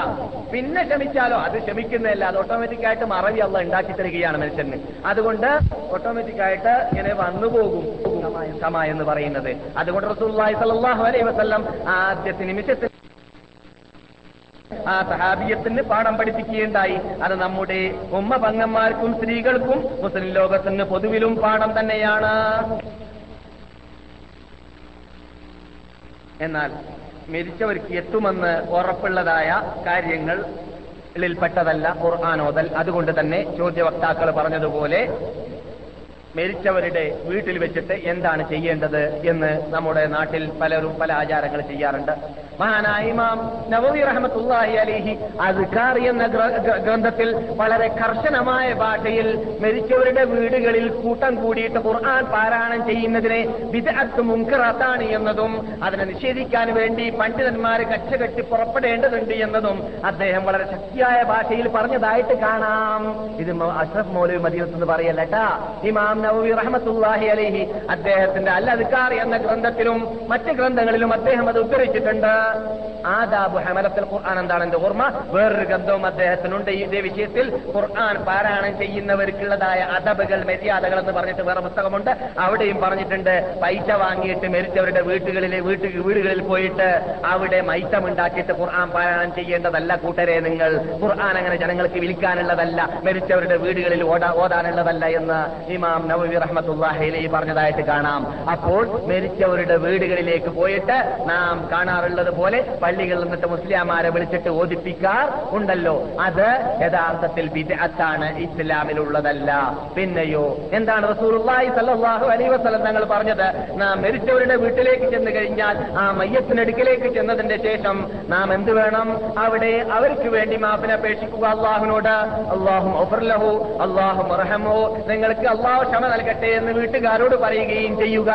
പിന്നെ ക്ഷമിച്ചാലോ? അത് ക്ഷമിക്കുന്നതല്ല. അത് ഓട്ടോമാറ്റിക് ആയിട്ട് മറവി അല്ല ഉണ്ടാക്കി തരികയാണ് മനുഷ്യന്. അതുകൊണ്ട് ഓട്ടോമാറ്റിക് ആയിട്ട് ഇങ്ങനെ വന്നു പോകും. ക്ഷമ എന്ന് പറയുന്നത്. അതുകൊണ്ട് റസൂലുള്ളാഹി സ്വല്ലല്ലാഹു അലൈഹി വസല്ലം ആദ്യത്തെ നിമിഷത്തിൽ ആ സഹാബിയത്തിന് പാഠം പഠിപ്പിക്കുകയുണ്ടായി. അത് നമ്മുടെ ഉമ്മ പങ്ങന്മാർക്കും സ്ത്രീകൾക്കും മുസ്ലിം ലോകത്തിന് പൊതുവിലും പാഠം തന്നെയാണ്. എന്നാൽ മരിച്ചവർക്ക് എത്തുമെന്ന് ഉറപ്പുള്ളതായ കാര്യങ്ങൾ ിൽപ്പെട്ടതല്ല ഖുർആാനോദൽ അതുകൊണ്ട് തന്നെ ചോദ്യവക്താക്കൾ പറഞ്ഞതുപോലെ മരിച്ചവരുടെ വീട്ടിൽ വെച്ചിട്ട് എന്താണ് ചെയ്യേണ്ടത് എന്ന് നമ്മുടെ നാട്ടിൽ പലരും പല ആചാരങ്ങൾ ചെയ്യാറുണ്ട്. മഹാനായ ഇമാം അലിഹി അസ്കാർ എന്ന ഗ്ര- ഗ്ര- ഗ്രന്ഥത്തിൽ വളരെ കർശനമായ ഭാഷയിൽ മരിച്ചവരുടെ വീടുകളിൽ കൂട്ടം കൂടിയിട്ട് ഖുർആൻ പാരായണം ചെയ്യുന്നതിനെ വിദഗ്ധ മുൻകറാത്താണ് എന്നതും അതിനെ നിഷേധിക്കാൻ വേണ്ടി പണ്ഡിതന്മാർ കച്ചകെട്ടി പുറപ്പെടേണ്ടതുണ്ട് എന്നതും അദ്ദേഹം വളരെ ശക്തിയായ ഭാഷയിൽ പറഞ്ഞതായിട്ട് കാണാം. ഇത് അഷ്റഫ് മൗലവി മദീനത്ത് എന്ന് പറയല്ലട്ടാ ഇമാം നവവി റഹ്മത്തുല്ലാഹി അലൈഹി. അദ്ദേഹത്തിന്റെ അൽ അദ്കാർ എന്ന ഗ്രന്ഥത്തിലും മറ്റ് ഗ്രന്ഥങ്ങളിലും അദ്ദേഹം അത് ഉദ്ധരിച്ചിട്ടുണ്ട്. ആദാബു ഹമലത്തിൽ ഖുർആൻ എന്താണ് എന്റെ ഓർമ്മ? വേറൊരു ഗ്രന്ഥവും അദ്ദേഹത്തിനുണ്ട്. ഇതേ വിഷയത്തിൽ ഖുർആൻ പാരായണം ചെയ്യുന്നവർക്കുള്ളതായ അദബുകൾ മര്യാദകൾ എന്ന് പറഞ്ഞിട്ട് വേറെ പുസ്തകമുണ്ട്. അവിടെയും പറഞ്ഞിട്ടുണ്ട് പൈസ വാങ്ങിയിട്ട് മരിച്ചവരുടെ വീട്ടുകളിലെ വീട്ടു വീടുകളിൽ പോയിട്ട് അവിടെ മൈത്തം ഉണ്ടാക്കിയിട്ട് ഖുർആൻ പാരായണം ചെയ്യേണ്ടതല്ല കൂട്ടരെ നിങ്ങൾ. ഖുർആൻ അങ്ങനെ ജനങ്ങൾക്ക് വിൽക്കാനുള്ളതല്ല മരിച്ചവരുടെ വീടുകളിൽ ഓടാ ഓടാനുള്ളതല്ല എന്ന് ഇമാം നവവി അലൈഹി പറഞ്ഞതായിട്ട് കാണാം. അപ്പോൾ മരിച്ചവരുടെ വീടുകളിലേക്ക് പോയിട്ട് നാം കാണാറുള്ളത് പോലെ പള്ളികളിൽ നിന്നിട്ട് മുസ്ലിംമാരെ വിളിച്ചിട്ട് ഓദിപ്പിക്കാർ ഉണ്ടല്ലോ. അത് യഥാർത്ഥത്തിൽ വിദഗ്ധാണ് ഇസ്ലാമിലുള്ളതല്ല. പിന്നെയോ എന്താണ് റസൂലുള്ളാഹി സല്ലാഹു അലൈഹി വസല്ലം തങ്ങൾ പറഞ്ഞത്? നാം മരിച്ചവരുടെ വീട്ടിലേക്ക് ചെന്ന് കഴിഞ്ഞാൽ ആ മയ്യത്തിനടുക്കിലേക്ക് ചെന്നതിന്റെ ശേഷം നാം എന്ത് വേണം? അവിടെ അവർക്ക് വേണ്ടി മാപ്പിനെ അപേക്ഷിക്കുക അള്ളാഹുവിനോട്. അള്ളാഹും അള്ളാഹും റഹമോ നിങ്ങൾക്ക് അള്ളാഹു ക്ഷമ നൽകട്ടെ എന്ന് വീട്ടുകാരോട് പറയുകയും ചെയ്യുക.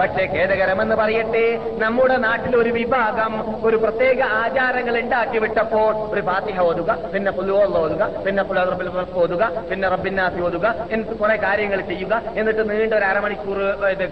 പക്ഷേ ഖേദകരമെന്ന് പറയട്ടെ നമ്മുടെ നാട്ടിൽ ഒരു വിഭാഗം ഒരു പ്രത്യേക ആചാരങ്ങൾ ഉണ്ടാക്കി വിട്ടപ്പോൾ ഒരു ഫാത്തിഹ ഓതുക പിന്നെ പുലുവോള്ള ഓതുക പിന്നെ പുലറബിൽ ഓതുക പിന്നെ റബ്ബിന്നാസി ഓതുക എന്നിട്ട് കുറെ കാര്യങ്ങൾ ചെയ്യുക എന്നിട്ട് നീണ്ട ഒരു അരമണിക്കൂർ ഇത്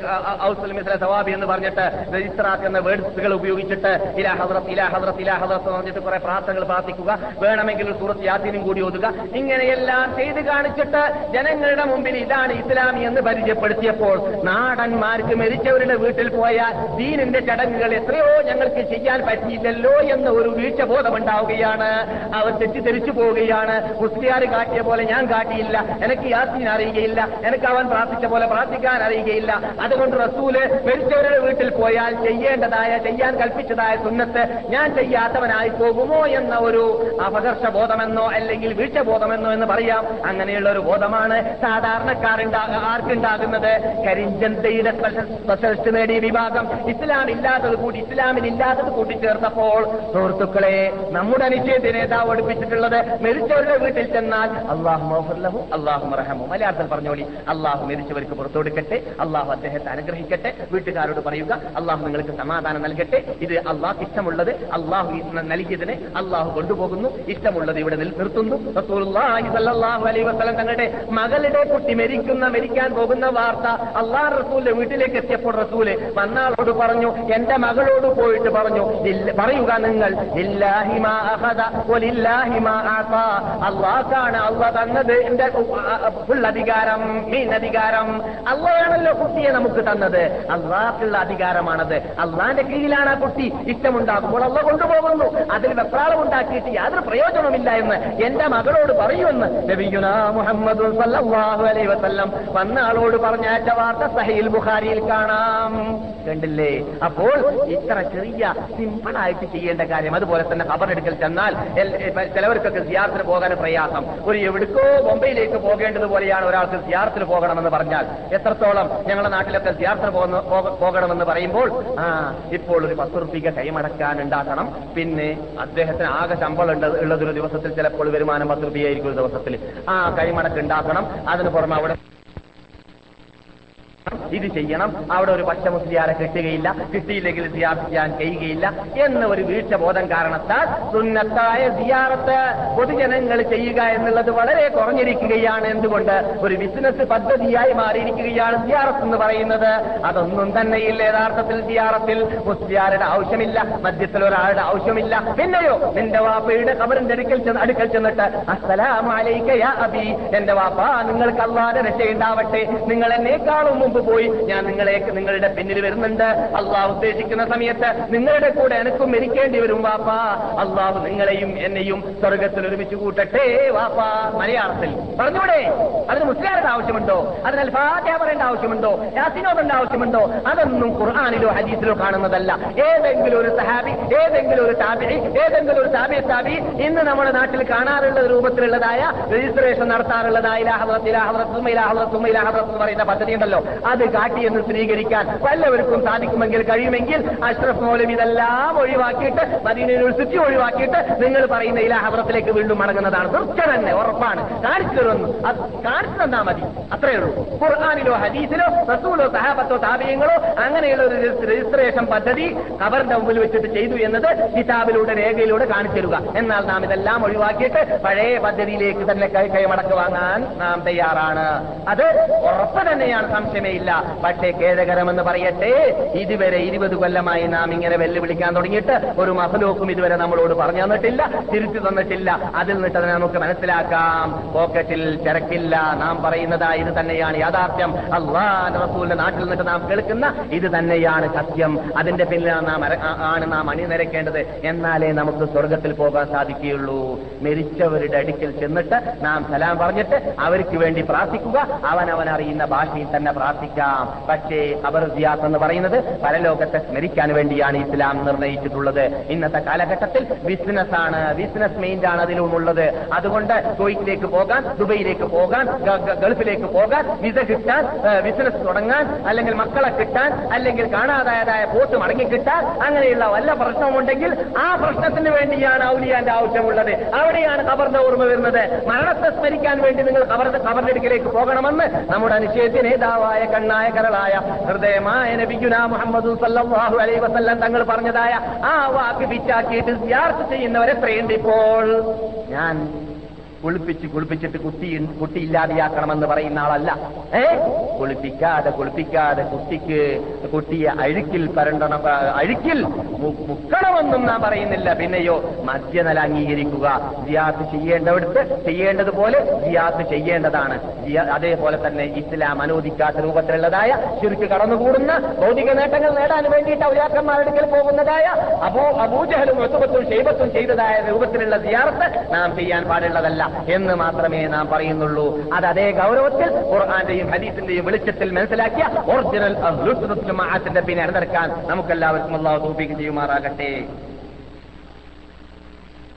ഔസുൽ മിസ്ല സവാബി എന്ന് പറഞ്ഞിട്ട് രജിസ്ട്രാത്ത് എന്ന വേർഡ്സുകൾ ഉപയോഗിച്ചിട്ട് ഇലാ ഹദ്രത്ത് ഇലാ ഹദ്രത്ത് ഇലാ ഹദ്രത്ത് എന്ന് പറഞ്ഞിട്ട് കുറെ പ്രാർത്ഥനകൾ പ്രാർത്ഥിക്കുക വേണമെങ്കിൽ ഒരു സൂറത്ത് യാത്തിനും കൂടി ഓതുക. ഇങ്ങനെയെല്ലാം ചെയ്ത് കാണിച്ചിട്ട് ജനങ്ങളുടെ മുമ്പിൽ ഇതാണ് ഇസ്ലാമി എന്ന് പരിചയപ്പെടുത്തിയപ്പോൾ നാടന്മാർക്ക് മരിച്ചവരുടെ വീട്ടിൽ പോയാൽ ദീനിന്റെ ചടങ്ങുകൾ എത്രയോ ഞങ്ങൾക്ക് ചെയ്യാൻ പറ്റിയില്ലല്ലോ എന്ന ഒരു വീഴ്ച ബോധമുണ്ടാവുകയാണ് അവർ തെറ്റിദ്ധരിച്ചു പോവുകയാണ്. മുസ്ലിയാർ കാട്ടിയ പോലെ ഞാൻ കാട്ടിയില്ല. എനിക്ക് യാസീൻ അറിയുകയില്ല. എനിക്ക് അവൻ പ്രാർത്ഥിച്ച പോലെ പ്രാർത്ഥിക്കാൻ അറിയുകയില്ല. അതുകൊണ്ട് റസൂൽ മരിച്ചവരുടെ വീട്ടിൽ പോയാൽ ചെയ്യേണ്ടതായ ചെയ്യാൻ കൽപ്പിച്ചതായ സുന്നത്ത് ഞാൻ ചെയ്യാത്തവനായി പോകുമോ എന്ന ഒരു അപകർഷ ബോധമെന്നോ അല്ലെങ്കിൽ വീഴ്ച ബോധമെന്നോ എന്ന് പറയാം. അങ്ങനെയുള്ള ഒരു ബോധമാണ് സാധാരണക്കാരുണ്ടാ ആർക്കുണ്ടാകുന്നത്? കരിഞ്ചന്തയുടെ സ്പെഷ്യലിസ്റ്റ് നേടിയ വിഭാഗം ഇസ്ലാം ഇല്ലാത്തത് കൂടി ഇസ്ലാമിൽ ഇല്ലാത്തത് കൂട്ടിച്ചേർത്തപ്പോൾ സുഹൃത്തുക്കളെ നമ്മുടെ അനിശ്ചയത്തെ നേതാവ് പഠിപ്പിച്ചിട്ടുള്ളത് മരിച്ചവരുടെ വീട്ടിൽ ചെന്നാൽ അള്ളാഹു മോഹർലഹു അള്ളാഹു റഹമു മലയാളത്തിൽ പറഞ്ഞോളി അള്ളാഹു മരിച്ചവർക്ക് പുറത്തു കൊടുക്കട്ടെ അള്ളാഹു അദ്ദേഹത്തെ അനുഗ്രഹിക്കട്ടെ വീട്ടുകാരോട് പറയുക അള്ളാഹു നിങ്ങൾക്ക് സമാധാനം നൽകട്ടെ ഇത് അള്ളാഹ് ഇഷ്ടമുള്ളത് അള്ളാഹു നൽകിയതിനെ അള്ളാഹു കൊണ്ടുപോകുന്നു ഇഷ്ടമുള്ളത് ഇവിടെ നിർത്തുന്നു തങ്ങളുടെ മകളുടെ കുട്ടി മരിക്കുന്ന മരിക്കുന്ന മരിക്കാൻ പോകുന്ന വാർത്ത അള്ളാഹ് റസൂലിന്റെ വീട്ടിലേക്ക് എത്തിയപ്പോൾ റസൂൽ വന്നാളോട് പറഞ്ഞു എന്റെ മകളോട് പോയിട്ട് പറഞ്ഞു പറയുക നിങ്ങൾ അള്ളാഹാണ് അള്ളാഹ് തന്നത് എന്റെ ഫുൾ അധികാരം മീൻ അധികാരം. അള്ളാഹാണല്ലോ കുട്ടിയെ നമുക്ക് തന്നത്. അള്ളാഹ്ക്കുള്ള അധികാരമാണത്. അള്ളാന്റെ കീഴിലാണ് ആ കുട്ടി ഇഷ്ടമുണ്ടാകുമ്പോൾ അള്ള കൊണ്ടുപോകുന്നു. അതിൽ വെപ്രാളം ഉണ്ടാക്കിയിട്ട് യാതൊരു പ്രയോജനമില്ല എന്ന് എന്റെ മകളോട് പറയുമെന്ന് നബിയുനാ മുഹമ്മദ് വസല്ലം വന്ന ആളോട് പറഞ്ഞയച്ച വാർത്ത സഹയിൽ ബുഖാരിയിൽ കാണാം. കണ്ടില്ലേ? അപ്പോൾ ഇത്ര ചെറിയ സിമ്പിൾ ആയിട്ട് ചെയ്യേണ്ട കാര്യം അതുപോലെ തന്നെ ഖബറെടുക്കൽ ചെന്നാൽ ചിലവർക്കൊക്കെ സിയാർത്തിന് പോകാൻ പ്രയാസം. ഒരു എവിടുക്കോ ബൊംബെയിലേക്ക് പോകേണ്ടതുപോലെയാണ് ഒരാൾക്ക് സിയാർത്തിന് പോകണമെന്ന് പറഞ്ഞാൽ. എത്രത്തോളം ഞങ്ങളുടെ നാട്ടിലൊക്കെ സിയാർത്തിന് പോകണമെന്ന് പറയുമ്പോൾ ആ ഇപ്പോൾ ഒരു പത്ത് റുപ്യ കൈമടക്കാൻ ഉണ്ടാക്കണം. പിന്നെ അദ്ദേഹത്തിന് ആകെ ശമ്പളം ഉള്ളത് ഒരു ദിവസത്തിൽ ചിലപ്പോൾ വരുമാനം പത്ത് റുപ്യ ആയിരിക്കും ഒരു ദിവസത്തിൽ. ആ കൈമടക്ക് ഉണ്ടാക്കണം. അതിന് പുറമെ അവിടെ ഇത് ചെയ്യണം. അവിടെ ഒരു പച്ച മുസ്ലിയാരെ കിട്ടുകയില്ല. കിട്ടിയില്ലെങ്കിൽ സിയാർത്ത് ചെയ്യാൻ കഴിയുകയില്ല. എന്ന ഒരു വീഴ്ച ബോധം കാരണത്താൽ സുന്നത്തായ സിയാറത്ത് പൊതുജനങ്ങൾ ചെയ്യുക എന്നുള്ളത് വളരെ കുറഞ്ഞിരിക്കുകയാണ്. എന്തുകൊണ്ട്? ഒരു ബിസിനസ് പദ്ധതിയായി മാറിയിരിക്കുകയാണ് സിയാറത്ത് എന്ന് പറയുന്നത്. അതൊന്നും തന്നെയില്ല യഥാർത്ഥത്തിൽ സിയാറത്തിൽ മുസ്ലിയാരുടെ ആവശ്യമില്ല. മധ്യത്തിൽ ഒരാളുടെ ആവശ്യമില്ല. പിന്നെയോ നിന്റെ വാപ്പയുടെ കബറിന്റെ അടുക്കൽ ചെന്ന് അടുക്കൽ ചെന്നിട്ട് യാ അബി എന്റെ വാപ്പ നിങ്ങൾക്ക് അള്ളാതെ രക്ഷയുണ്ടാവട്ടെ. നിങ്ങൾ എന്നേക്കാളും മുമ്പ് പോയി ഞാൻ നിങ്ങളെ നിങ്ങളുടെ പിന്നിൽ വരുന്നുണ്ട്. അള്ളാഹ് ഉദ്ദേശിക്കുന്ന സമയത്ത് നിങ്ങളുടെ കൂടെ എനക്കും മരിക്കേണ്ടി വരും വാപ്പ. അള്ളാഹു നിങ്ങളെയും എന്നെയും സ്വർഗത്തിൽ ഒരുമിച്ച് കൂട്ടട്ടെ വാപ്പ. മലയാളത്തിൽ. പറഞ്ഞൂടെ അതിന് മുസ്ലിയാരുടെ ആവശ്യമുണ്ടോ? അതിന് ഫാത്തിഹ പറയേണ്ട ആവശ്യമുണ്ടോ? യാസിനോദന്റെ ആവശ്യമുണ്ടോ? അതൊന്നും ഖുർആാനിലോ ഹദീസിലോ കാണുന്നതല്ല. ഏതെങ്കിലും ഒരു സഹാബി ഏതെങ്കിലും ഒരു താബി ഏതെങ്കിലും ഒരു താബി താബി ഇന്ന് നമ്മുടെ നാട്ടിൽ കാണാറുള്ള രൂപത്തിലുള്ളതായ രജിസ്ട്രേഷൻ നടത്താറുള്ളതായ ഇലാഹദ്രത്ത് ഇലാഹദ്രത്തും ഇലാഹദ്രത്തും ഇലാഹദ്രത്തും പറയുന്ന പദ്ധതി ഉണ്ടല്ലോ അത് കാട്ടിയെന്ന് സ്ഥിരീകരിക്കാൻ വല്ലവർക്കും സാധിക്കുമെങ്കിൽ കഴിയുമെങ്കിൽ അഷ്റഫ് മൗലം ഇതെല്ലാം ഒഴിവാക്കിയിട്ട് മദീന യൂണിവേഴ്സിറ്റി ഒഴിവാക്കിയിട്ട് നിങ്ങൾ പറയുന്ന ഇലാഹവറത്തിലേക്ക് വീണ്ടും മടങ്ങുന്നതാണ്. തീർച്ച തന്നെ ഉറപ്പാണ്. കാണിച്ചു തരുമെന്ന് അത് കാണിച്ചു തന്നാ മതി? അത്രയേ ഉള്ളൂ. ഖുർആാനിലോ ഹദീസിലോ റസൂലോ സഹാബത്തോ താപീയങ്ങളോ അങ്ങനെയുള്ള ഒരു രജിസ്ട്രേഷൻ പദ്ധതി ഖബറിന്റെ മുമ്പിൽ വെച്ചിട്ട് ചെയ്തു എന്നത് കിതാബിലൂടെ രേഖയിലൂടെ കാണിച്ചു തരുക എന്നാൽ നാം ഇതെല്ലാം ഒഴിവാക്കിയിട്ട് പഴയ പദ്ധതിയിലേക്ക് തന്നെ കൈ കൈമടക്ക് വാങ്ങാൻ നാം തയ്യാറാണ്. അത് ഉറപ്പ് തന്നെയാണ് സംശയമേ ഇല്ല. പക്ഷേ ഖേദകരമെന്ന് പറയട്ടെ ഇതുവരെ ഇരുപത് കൊല്ലമായി നാം ഇങ്ങനെ വെല്ലുവിളിക്കാൻ തുടങ്ങിയിട്ട് ഒരു മഫലൂക്കും ഇതുവരെ നമ്മളോട് പറഞ്ഞു തന്നിട്ടില്ല തിരുത്തി തന്നിട്ടില്ല. അതിൽ നിന്നിട്ട് അതിനെ നമുക്ക് മനസ്സിലാക്കാം. പോക്കറ്റിൽ തിരക്കില്ല. നാം പറയുന്നതാ ഇത് തന്നെയാണ് യാഥാർത്ഥ്യം. അള്ളാഹ് റസൂലിന്റെ നാട്ടിൽ നിന്നിട്ട് നാം കേൾക്കുന്ന ഇത് തന്നെയാണ് സത്യം. അതിന്റെ പിന്നിലാണ് നാം ആണ് നാം അണിനിരക്കേണ്ടത്. എന്നാലേ നമുക്ക് സ്വർഗത്തിൽ പോകാൻ സാധിക്കുകയുള്ളൂ. മരിച്ചവരുടെ അടുക്കൽ ചെന്നിട്ട് നാം സലാം പറഞ്ഞിട്ട് അവർക്ക് വേണ്ടി പ്രാർത്ഥിക്കുക. അവൻ അറിയുന്ന ഭാഷയിൽ തന്നെ പ്രാർത്ഥിക്കാം. പക്ഷേ അവർ സിയാസ് എന്ന് പറയുന്നത് പരലോകത്തെ സ്മരിക്കാൻ വേണ്ടിയാണ് ഇസ്ലാം നിർണയിച്ചിട്ടുള്ളത്. ഇന്നത്തെ കാലഘട്ടത്തിൽ ബിസിനസ് ആണ്. ബിസിനസ് മെയിൻഡ് ആണ് അതിലുമുള്ളത് അതുകൊണ്ട് കുവൈറ്റിലേക്ക് പോകാൻ ദുബൈയിലേക്ക് പോകാൻ ഗൾഫിലേക്ക് പോകാൻ വിസ കിട്ടാൻ ബിസിനസ് തുടങ്ങാൻ അല്ലെങ്കിൽ മക്കളെ കിട്ടാൻ അല്ലെങ്കിൽ കാണാതായതായ പോത്ത് മടങ്ങി കിട്ടാൻ അങ്ങനെയുള്ള വല്ല പ്രശ്നമുണ്ടെങ്കിൽ ആ പ്രശ്നത്തിന് വേണ്ടിയാണ് ഔലിയാന്റെ ആവശ്യമുള്ളത്. അവിടെയാണ് ഖബറിന്റെ ഓർമ്മ വരുന്നത്. മരണത്തെ സ്മരിക്കാൻ വേണ്ടി നിങ്ങൾ ഖബറിന്റെ കബറിന്റെ അടുക്കലേക്ക് പോകണമെന്ന് നമ്മുടെ നിശ്ചയത്തിന് നേതാവായ കണ്ണായ കരളായ ഹൃദയമായ നബിഗുന മുഹമ്മദ് സല്ലാഹു അലൈ വസല്ലം തങ്ങൾ പറഞ്ഞതായ ആ വാക്ക് പിച്ചാക്കിയിട്ട് സിയാർത്ത് ചെയ്യുന്നവരെ എത്രയുണ്ട് ഇപ്പോൾ ഞാൻ കുളിപ്പിച്ച് കുളിപ്പിച്ചിട്ട് കുട്ടി കുട്ടി ഇല്ലാതെയാക്കണമെന്ന് പറയുന്ന ആളല്ല. ഏ? കുളിപ്പിക്കാതെ കുളിപ്പിക്കാതെ കുട്ടിക്ക് കുട്ടിയെ അഴുക്കിൽ പരണ്ടണം അഴുക്കിൽ മുക്കണമെന്നും നാം പറയുന്നില്ല. പിന്നെയോ മദ്യനല അംഗീകരിക്കുക. ജിയാത്ത് ചെയ്യേണ്ടവിടുത്ത് ചെയ്യേണ്ടതുപോലെ ജിയാത്ത് ചെയ്യേണ്ടതാണ്. അതേപോലെ തന്നെ ഇസ്ലാം അനുവദിക്കാത്ത രൂപത്തിലുള്ളതായ ചുരുക്ക് കടന്നുകൂടുന്ന ഭൗതിക നേട്ടങ്ങൾ നേടാൻ വേണ്ടിയിട്ട് ഔലിയാക്കന്മാരുടെ പോകുന്നതായ അബൂ അബൂജഹലും ഒത്തുപത്തും ഷെയ്ബത്തും ചെയ്തതായ രൂപത്തിലുള്ള സിയാറത്ത് നാം ചെയ്യാൻ പാടുള്ളതല്ല. എന്ന് മാത്രമേ നാം പറയുന്നുള്ളൂ. അത് അതേ ഗൗരവത്തിൽ ഖുർആാന്റെയും ഹദീസിന്റെയും വെളിച്ചത്തിൽ മനസ്സിലാക്കിയ ഒറിജിനൽ പിന്നെ അണിനിരക്കാൻ നമുക്കെല്ലാവർക്കും അള്ളാഹു തോപ്പിക്ക് ചെയ്യുമാറാകട്ടെ.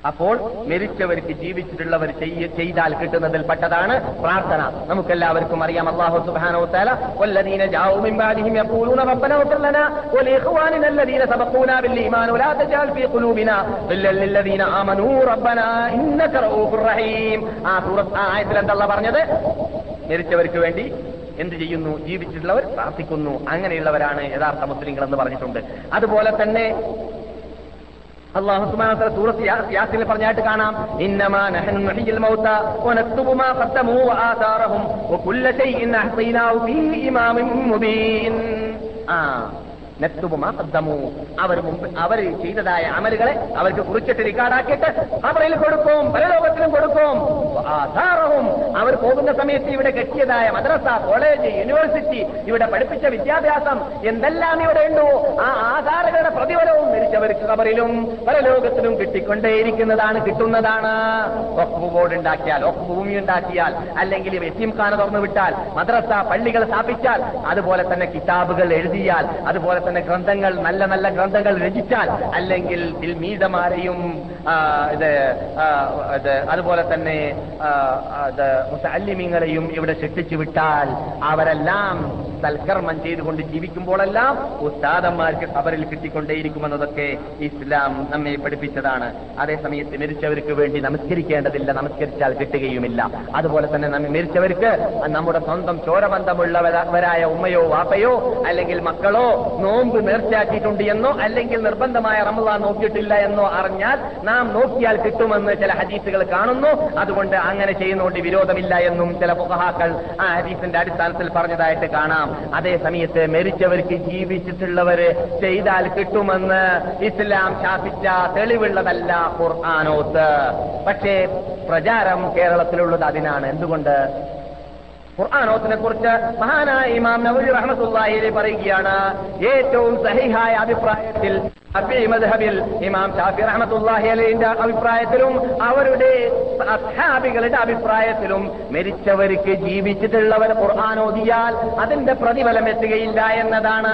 അപ്പോൾ മരിച്ചവർക്ക് ജീവിച്ചിട്ടുള്ളവർ ചെയ്യ- ചെയ്താൽ കിട്ടുന്നതിൽ പെട്ടതാണ് പ്രാർത്ഥന നമുക്കെല്ലാവർക്കും അറിയാം അള്ളാഹു സുബ്ഹാനഹു വതആല വല്ലദീന ജാഊ മിൻ ബാദിഹിം യഖൂലൂന റബ്ബനാ ഇഗ്ഫിർ ലനാ വലിഇഖ്വാനിന الذين سبقونا بالإيمان ولا تجعل في قلوبنا غلا للذين آمنوا ربنا إنك رؤوف رحيم ആ സൂറത്ത് ആ ആയത്തിൽ എന്താ അള്ളാഹ് പറഞ്ഞത് മരിച്ചവർക്ക് വേണ്ടി എന്ത് ചെയ്യുന്നു ജീവിച്ചിട്ടുള്ളവർ പ്രാർത്ഥിക്കുന്നു അങ്ങനെയുള്ളവരാണ് യഥാർത്ഥ മുസ്ലിങ്ങൾ എന്ന് പറഞ്ഞിട്ടുണ്ട് അതുപോലെ തന്നെ അള്ളാഹു സുബ്ഹാനഹു തആല സൂറത്ത് യാ- യാസീനിൽ പറഞ്ഞായിട്ട് കാണാം. ഇന്നമാ നഹ്നു നുഹ്യിൽ മൗത വനക്തുബു മാ ഖദ്ദമൂ വകുല്ല ഷൈഇൻ അഹ്സൈനാഹു ഫീ ഇമാമിൻ മുബീൻ. ആ അവർ മുമ്പ് അവർ ചെയ്തതായ അമലുകളെ അവർക്ക് കുറിച്ചിട്ട് റിക്കാർഡാക്കിയിട്ട് അവരിൽ കൊടുക്കും പരലോകത്തിലും കൊടുക്കും. ആധാരവും അവർ പോകുന്ന സമയത്ത് ഇവിടെ കെട്ടിയതായ മദ്രസ കോളേജ് യൂണിവേഴ്സിറ്റി ഇവിടെ പഠിപ്പിച്ച വിദ്യാഭ്യാസം എന്തെല്ലാം ഇവിടെ ഉണ്ടോ? ആ ആധാരകളുടെ പ്രതിഫലവും മരിച്ചവർക്ക് കബറിലും പരലോകത്തിലും കിട്ടിക്കൊണ്ടേയിരിക്കുന്നതാണ് കിട്ടുന്നതാണ്. ഒക്കു ബോർഡ് ഉണ്ടാക്കിയാൽ ഒക്കു ഭൂമി ഉണ്ടാക്കിയാൽ അല്ലെങ്കിൽ വെറ്റിംഖാന ഖാന തുറന്നു വിട്ടാൽ മദ്രസ പള്ളികൾ സ്ഥാപിച്ചാൽ അതുപോലെ തന്നെ കിതാബുകൾ എഴുതിയാൽ അതുപോലെ തന്നെ ഗ്രന്ഥങ്ങൾ നല്ല നല്ല ഗ്രന്ഥങ്ങൾ രചിച്ചാൽ അല്ലെങ്കിൽ ദിൽമീതമാരെയും ഇത് ഇത് അതുപോലെ തന്നെ മുത്തല്ലിമീങ്ങളെയും ഇവിടെ ശിക്ഷിച്ചു വിട്ടാൽ അവരെല്ലാം സൽക്കർമ്മം ചെയ്തുകൊണ്ട് ജീവിക്കുമ്പോഴെല്ലാം ഉസ്താദന്മാർക്ക് അവരിൽ കിട്ടിക്കൊണ്ടേയിരിക്കുമെന്നതൊക്കെ ഇസ്ലാം നമ്മെ പഠിപ്പിച്ചതാണ്. അതേസമയത്ത് മരിച്ചവർക്ക് വേണ്ടി നമസ്കരിക്കേണ്ടതില്ല നമസ്കരിച്ചാൽ കിട്ടുകയുമില്ല. അതുപോലെ തന്നെ നമ്മെ മരിച്ചവർക്ക് നമ്മുടെ സ്വന്തം ചോരബന്ധമുള്ളവരായ ഉമ്മയോ വാപ്പയോ അല്ലെങ്കിൽ മക്കളോ നോമ്പ് നേർച്ചയാക്കിയിട്ടുണ്ട് എന്നോ അല്ലെങ്കിൽ നിർബന്ധമായ റമദാൻ നോക്കിയിട്ടില്ല എന്നോ അറിഞ്ഞാൽ നാം നോക്കിയാൽ കിട്ടുമെന്ന് ചില ഹദീസുകൾ കാണുന്നു. അതുകൊണ്ട് അങ്ങനെ ചെയ്യുന്നതുകൊണ്ട് വിരോധമില്ല എന്നും ചില ഫുഖഹാക്കൾ ആ ഹദീസിന്റെ അടിസ്ഥാനത്തിൽ പറഞ്ഞതായിട്ട് കാണാം. അതേ സമയത്ത് മരിച്ചവർക്ക് ജീവിച്ചിട്ടുള്ളവര് ചെയ്താൽ കിട്ടുമെന്ന് ഇസ്ലാം ശാസിച്ച തെളിവുള്ളതല്ല ഖുർആാനോത്ത്. പക്ഷേ പ്രചാരം കേരളത്തിലുള്ളത് അതിനാണ്. എന്തുകൊണ്ട്? ഖുർആാനോത്തിനെ കുറിച്ച് മഹാനായ ഇമാം നവജി റഹ്മത്തുള്ളാഹി പറയുകയാണ് ഏറ്റവും സഹിഹായ അഭിപ്രായത്തിൽ ഷാഫി മദ്ഹബിൽ ഇമാം ഷാഫി റഹമത്തുല്ലാഹി അലൈന്റെ അഭിപ്രായത്തിലും അവരുടെ അസ്ഹാബികളുടെ അഭിപ്രായത്തിലും മരിച്ചവർക്ക് ജീവിച്ചിട്ടുള്ളവർ ഖുർആൻ ഓതിയാൽ അതിന്റെ പ്രതിഫലം എത്തുകയില്ല എന്നതാണ്.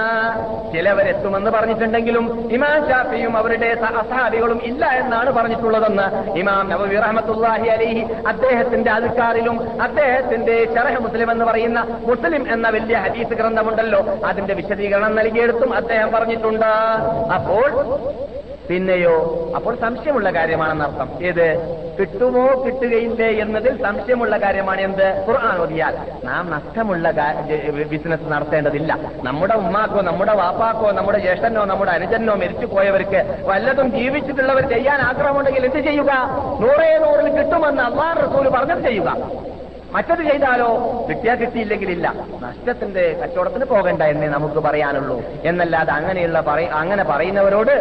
ചിലവരെത്തുമെന്ന് പറഞ്ഞിട്ടുണ്ടെങ്കിലും ഇമാം ഷാഫിയും അവരുടെ അസ്ഹാബികളും ഇല്ല എന്നാണ് പറഞ്ഞിട്ടുള്ളതെന്ന് ഇമാം നബവി റഹമത്തുല്ലാഹി അലൈഹി അദ്ദേഹത്തിന്റെ അധികാറിലും അദ്ദേഹത്തിന്റെ ഷറഹ് മുസ്ലിം എന്ന് പറയുന്ന മുസ്ലിം എന്ന വലിയ ഹദീസ് ഗ്രന്ഥമുണ്ടല്ലോ. അതിന്റെ വിശദീകരണം നൽകിയെടുത്തും അദ്ദേഹം പറഞ്ഞിട്ടുണ്ട്. അപ്പോൾ പിന്നെയോ? അപ്പോൾ സംശയമുള്ള കാര്യമാണെന്നർത്ഥം ഏത്? കിട്ടുമോ കിട്ടുകയില്ലേ എന്നതിൽ സംശയമുള്ള കാര്യമാണ് എന്ത്? ഖുർആൻ ഓതിയാൽ. നാം നഷ്ടമുള്ള ബിസിനസ് നടത്തേണ്ടതില്ല. നമ്മുടെ ഉമ്മാക്കോ നമ്മുടെ വാപ്പാക്കോ നമ്മുടെ ജ്യേഷ്ഠനോ നമ്മുടെ അനുജനോ മരിച്ചു പോയവർക്ക് വല്ലതും ജീവിച്ചിട്ടുള്ളവർ ചെയ്യാൻ ആഗ്രഹമുണ്ടെങ്കിൽ എന്ത് ചെയ്യുക? നൂറേ നൂറിൽ കിട്ടുമെന്ന് അള്ളാഹ് റസൂൽ പറഞ്ഞത് ചെയ്യുക. മറ്റത് ചെയ്താലോ? കിട്ടിയാ കിട്ടിയില്ലെങ്കിൽ ഇല്ല നഷ്ടത്തിന്റെ കച്ചവടത്തിന് പോകണ്ട എന്നേ നമുക്ക് പറയാനുള്ളൂ. എന്നല്ലാതെ അങ്ങനെയുള്ള അങ്ങനെ പറയുന്നവരോട്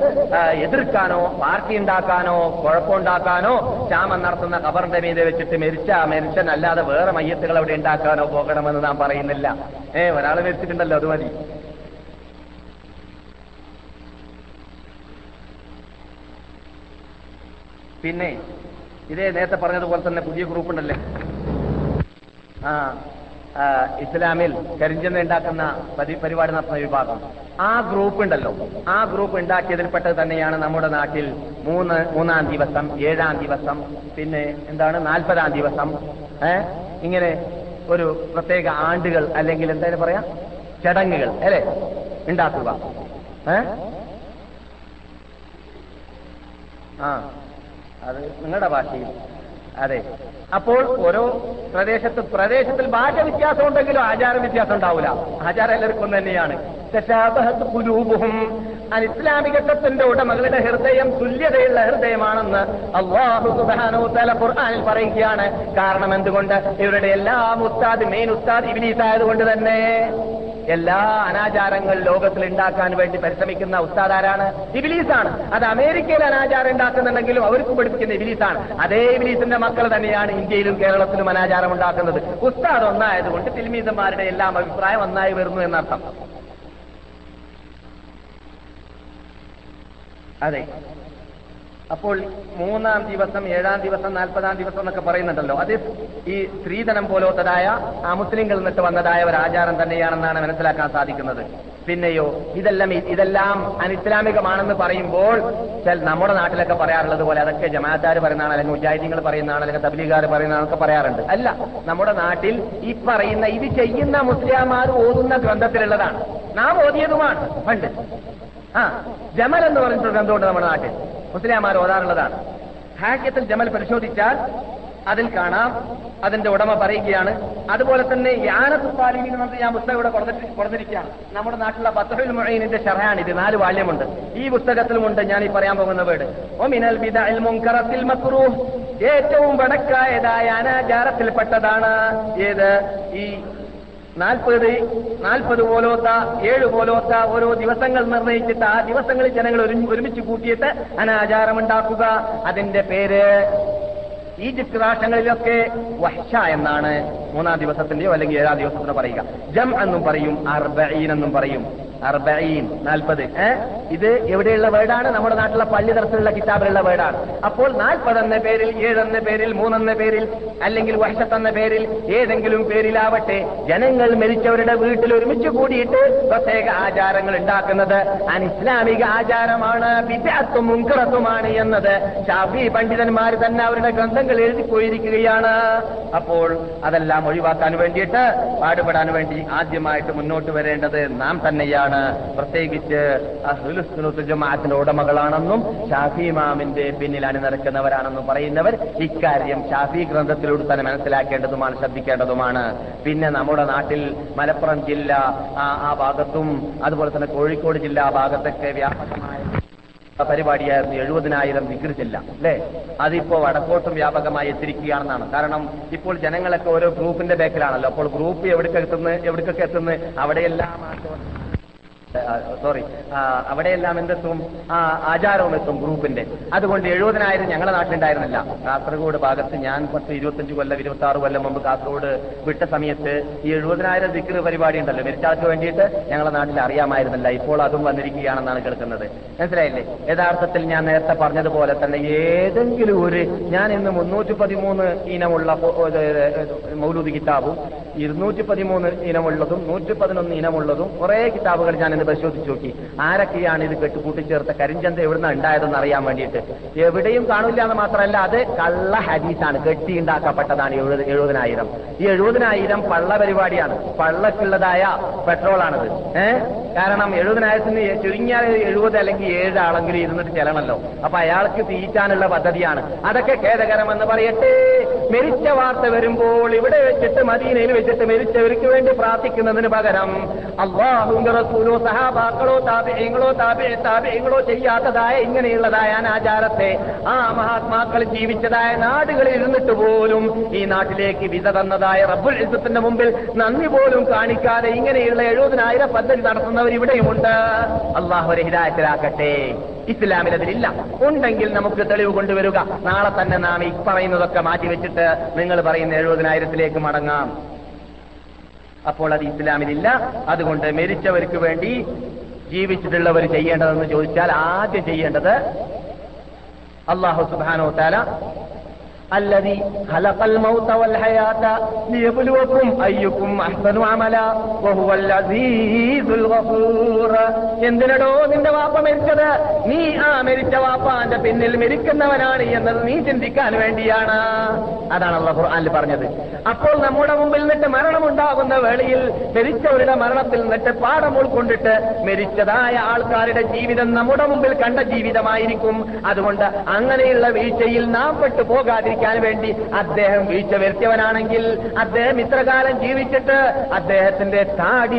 എതിർക്കാനോ പാർട്ടി ഉണ്ടാക്കാനോ കുഴപ്പമുണ്ടാക്കാനോ ക്ഷാമം നടത്തുന്ന കബറിന്റെ മീതെ വെച്ചിട്ട് മരിച്ച അല്ലാതെ വേറെ മയ്യത്തുകൾ അവിടെ ഉണ്ടാക്കാനോ പോകണമെന്ന് നാം പറയുന്നില്ല. ഏ ഒരാൾ മരിച്ചിട്ടുണ്ടല്ലോ അത് മതി. പിന്നെ ഇതേ നേരത്തെ പറഞ്ഞതുപോലെ തന്നെ പുതിയ ഗ്രൂപ്പ് ഉണ്ടല്ലേ ഇസ്ലാമിൽ കരിഞ്ചന്ത ഉണ്ടാക്കുന്ന പരിപാടി നടത്തുന്ന വിഭാഗം. ആ ഗ്രൂപ്പ് ഉണ്ടല്ലോ. ആ ഗ്രൂപ്പ് ഉണ്ടാക്കിയതിൽപ്പെട്ടത് തന്നെയാണ് നമ്മുടെ നാട്ടിൽ മൂന്ന് മൂന്നാം ദിവസം ഏഴാം ദിവസം പിന്നെ എന്താണ് നാൽപ്പതാം ദിവസം. ഇങ്ങനെ ഒരു പ്രത്യേക ആണ്ടുകൾ അല്ലെങ്കിൽ എന്തായാലും പറയാ? ചടങ്ങുകൾ അല്ലെ? ഉണ്ടാക്കുക. ആ അത് നിങ്ങളുടെ ഭാഷയിൽ. അതെ. അപ്പോൾ ഓരോ പ്രദേശത്ത് പ്രദേശത്തിൽ ഭാഷ വ്യത്യാസം ഉണ്ടെങ്കിലും ആചാര വ്യത്യാസം ഉണ്ടാവില്ല ആചാരം എല്ലാവർക്കും തന്നെയാണ്. അൽ ഇസ്ലാമികത്വത്തിന്റെ ഉടമകളുടെ ഹൃദയം തുല്യതയുള്ള ഹൃദയമാണെന്ന് അള്ളാഹു സുബ്ഹാനഹു തആല ഖുർആനിൽ പറയുകയാണ്. കാരണം എന്തുകൊണ്ട്? ഇവരുടെ എല്ലാ ഉസ്താദ് മെയിൻ ഉസ്താദ് ഇവിനീസായത് കൊണ്ട് തന്നെ എല്ലാ അനാചാരങ്ങൾ ലോകത്തിൽ ഉണ്ടാക്കാൻ വേണ്ടി പരിശ്രമിക്കുന്ന ഉസ്താദാരാണ് ഇബിലീസാണ്. അത് അമേരിക്കയിൽ അനാചാരം ഉണ്ടാക്കുന്നുണ്ടെങ്കിലും അവർക്ക് പഠിപ്പിക്കുന്ന ഇബിലീസാണ്. അതേ ഇബിലീസിന്റെ മക്കൾ തന്നെയാണ് ഇന്ത്യയിലും കേരളത്തിലും അനാചാരം ഉണ്ടാക്കുന്നത് ഉസ്താദ് ഒന്നായതുകൊണ്ട് തിൽമീതന്മാരുടെ എല്ലാം അഭിപ്രായം ഒന്നായി വരുന്നു എന്നർത്ഥം. അതെ. അപ്പോൾ മൂന്നാം ദിവസം ഏഴാം ദിവസം നാൽപ്പതാം ദിവസം എന്നൊക്കെ പറയുന്നുണ്ടല്ലോ. അത് ഈ സ്ത്രീധനം പോലത്തതായ ആ മുസ്ലിങ്ങളിൽ നിന്നിട്ട് വന്നതായ ഒരു ആചാരം തന്നെയാണെന്നാണ് മനസ്സിലാക്കാൻ സാധിക്കുന്നത്. പിന്നെയോ ഇതെല്ലാം ഇതെല്ലാം അനിസ്ലാമികമാണെന്ന് പറയുമ്പോൾ നമ്മുടെ നാട്ടിലൊക്കെ പറയാറുള്ളത് പോലെ അതൊക്കെ ജമാഅത്താർ പറയുന്നതാണ് അല്ലെങ്കിൽ മുജാഹിദീങ്ങൾ പറയുന്നതാണ് അല്ലെങ്കിൽ തബ്ലീഗാർ പറയുന്നതാണൊക്കെ പറയാറുണ്ട്. അല്ല നമ്മുടെ നാട്ടിൽ ഈ പറയുന്ന ഇത് ചെയ്യുന്ന മുസ്ലിംമാർ ഓതുന്ന ഗ്രന്ഥത്തിലുള്ളതാണ്. നാം ഓതിയതുമാണ് പണ്ട്. ആ ജമൽ എന്ന് പറഞ്ഞിട്ടുള്ള ഗ്രന്ഥമുണ്ട് നമ്മുടെ നാട്ടിൽ. മുസ്ലിംമാർ ഓതാറുള്ളതാണ്. ഹാക്യത്തിൽ ജമൽ പരിശോധിച്ചാൽ അതിൽ കാണാം. അതിന്റെ ഉടമ പറയുകയാണ് അതുപോലെ തന്നെ യാനത്ത് താലിമിൻ എന്ന് ഞാൻ പുസ്തകം ഇവിടെ കൊടുത്തിരിക്കുകയാണ്. നമ്മുടെ നാട്ടിലുള്ള ബത്തഹുൽ മൊയ്നിന്റെ ഷറഹാണ് ഇത് നാല് വാല്യമുണ്ട്. ഈ പുസ്തകത്തിലുമുണ്ട് ഞാൻ ഈ പറയാൻ പോകുന്ന വേർഡ്. ഒമിനൽ ബിദൽ മുൻകറത്തിൽ മക്റൂഹ് ഏറ്റവും വടക്കായതായ അനാചാരത്തിൽപ്പെട്ടതാണ് ഏത്? ഈ നാൽപ്പത് നാൽപ്പത് പോലോത്ത ഏഴ് പോലോത്ത ഓരോ ദിവസങ്ങൾ നിർണയിച്ചിട്ട് ആ ദിവസങ്ങളിൽ ജനങ്ങൾ ഒരുമിച്ച് കൂട്ടിയിട്ട് അനാചാരമുണ്ടാക്കുക. അതിന്റെ പേര് ഈജിപ്ത് രാഷ്ട്രങ്ങളിലൊക്കെ വഹ്ഷ എന്നാണ് മൂന്നാം ദിവസത്തിന്റെയോ അല്ലെങ്കിൽ ഏഴാം ദിവസത്തിനോ പറയുക. ജം എന്നും പറയും അർബഈൻ എന്നും പറയും. അർബഈൻ നാൽപ്പത്. ഇത് എവിടെയുള്ള വേർഡാണ്? നമ്മുടെ നാട്ടിലെ പള്ളി തരത്തിലുള്ള കിതാബിലുള്ള വേർഡാണ്. അപ്പോൾ നാൽപ്പത് എന്ന പേരിൽ ഏഴെന്ന പേരിൽ മൂന്നെന്ന പേരിൽ അല്ലെങ്കിൽ വർഷത്തെന്ന പേരിൽ ഏതെങ്കിലും പേരിലാവട്ടെ ജനങ്ങൾ മരിച്ചവരുടെ വീട്ടിൽ ഒരുമിച്ച് കൂടിയിട്ട് പ്രത്യേക ആചാരങ്ങൾ ഉണ്ടാക്കുന്നത് അനിസ്ലാമിക ആചാരമാണ് വിദ്യാത്വം മുൻകറത്തുമാണ് എന്നത്. ഷാഫി പണ്ഡിതന്മാർ തന്നെ അവരുടെ ഗ്രന്ഥങ്ങൾ എഴുതി പോയിരിക്കുകയാണ്. അപ്പോൾ അതെല്ലാം ഒഴിവാക്കാൻ വേണ്ടിയിട്ട് പാടുപെടാൻ വേണ്ടി ആദ്യമായിട്ട് മുന്നോട്ട് വരേണ്ടത് നാം തന്നെയാണ്. പ്രത്യേകിച്ച് അഹ്ലുസ്സുന്നത്ത് ജമാഅത്തിന്റെ ഉടമകളാണെന്നും ഷാഫി ഇമാമിന്റെ പിന്നിൽ അണിനിരക്കുന്നവരാണെന്നും പറയുന്നവർ ഇക്കാര്യം ഷാഫി ഗ്രന്ഥത്തിലൂടെ തന്നെ മനസ്സിലാക്കേണ്ടതുമാണ് ശ്രദ്ധിക്കേണ്ടതുമാണ്. പിന്നെ നമ്മുടെ നാട്ടിൽ മലപ്പുറം ജില്ല ആ ആ ഭാഗത്തും അതുപോലെ തന്നെ കോഴിക്കോട് ജില്ലാ ഭാഗത്തൊക്കെ വ്യാപകമായ പരിപാടിയായിരുന്നു എഴുപതിനായിരം വികൃതില്ല അല്ലേ? അതിപ്പോ വടക്കോട്ടും വ്യാപകമായി എത്തിരിക്കുകയാണെന്നാണ് കാരണം ഇപ്പോൾ ജനങ്ങളൊക്കെ ഓരോ ഗ്രൂപ്പിന്റെ ബേക്കിലാണല്ലോ. അപ്പോൾ ഗ്രൂപ്പ് എവിടേക്കെത്തുന്നു എവിടേക്കൊക്കെ എത്തുന്നു അവിടെയെല്ലാം സോറി അവിടെയെല്ലാം എന്തെത്തും? ആ ആചാരവും എത്തും ഗ്രൂപ്പിന്റെ. അതുകൊണ്ട് എഴുപതിനായിരം ഞങ്ങളുടെ നാട്ടിലുണ്ടായിരുന്നില്ല. കാസർഗോഡ് ഭാഗത്ത് ഞാൻ പത്ത് ഇരുപത്തഞ്ച് കൊല്ലം ഇരുപത്തി ആറ് കൊല്ലം മുമ്പ് കാസർഗോഡ് വിട്ട സമയത്ത് ഈ എഴുപതിനായിരം ദിക്കർ പരിപാടി ഉണ്ടല്ലോ. മെരിച്ചാൾക്ക് വേണ്ടിയിട്ട് ഞങ്ങളുടെ നാട്ടിൽ അറിയാമായിരുന്നില്ല. ഇപ്പോൾ അതും വന്നിരിക്കുകയാണെന്നാണ് കേൾക്കുന്നത്. മനസ്സിലായില്ലേ? യഥാർത്ഥത്തിൽ ഞാൻ നേരത്തെ പറഞ്ഞതുപോലെ തന്നെ ഏതെങ്കിലും ഒരു ഞാൻ ഇന്ന് മുന്നൂറ്റി പതിമൂന്ന് ഇനമുള്ള മൗലൂദ് കിതാബും ഇരുന്നൂറ്റി പതിമൂന്ന് ഇനമുള്ളതും നൂറ്റി പതിനൊന്ന് ഇനമുള്ളതും കുറെ കിതാബുകൾ ഞാൻ ഇന്ന് പരിശോധിച്ച് നോക്കി. ആരൊക്കെയാണ് ഇത് കെട്ടുകൂട്ടിച്ചേർത്ത കരിഞ്ചന്ത എവിടുന്ന ഉണ്ടായതെന്ന് അറിയാൻ വേണ്ടിയിട്ട്. എവിടെയും കാണില്ല എന്ന് മാത്രമല്ല അത് കള്ള ഹദീസാണ്. കെട്ടി ഉണ്ടാക്കപ്പെട്ടതാണ് എഴുപത് എഴുപതിനായിരം. ഈ എഴുപതിനായിരം പള്ള പരിപാടിയാണ്. പള്ളക്കുള്ളതായ പെട്രോളാണത്. ഏഹ് കാരണം എഴുപതിനായിരത്തിന് ചുരുങ്ങിയാൽ എഴുപത് അല്ലെങ്കിൽ ഏഴ് ആളെങ്കിലും ഇരുന്നിട്ട് ചെല്ലണമല്ലോ അപ്പൊ അയാൾക്ക് തീറ്റാനുള്ള പദ്ധതിയാണ്. അതൊക്കെ ഖേദകരമെന്ന് പറയട്ടെ. മെരിച്ച വാർത്ത വരുമ്പോൾ ഇവിടെ വെച്ചിട്ട് മദീനയിൽ വെച്ചിട്ട് മെരിച്ചവർക്ക് വേണ്ടി പ്രാർത്ഥിക്കുന്നതിന് പകരം അള്ളാഹുന്റെ റസൂലോ സഹാബാക്കളോ താപേയങ്ങളോ താപേ താപേയങ്ങളോ ചെയ്യാത്തതായ ഇങ്ങനെയുള്ളതായ അനാചാരത്തെ ആ മഹാത്മാക്കൾ ജീവിച്ചതായ നാടുകളിൽ ഇരുന്നിട്ട് പോലും ഈ നാട്ടിലേക്ക് വിസ തന്നതായ റബ്ബുൽ ഇസത്തിന്റെ മുമ്പിൽ നന്ദി പോലും കാണിക്കാതെ ഇങ്ങനെയുള്ള എഴുപതിനായിരം പദ്ധതി നടത്തുന്നവർ ഇവിടെയുമുണ്ട്. അള്ളാഹു ഹിതായത്തിലാക്കട്ടെ ഇസ്ലാമിൽ അതിലില്ല ഉണ്ടെങ്കിൽ നമുക്ക് തെളിവ് കൊണ്ടുവരിക. നാളെ തന്നെ നാം ഈ പറയുന്നതൊക്കെ മാറ്റിവെച്ചിട്ട് നിങ്ങൾ പറയുന്ന എഴുപതിനായിരത്തിലേക്ക് മടങ്ങാം. അപ്പോൾ അത് ഇസ്ലാമിലില്ല. അതുകൊണ്ട് മരിച്ചവർക്ക് വേണ്ടി ജീവിച്ചിട്ടുള്ളവർ ചെയ്യേണ്ടതെന്ന് ചോദിച്ചാൽ ആദ്യം ചെയ്യേണ്ടത് അള്ളാഹു സുബാനോ താല الذي خلق الموت والحياة ليبلوكم أيكم أحسن عملا وهو العزيز الغفور എന്തിനടോ നിന്റെ വാപ്പ മരിച്ചത് നീ ആ മരിച്ച വാപ്പാന്റെ പിന്നിൽ മരിക്കുന്നവനാണ് എന്നത് നീ ചിന്തിക്കാൻ വേണ്ടിയാണ് അതാണ് അള്ളാഹു ഖുർആനിൽ പറഞ്ഞത് അപ്പോൾ നമ്മുടെ മുമ്പിൽ നിന്നിട്ട് മരണമുണ്ടാകുന്ന വേളയിൽ മരിച്ചവരുടെ മരണത്തിൽ നിന്നിട്ട് പാഠം ഉൾക്കൊണ്ടിട്ട് മരിച്ചതായ ആൾക്കാരുടെ ജീവിതം നമ്മുടെ മുമ്പിൽ കണ്ട ജീവിതമായിരിക്കും അതുകൊണ്ട് അങ്ങനെയുള്ള വീഴ്ചയിൽ നാം പെട്ടു പോകാതിരിക്കാൻ വേണ്ടി അദ്ദേഹം വീഴ്ച വരുത്തിയവനാണെങ്കിൽ അദ്ദേഹം ഇത്രകാലം ജീവിച്ചിട്ട് അദ്ദേഹത്തിന്റെ താടി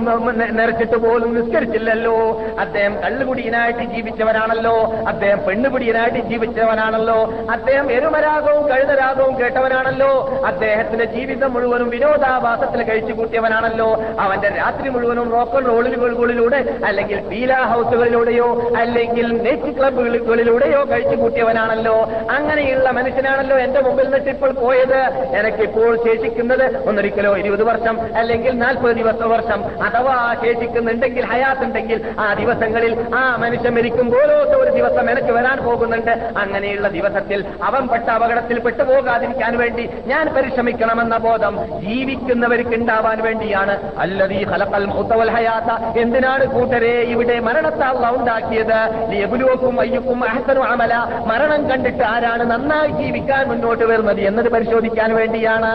നിറച്ചിട്ട് പോലും നിസ്കരിച്ചില്ലല്ലോ. അദ്ദേഹം കള്ളുകുടിയനായിട്ട് ജീവിച്ചവനാണല്ലോ. അദ്ദേഹം പെണ്ണുകുടിയനായിട്ട് ജീവിച്ചവനാണല്ലോ. അദ്ദേഹം എരുമരാഗവും കഴുതരാഗവും കേട്ടവനാണല്ലോ. അദ്ദേഹത്തിന്റെ ജീവിതം മുഴുവനും വിനോദാഭാസത്തിൽ കഴിച്ചു കൂട്ടിയവനാണല്ലോ. അവന്റെ രാത്രി മുഴുവനും റോക്കൺ റോളുകളിലൂടെ അല്ലെങ്കിൽ പീലാ ഹൗസുകളിലൂടെയോ അല്ലെങ്കിൽ നെറ്റ് ക്ലബുകളിലൂടെയോ കഴിച്ചു കൂട്ടിയവനാണല്ലോ. അങ്ങനെയുള്ള മനുഷ്യനാണല്ലോ എന്റെ മുമ്പിൽ നിന്നിട്ട് ഇപ്പോൾ പോയത് എനിക്കിപ്പോൾ ശേഷിക്കുന്നത് ഒന്നൊരിക്കലോ ഇരുപത് വർഷം അല്ലെങ്കിൽ നാൽപ്പത് ദിവസ വർഷം അഥവാ ശേഷിക്കുന്നുണ്ടെങ്കിൽ ഹയാത്തുണ്ടെങ്കിൽ ആ ദിവസങ്ങളിൽ ആ മനുഷ്യൻ മരിക്കുമ്പോഴോട്ട് ഒരു ദിവസം എനിക്ക് വരാൻ പോകുന്നുണ്ട്. അങ്ങനെയുള്ള ദിവസത്തിൽ അവൻ പെട്ട അപകടത്തിൽ പെട്ടുപോകാതിരിക്കാൻ വേണ്ടി ഞാൻ പരിശ്രമിക്കണമെന്ന ബോധം ജീവിക്കുന്നവർക്ക് ഉണ്ടാവാൻ വേണ്ടിയാണ് അല്ലതീ ഹലക്കൽ മുത്തവൽ ഹയാത്ത എന്തിനാണ് കൂട്ടരെ ഇവിടെ മരണത്തെ ഉണ്ടാക്കിയത്? ലിയബുലുവക്കും അയ്യുക്കും അഹസനു അമല. മരണം കണ്ടിട്ട് ആരാണ് നന്നായി ജീവിക്കാൻ മുന്നോട്ട് വരുന്നത് എന്നത് പരിശോധിക്കാൻ വേണ്ടിയാണ്.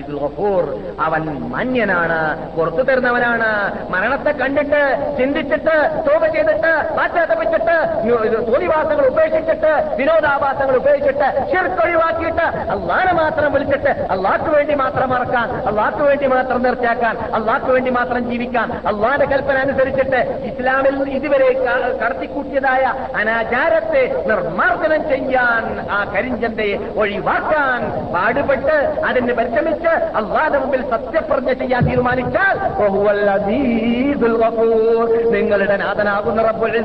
ഗഫൂർ. അവൻ മാന്യനാണ്. പുറത്തു തരുന്നവനാണ്. മരണത്തെ കണ്ടിട്ട് ചിന്തിച്ചിട്ട് തോപ ചെയ്തിട്ട് പാശ്ചാത്തപിച്ചിട്ട് തോലിവാസങ്ങൾ ഉപേക്ഷിച്ചിട്ട് വിനോദാഭാസങ്ങൾ ഉപേക്ഷിച്ചിട്ട് ശിർക്കൊഴിവാക്കിയിട്ട് അള്ളാനെ മാത്രം വിളിച്ചിട്ട് അള്ളാഹ്ക്ക് വേണ്ടി മാത്രം മറക്കാൻ അള്ളാഹ്ക്ക് വേണ്ടി മാത്രം നിർത്തിയാക്കാൻ അള്ളാഹ്ക്ക് വേണ്ടി മാത്രം ജീവിക്കാൻ അള്ളാന്റെ കൽപ്പന അനുസരിച്ചിട്ട് ഇസ്ലാമിൽ ഇതുവരെ കടത്തിക്കൂട്ടിയതായ അനാചാരത്തെ നിർമ്മാർജനം ചെയ്യാൻ ആ കരിഞ്ചന്തയെ ഒഴിവാക്കാൻ പാടുപെട്ട് അതിന് പരിശ്രമിച്ച് അള്ളാഹ് മുമ്പിൽ സത്യപ്രജ്ഞ ചെയ്യാൻ തീരുമാനിച്ചാൽ. നിങ്ങളുടെ നാഥനാകുന്ന റബ്ബുൽ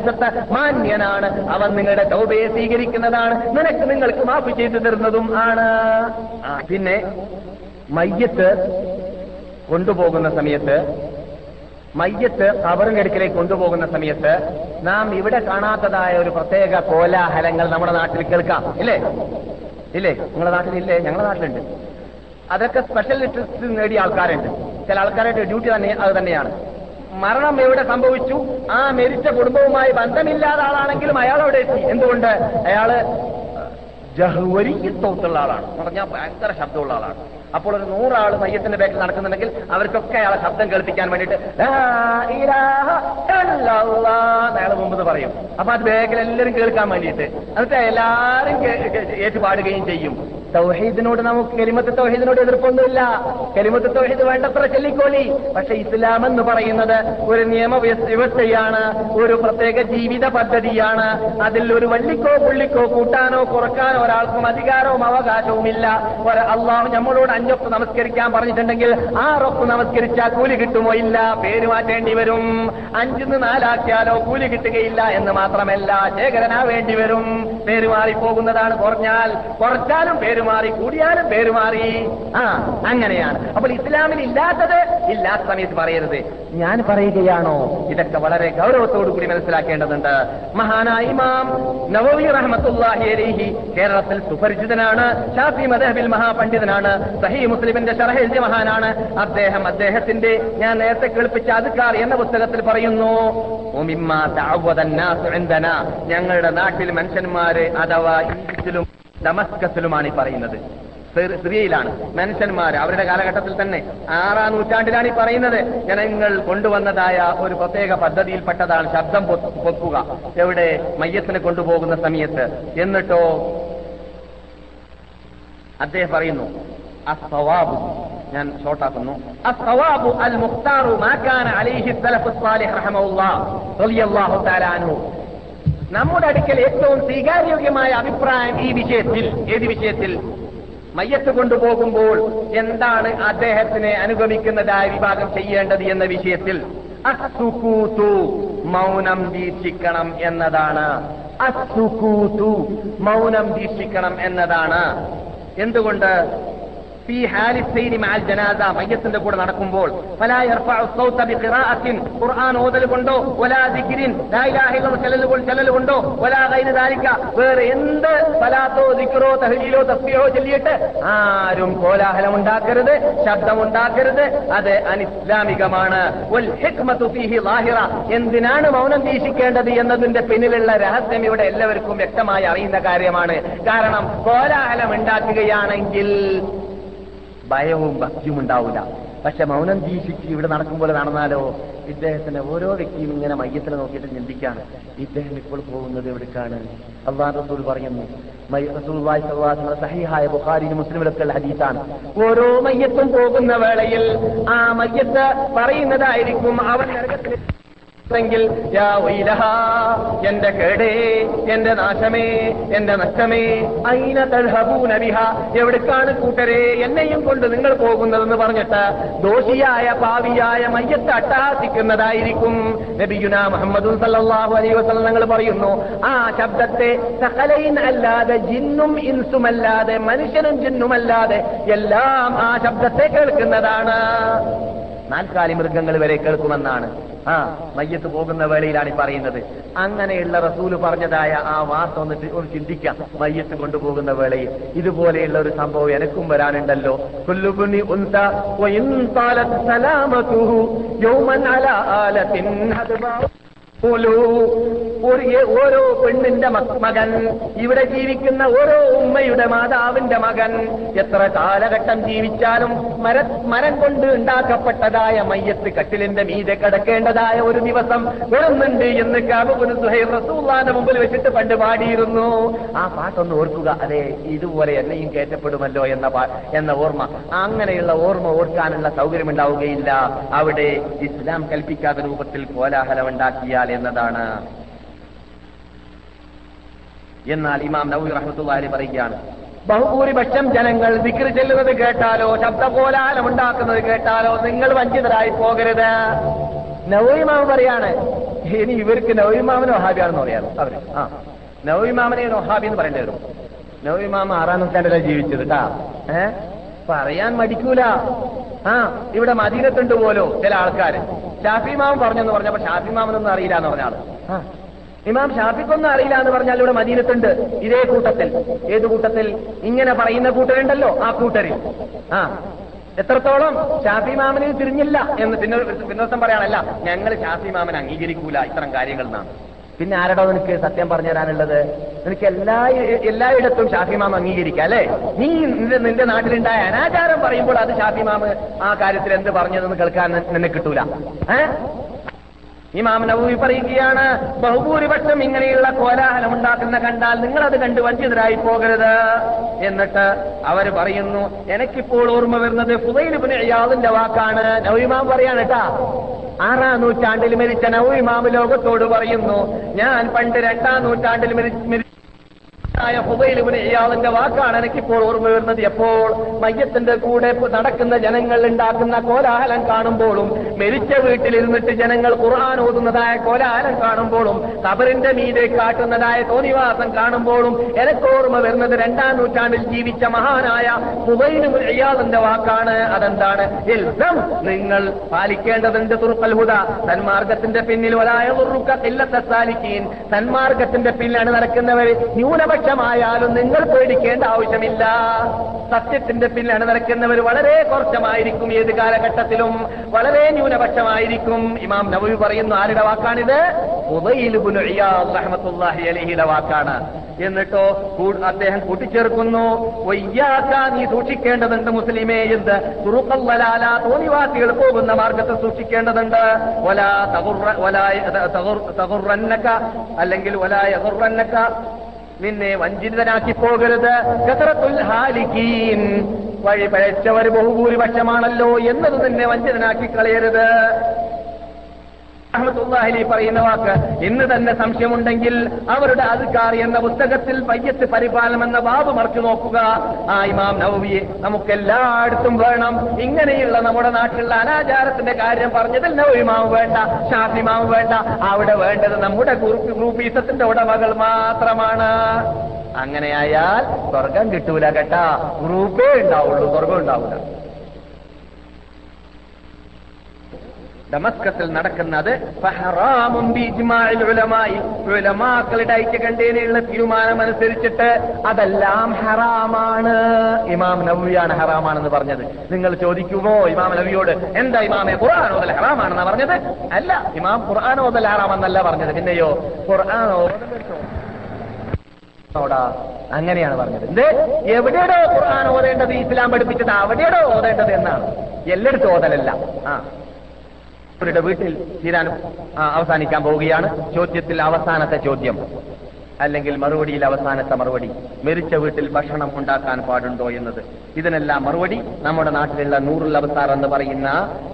മാന്യനാണ്. അവൻ നിങ്ങളുടെ തൗബയെ സ്വീകരിക്കുന്നതാണ്. നിനക്ക് നിങ്ങൾക്ക് മാപ്പ് ചെയ്തു തരുന്നതും ആണ്. പിന്നെ മയ്യത്ത് കൊണ്ടുപോകുന്ന സമയത്ത് മയ്യത്ത് കബറിന്റെ അടുക്കിലേക്ക് കൊണ്ടുപോകുന്ന സമയത്ത് നാം ഇവിടെ കാണാത്തതായ ഒരു പ്രത്യേക കോലാഹലങ്ങൾ നമ്മുടെ നാട്ടിൽ കേൾക്കാം. ഇല്ലേ? ഇല്ലേ? നിങ്ങളുടെ നാട്ടിലില്ലേ ഞങ്ങളുടെ നാട്ടിലുണ്ട്. അതൊക്കെ സ്പെഷ്യൽ ഇൻട്രസ്റ്റ് നേടിയ ആൾക്കാരുണ്ട്. ചില ആൾക്കാരുടെ ഡ്യൂട്ടി തന്നെ അത് തന്നെയാണ്. മരണം എവിടെ സംഭവിച്ചു? ആ മരിച്ച കുടുംബവുമായി ബന്ധമില്ലാത്ത ആളാണെങ്കിലും അയാൾ അവിടെ എത്തി. എന്തുകൊണ്ട്? അയാൾ ജഹ്വരിക്കത്തോത്തുള്ള ആളാണ്. പറഞ്ഞാൽ ഭയങ്കര ശബ്ദമുള്ള ആളാണ്. അപ്പോൾ ഒരു നൂറാൾ മയ്യത്തിന്റെ ബാക്കിൽ നടക്കുന്നുണ്ടെങ്കിൽ അവർക്കൊക്കെ അയാളെ ശബ്ദം കേൾപ്പിക്കാൻ വേണ്ടിയിട്ട് "ലാ ഇലാഹ എന്ന് അയാൾ മുമ്പ് പറയും. അപ്പൊ അത് ബാക്കിൽ എല്ലാവരും കേൾക്കാൻ വേണ്ടിയിട്ട്. എന്നിട്ട് എല്ലാവരും ഏറ്റുപാടുകയും ചെയ്യും. തൗഹീദിനോട് നമുക്ക് കെലിമത്ത് തൗഹീദിനോട് എതിർപ്പൊന്നുമില്ല. കെലിമത്ത് തൗഹീദ് വേണ്ടത്ര ചെല്ലിക്കോലി. പക്ഷെ ഇസ്ലാം എന്ന് പറയുന്നത് ഒരു നിയമ വ്യവസ്ഥയാണ്. ഒരു പ്രത്യേക ജീവിത പദ്ധതിയാണ്. അതിൽ ഒരു വള്ളിക്കോ പുള്ളിക്കോ കൂട്ടാനോ കുറക്കാനോ ഒരാൾക്കും അധികാരവും അവകാശവുമില്ല. ഒരു അള്ളാഹു നമ്മളോട് അഞ്ചൊപ്പ് നമസ്കരിക്കാൻ പറഞ്ഞിട്ടുണ്ടെങ്കിൽ ആറൊപ്പ് നമസ്കരിച്ചാൽ കൂലി കിട്ടുമോ ഇല്ല? പേര് മാറ്റേണ്ടി വരും. അഞ്ചിന്ന് നാലാക്കിയാലോ കൂലി കിട്ടുകയില്ല എന്ന് മാത്രമല്ല. ശേഖരനാവേണ്ടി വരും. പേര് മാറിപ്പോകുന്നതാണ് കുറഞ്ഞാൽ കുറച്ചാലും പേര് മാറി കൂടിയാലും പേര് മാറി ആ അങ്ങനെയാണ്. അപ്പോൾ ഇസ്ലാമിൽ ഇല്ലാത്തത് ഇല്ലാത്ത സമയത്ത് പറയരുത്. ഞാൻ പറയുകയാണോ? ഇതൊക്കെ വളരെ ഗൗരവത്തോടു കൂടി മനസ്സിലാക്കേണ്ടതുണ്ട്. മഹാനായ ഇമാം നവവി റഹ്മത്തുല്ലാഹി കേരളത്തിൽ സുപരിചിതനാണ്. ഷാഫി മദഹബിൽ മഹാപണ്ഡിതനാണ്. സഹി മുസ്ലിമിന്റെ ഷറഹെഴുതിയ മഹാനാണ്. അദ്ദേഹം അദ്ദേഹത്തിന്റെ ഞാൻ നേരത്തെ കേൾപ്പിച്ച അതുക്കാർ എന്ന പുസ്തകത്തിൽ പറയുന്നു "ഉമിമ്മാ തഅവ്വദ അന്നാസു ഞങ്ങളുടെ നാട്ടിൽ മനുഷ്യന്മാര് അഥവാ ഈജിപ്തിലും ഡമസ്കസിലുമാണ് ഈ പറയുന്നത്. സിറി- സിറിയയിലാണ്. മനുഷ്യന്മാർ അവരുടെ കാലഘട്ടത്തിൽ തന്നെ ആറാം നൂറ്റാണ്ടിലാണ് ഈ പറയുന്നത്. ജനങ്ങൾ കൊണ്ടുവന്നതായ ഒരു പ്രത്യേക പദ്ധതിയിൽപ്പെട്ടതാണ് ശബ്ദം പൊക്കുക. എവിടെ? മയ്യത്തിനെ കൊണ്ടുപോകുന്ന സമയത്ത്. എന്നിട്ടോ അദ്ദേഹം പറയുന്നു അസ്വാബു ഞാൻ ഷോർട്ടാക്കുന്നു അസ്വാബു അൽ മുഖ്താറു മാ കാന അലൈഹി സലഫ് സ്വാലിഹ് റഹ്മഹുല്ലാഹ് റളിയല്ലാഹു തആല അൻഹു. നമ്മുടെ അടുക്കൽ ഏറ്റവും സ്വീകാര്യോഗ്യമായ അഭിപ്രായം ഈ വിഷയത്തിൽ ഏത് വിഷയത്തിൽ? മയ്യത്ത് കൊണ്ടുപോകുമ്പോൾ എന്താണ് അദ്ദേഹത്തിനെ അനുഗമിക്കുന്നതായ വിഭാഗം ചെയ്യേണ്ടത് എന്ന വിഷയത്തിൽ. അസുകൂത്തു മൗനം ദീക്ഷിക്കണം എന്നതാണ്. അസുകൂത്തു മൗനം ദീക്ഷിക്കണം എന്നതാണ്. എന്തുകൊണ്ട്? ഫീ ഹാലിസൈനി മാൽ ജനാദ മയ്യത്തിന്റെ കൂടെ നടക്കുമ്പോൾ ഫലാ യർഫഉ സൗത ബിഖിറാഅത്തിൻ ഖുർആൻ ഓതൽ കൊണ്ടോ വലാ ദിക്രിൻ ലാ ഇലാഹ ഇല്ലല്ലാഹ് ചലൽ കൊണ്ട് ചലൽ കൊണ്ടോ വലാ ഗൈര ദാലിക വേറെ എന്ത് ഫലാത്തോ ദിക്റോ തഹ്ലീലോ തസ്ബീഹോ ചൊല്ലിയിട്ട് ആരും കോലാഹലം ഉണ്ടാക്കരുത് ശബ്ദം ഉണ്ടാക്കരുത് അത് അനിസ്ലാമികമാണ്. വൽ ഹിക്മതു ഫീഹി ലാഹിറ. എന്തിനാണ് മൗനം വീക്ഷിക്കേണ്ടത് എന്നതിന്റെ പിന്നിലുള്ള രഹസ്യം ഇവിടെ എല്ലാവർക്കും വ്യക്തമായി അറിയുന്ന കാര്യമാണ്. കാരണം കോലാഹലം ഉണ്ടാക്കുകയാണെങ്കിൽ ഭയവും ഭക്തിയും ഉണ്ടാവില്ല പക്ഷെ മൗനം ദീക്ഷിച്ച് ഇവിടെ നടക്കുമ്പോൾ നടന്നാലോ? ഇദ്ദേഹത്തിന് ഓരോ വ്യക്തിയും ഇങ്ങനെ മയ്യത്തിനെ നോക്കിയിട്ട് ചിന്തിക്കാണ്. ഇദ്ദേഹം ഇപ്പോൾ പോകുന്നത് എവിടേക്കാണ്? അള്ളാഹ് റസൂൽ പറയുന്നു സഹീഹായ ബുഖാരിയിലും മുസ്ലിമിലൊക്കെ ഹദീസാണ്. ഓരോ മയ്യത്തും പോകുന്ന വേളയിൽ ആ മയ്യത്ത് പറയുന്നതായിരിക്കും നരകത്തിൽ എങ്കിൽ എന്റെ കേടേ എന്റെ നാശമേ എന്റെ നഷ്ടമേ അയിന തൽഹബൂന ബിഹ എവിടേക്കാണ് കൂട്ടരെ എന്നെയും കൊണ്ട് നിങ്ങൾ പോകുന്നതെന്ന് പറഞ്ഞിട്ട് ദോഷിയായ പാവിയായ മയ്യത്ത് അട്ടഹാസിക്കുന്നതായിരിക്കും. നബിയുന മുഹമ്മദ് സല്ലാഹു അലൈ വസ്ലം ഞങ്ങൾ പറയുന്നു ആ ശബ്ദത്തെ സകലൈൻ അല്ലാതെ ജിന്നും ഇൻസുമല്ലാതെ മനുഷ്യനും ജിന്നുമല്ലാതെ എല്ലാം ആ ശബ്ദത്തെ കേൾക്കുന്നതാണ്. നാൽക്കാലി മൃഗങ്ങൾ വരെ കേൾക്കുമെന്നാണ്. ആ മയ്യത്ത് പോകുന്ന വേളയിലാണ് പറയുന്നത്. അങ്ങനെയുള്ള റസൂൽ പറഞ്ഞതായ ആ വാർത്ത ഒന്ന് ഒന്ന് ചിന്തിക്കാം. മയ്യത്ത് കൊണ്ടുപോകുന്ന വേളയിൽ ഇതുപോലെയുള്ള ഒരു സംഭവം എനക്കും വരാനുണ്ടല്ലോ. കുല്ലുബുനി ഓരോ പെണ്ണിന്റെ മകൻ ഇവിടെ ജീവിക്കുന്ന ഓരോ ഉമ്മയുടെ മാതാവിന്റെ മകൻ. എത്ര കാലഘട്ടം ജീവിച്ചാലും മര മരം കൊണ്ട് ഉണ്ടാക്കപ്പെട്ടതായ മയ്യത്ത് കട്ടിലിന്റെ മീതെ കിടക്കേണ്ടതായ ഒരു ദിവസം വരുന്നുണ്ട് എന്ന് കാബുബുന് മുമ്പിൽ വെച്ചിട്ട് പണ്ട് പാടിയിരുന്നു. ആ പാട്ടൊന്ന് ഓർക്കുക. അതെ ഇതുപോലെ എന്നെയും കയറ്റപ്പെടുമല്ലോ എന്ന എന്ന ഓർമ്മ. അങ്ങനെയുള്ള ഓർമ്മ ഓർക്കാനുള്ള സൗകര്യം ഉണ്ടാവുകയില്ല അവിടെ ഇസ്ലാം കൽപ്പിക്കാത്ത രൂപത്തിൽ കോലാഹലം എന്നതാണ്. എന്നാൽ ഇമാം നൌ റഹ്മത്തുള്ളാഹി പറയുകയാണ് ബഹുഭൂരിപക്ഷം ജനങ്ങൾ വിക്രി ചെല്ലുന്നത് കേട്ടാലോ ശബ്ദകോലാലം ഉണ്ടാക്കുന്നത് കേട്ടാലോ നിങ്ങൾ വഞ്ചിതരായി പോകരുത്. നവീമാവ് പറയാണ് ഇനി ഇവർക്ക് നവീമാമന് ഒഹാബിയാണെന്ന് പറയാറ് അവർ ആ നവീമാമനെ ഒഹാബി എന്ന് പറയേണ്ടി വരും. നവീമാമ ആറാം നൂറ്റാണ്ടിലാണ് ജീവിച്ചത് കേട്ടാ ഏ? പറയാൻ മടിക്കൂല. ആ ഇവിടെ മദീനത്തുണ്ട് പോലോ ചില ആൾക്കാർ ഷാഫി ഷാഫിമാമൻ പറഞ്ഞെന്ന് പറഞ്ഞപ്പോ ഷാഫിമാമനൊന്നും അറിയില്ല എന്ന് പറഞ്ഞ ആൾ. ഇമാം ഷാഫിക്കൊന്നും അറിയില്ല എന്ന് പറഞ്ഞാൽ ഇവിടെ മദീനത്തുണ്ട്. ഇതേ കൂട്ടത്തിൽ. ഏത് കൂട്ടത്തിൽ? ഇങ്ങനെ പറയുന്ന കൂട്ടരുണ്ടല്ലോ ആ കൂട്ടരിൽ ആ എത്രത്തോളം ഷാഫി മാമന് തിരിഞ്ഞില്ല എന്ന് പിന്നെ പിന്നോസം പറയാനല്ല ഞങ്ങൾ ഷാഫി മാമൻ അംഗീകരിക്കൂല ഇത്തരം കാര്യങ്ങൾ എന്നാണ്. പിന്നെ ആരടോ നിനക്ക് സത്യം പറഞ്ഞു തരാനുള്ളത്? നിനക്ക് എല്ലാ എല്ലായിടത്തും ഷാഫിമാം അംഗീകരിക്കാം അല്ലേ? നീ നിന്റെ നാട്ടിലുണ്ടായ അനാചാരം പറയുമ്പോൾ അത് ഷാഫിമാമ് ആ കാര്യത്തിൽ എന്ത് പറഞ്ഞതെന്ന് കേൾക്കാൻ നിന്നെ കിട്ടൂല. ഏഹ് ഇമാം നബൂവി പറയുകയാണ് ബഹുഭൂരിപക്ഷം ഇങ്ങനെയുള്ള കോലാഹലം ഉണ്ടാക്കുന്ന കണ്ടാൽ നിങ്ങൾ അത് കണ്ട് വഞ്ചിതരായി പോകരുത്. എന്നിട്ട് അവർ പറയുന്നു എനിക്കിപ്പോൾ ഓർമ്മ വരുന്നത് ഫുദൈലിബിന് അയാളിന്റെ വാക്കാണ്. നവീമാം പറയാണ് കേട്ടാ. ആറാം നൂറ്റാണ്ടിൽ മരിച്ച നവീമാം ലോകത്തോട് പറയുന്നു ഞാൻ പണ്ട് രണ്ടാം നൂറ്റാണ്ടിൽ മരി- മരി- ആയ ഹുബൈലിബിന് ഇയാളിന്റെ വാക്കാണ് എനിക്കിപ്പോൾ ഓർമ്മ വരുന്നത്. എപ്പോൾ മയ്യത്തിന്റെ കൂടെ നടക്കുന്ന ജനങ്ങൾ ഉണ്ടാക്കുന്ന കോലാഹലം കാണുമ്പോഴും മരിച്ച വീട്ടിലിരുന്നിട്ട് ജനങ്ങൾ ഖുർആൻ ഓതുന്നതായ കോലാഹലം കാണുമ്പോഴും കബറിന്റെ മീതെ കാട്ടുന്നതായ തോന്നിവാസം കാണുമ്പോഴും എനിക്ക് ഓർമ്മ വരുന്നത് രണ്ടാം നൂറ്റാണ്ടിൽ ജീവിച്ച മഹാനായ ഹുബൈലുബിൻ ഇയാളിന്റെ വാക്കാണ്. അതെന്താണ്? നിങ്ങൾ പാലിക്കേണ്ടതുണ്ട് തുറുക്കൽ തന്മാർഗത്തിന്റെ പിന്നിൽ ഒരായ തന്മാർഗത്തിന്റെ പിന്നിലാണ് നടക്കുന്നവർ ന്യൂനപക്ഷമായാലും നിങ്ങൾ പേടിക്കേണ്ട ആവശ്യമില്ല. സത്യത്തിന്റെ പിന്നിലാണ് നടക്കുന്നവർ വളരെ കുറച്ചമായിരിക്കും ഏത് കാലഘട്ടത്തിലും വളരെ ന്യൂനപക്ഷമായിരിക്കും. ഇമാം നബവി പറയുന്നു ആരുടെ വാക്കാണിത്? റഹ്മത്തുള്ളാഹി അലൈഹിയുടെ വാക്കാണ്. എന്നിട്ടോ അദ്ദേഹം കൂട്ടിച്ചേർക്കുന്നു. വയ്യാക്ക നീ സൂക്ഷിക്കേണ്ടതുണ്ട് മുസ്ലിമേ എന്ത് തുറുക്കല്ലാല തോന്നിവാസികൾ പോകുന്ന മാർഗത്തെ സൂക്ഷിക്കേണ്ടതുണ്ട്. വലാ തകുറ തകുർ- അല്ലെങ്കിൽ നിന്നെ വഞ്ചിതനാക്കി പോകരുത്. കസറത്തുൽ ഹാലിക്കീൻ വഴി പഴച്ചവർ ബഹുഭൂരിപക്ഷമാണല്ലോ എന്നത് നിന്നെ വഞ്ചിതനാക്കി കളയരുത്. അഹമ്മദുല്ലാഹലി പറയുന്ന വാക്ക് ഇന്ന് തന്നെ സംശയമുണ്ടെങ്കിൽ അവരുടെ അധികാർ എന്ന പുസ്തകത്തിൽ പയ്യത്ത് പരിപാലനം എന്ന വാവ് മറിച്ചു നോക്കുക. ആ ഇമാം നവവിയെ നമുക്ക് എല്ലായിടത്തും വേണം. ഇങ്ങനെയുള്ള നമ്മുടെ നാട്ടിലുള്ള അനാചാരത്തിന്റെ കാര്യം പറഞ്ഞതിൽ നവവിമാവ് വേണ്ട ഷാഫിമാവ് വേണ്ട. അവിടെ വേണ്ടത് നമ്മുടെ ഗ്രൂപ്പ് ഗ്രൂപ്പീസത്തിന്റെ ഉടമകൾ മാത്രമാണ്. അങ്ങനെയായാൽ സ്വർഗം കിട്ടൂല കേട്ടാ. ഗ്രൂപ്പേ ഉണ്ടാവുള്ളൂ സ്വർഗം ഉണ്ടാവില്ല ഡമസ്കസിൽ നടക്കുന്നത്. ഉലമാക്കളുടെ ഐക്യകണ്ഠേനയുള്ള തീരുമാനം അനുസരിച്ചിട്ട് അതെല്ലാം ഹറാമാണ്. ഇമാം നവിയാണ് ഹറാമാണെന്ന് പറഞ്ഞത്. നിങ്ങൾ ചോദിക്കുമോ ഇമാം നവിയോട് എന്താ ഇമാമെ ഖുർആൻ ഓതൽ ഹറാമാണെന്നാ പറഞ്ഞത്? അല്ല ഇമാം ഖുർആൻ ഓതൽ ഹറാമെന്നല്ല പറഞ്ഞത്. പിന്നെയോ ഖുർആൻ അങ്ങനെയാണ് പറഞ്ഞത്. എന്ത്? എവിടെയാണോ ഖുർആൻ ഓതേണ്ടത്? ഇസ്ലാം പഠിപ്പിച്ചത് അവിടെയാണോ ഓതേണ്ടത് എന്നാണ്. എല്ലായിടത്തും ഓതലല്ല. ആ. അവരുടെ വീട്ടിൽ തീരാൻ അവസാനിക്കാൻ പോവുകയാണ്. ചോദ്യത്തിൽ അവസാനത്തെ ചോദ്യം. അല്ലെങ്കിൽ മറുപടിയിൽ അവസാനത്തെ മറുപടി മെരിച്ച വീട്ടിൽ ഭക്ഷണം ഉണ്ടാക്കാൻ പാടുണ്ടോ എന്നത്. ഇതിനെല്ലാം മറുപടി നമ്മുടെ നാട്ടിലുള്ള നൂറുൽ അവസാർ എന്ന് പറയുന്ന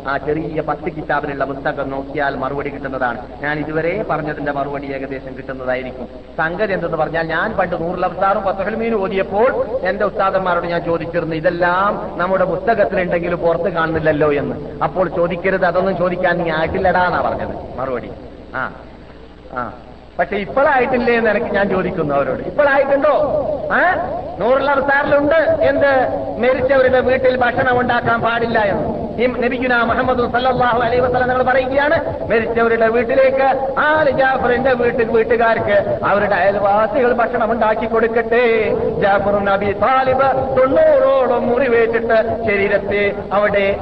ആ ചെറിയ പത്ത് കിതാബിലുള്ള പുസ്തകം നോക്കിയാൽ മറുപടി കിട്ടുന്നതാണ്. ഞാൻ ഇതുവരെ പറഞ്ഞതിന്റെ മറുപടി ഏകദേശം കിട്ടുന്നതായിരിക്കും. സംഗതി എന്തെന്ന് പറഞ്ഞാൽ ഞാൻ പണ്ട് നൂറുൽ അവസാറും പത്തഹൽമീനും ഓതിയപ്പോൾ എന്റെ ഉസ്താദന്മാരോട് ഞാൻ ചോദിച്ചിരുന്നു ഇതെല്ലാം നമ്മുടെ പുസ്തകത്തിലുണ്ടെങ്കിലും പുറത്ത് കാണുന്നില്ലല്ലോ എന്ന്. അപ്പോൾ ചോദിക്കരുത് അതൊന്നും ചോദിക്കാൻ നീ ആയിട്ടില്ലടാ എന്നാ പറഞ്ഞത്. മറുപടി. ആ ആ. പക്ഷെ ഇപ്പോഴായിട്ടില്ലേ എന്ന് എനിക്ക് ഞാൻ ചോദിക്കുന്നു അവരോട്. ഇപ്പോഴായിട്ടുണ്ടോ? ആ? നൂറുള്ള അവസാറിലുണ്ട് എന്ത്? മരിച്ചവരുടെ വീട്ടിൽ ഭക്ഷണം ഉണ്ടാക്കാൻ പാടില്ല എന്ന്. ഈ നബിഗുന മുഹമ്മദ് സല്ലാഹു അലൈഹി വസല്ലം നിങ്ങൾ പറയുകയാണ് മരിച്ചവരുടെ വീട്ടിലേക്ക് ആൽ ജാഫറിന്റെ വീട്ടിൽ വീട്ടുകാർക്ക് അവരുടെ അയൽവാസികൾ ഭക്ഷണം ഉണ്ടാക്കി കൊടുക്കട്ടെ. ജാഫറു നബി താലിബ് തൊണ്ണൂറോളം മുറിവേറ്റിട്ട് ശരീരത്തെ അവിടെ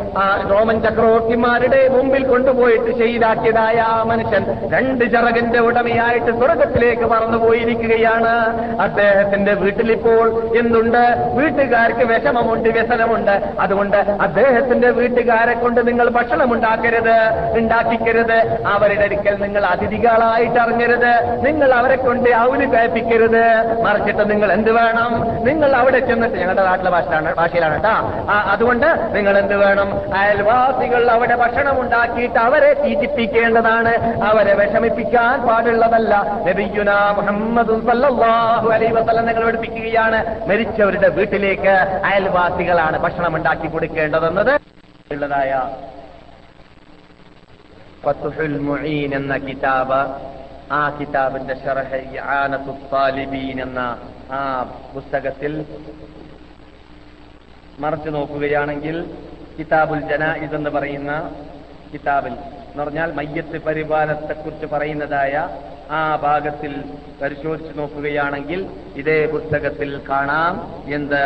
റോമൻ ചക്രവർത്തിമാരുടെ മുമ്പിൽ കൊണ്ടുപോയിട്ട് ചെയ്താക്കിയതായ ആ മനുഷ്യൻ രണ്ട് ചിറകിന്റെ ഉടമയായിട്ട് സ്വർഗത്തിലേക്ക് പറന്നുപോയിരിക്കുകയാണ് അദ്ദേഹത്തിന്റെ വീട്ടിലിപ്പോൾ എന്തുണ്ട്? വീട്ടുകാർക്ക് വിഷമമുണ്ട് വ്യസനമുണ്ട്. അതുകൊണ്ട് അദ്ദേഹത്തിന്റെ വീട്ടുകാരെ കൊണ്ട് നിങ്ങൾ ഭക്ഷണം ഉണ്ടാക്കരുത് ഉണ്ടാക്കിക്കരുത്. അവരുടെ അടുക്കൽ നിങ്ങൾ അതിഥികളായിട്ട് അറിഞ്ഞരുത് നിങ്ങൾ അവരെ കൊണ്ട് അവന് കഴിപ്പിക്കരുത്. മറിച്ചിട്ട് നിങ്ങൾ എന്ത് വേണം? നിങ്ങൾ അവിടെ ചെന്നിട്ട് ഞങ്ങളുടെ നാട്ടിലെ ഭാഷയിലാണ് ഭാഷയിലാണ് കേട്ടാ. അതുകൊണ്ട് നിങ്ങൾ എന്ത് വേണം? അയൽവാസികൾ അവിടെ ഭക്ഷണം ഉണ്ടാക്കിയിട്ട് അവരെ തീറ്റിപ്പിക്കേണ്ടതാണ് അവരെ വിഷമിപ്പിക്കാൻ പാടുള്ളതല്ല. നബിയുന മുഹമ്മദ് അലൈഹി വസല്ലം നിങ്ങൾ പഠിപ്പിക്കുകയാണ്. മരിച്ചവരുടെ വീട്ടിലേക്ക് അയൽവാസികളാണ് ഭക്ഷണം ഉണ്ടാക്കി കൊടുക്കേണ്ടതെന്നത്. ഉള്ളതായ മുഈൻ എന്ന കിതാബ് ആ കിതാബിന്റെ ഷറഹ് ഇആനത്തു താലിബീൻ എന്ന ആ പുസ്തകത്തിൽ മറച്ചു നോക്കുകയാണെങ്കിൽ കിതാബുൽ ജനായിസ് എന്ന് പറയുന്ന കിതാബിൽ എന്ന് പറഞ്ഞാൽ മയ്യത്ത് പരിപാലനത്തെക്കുറിച്ച് പറയുന്നതായ ആ ഭാഗത്തിൽ പരിശോധിച്ചു നോക്കുകയാണെങ്കിൽ ഇതേ പുസ്തകത്തിൽ കാണാം എന്ത്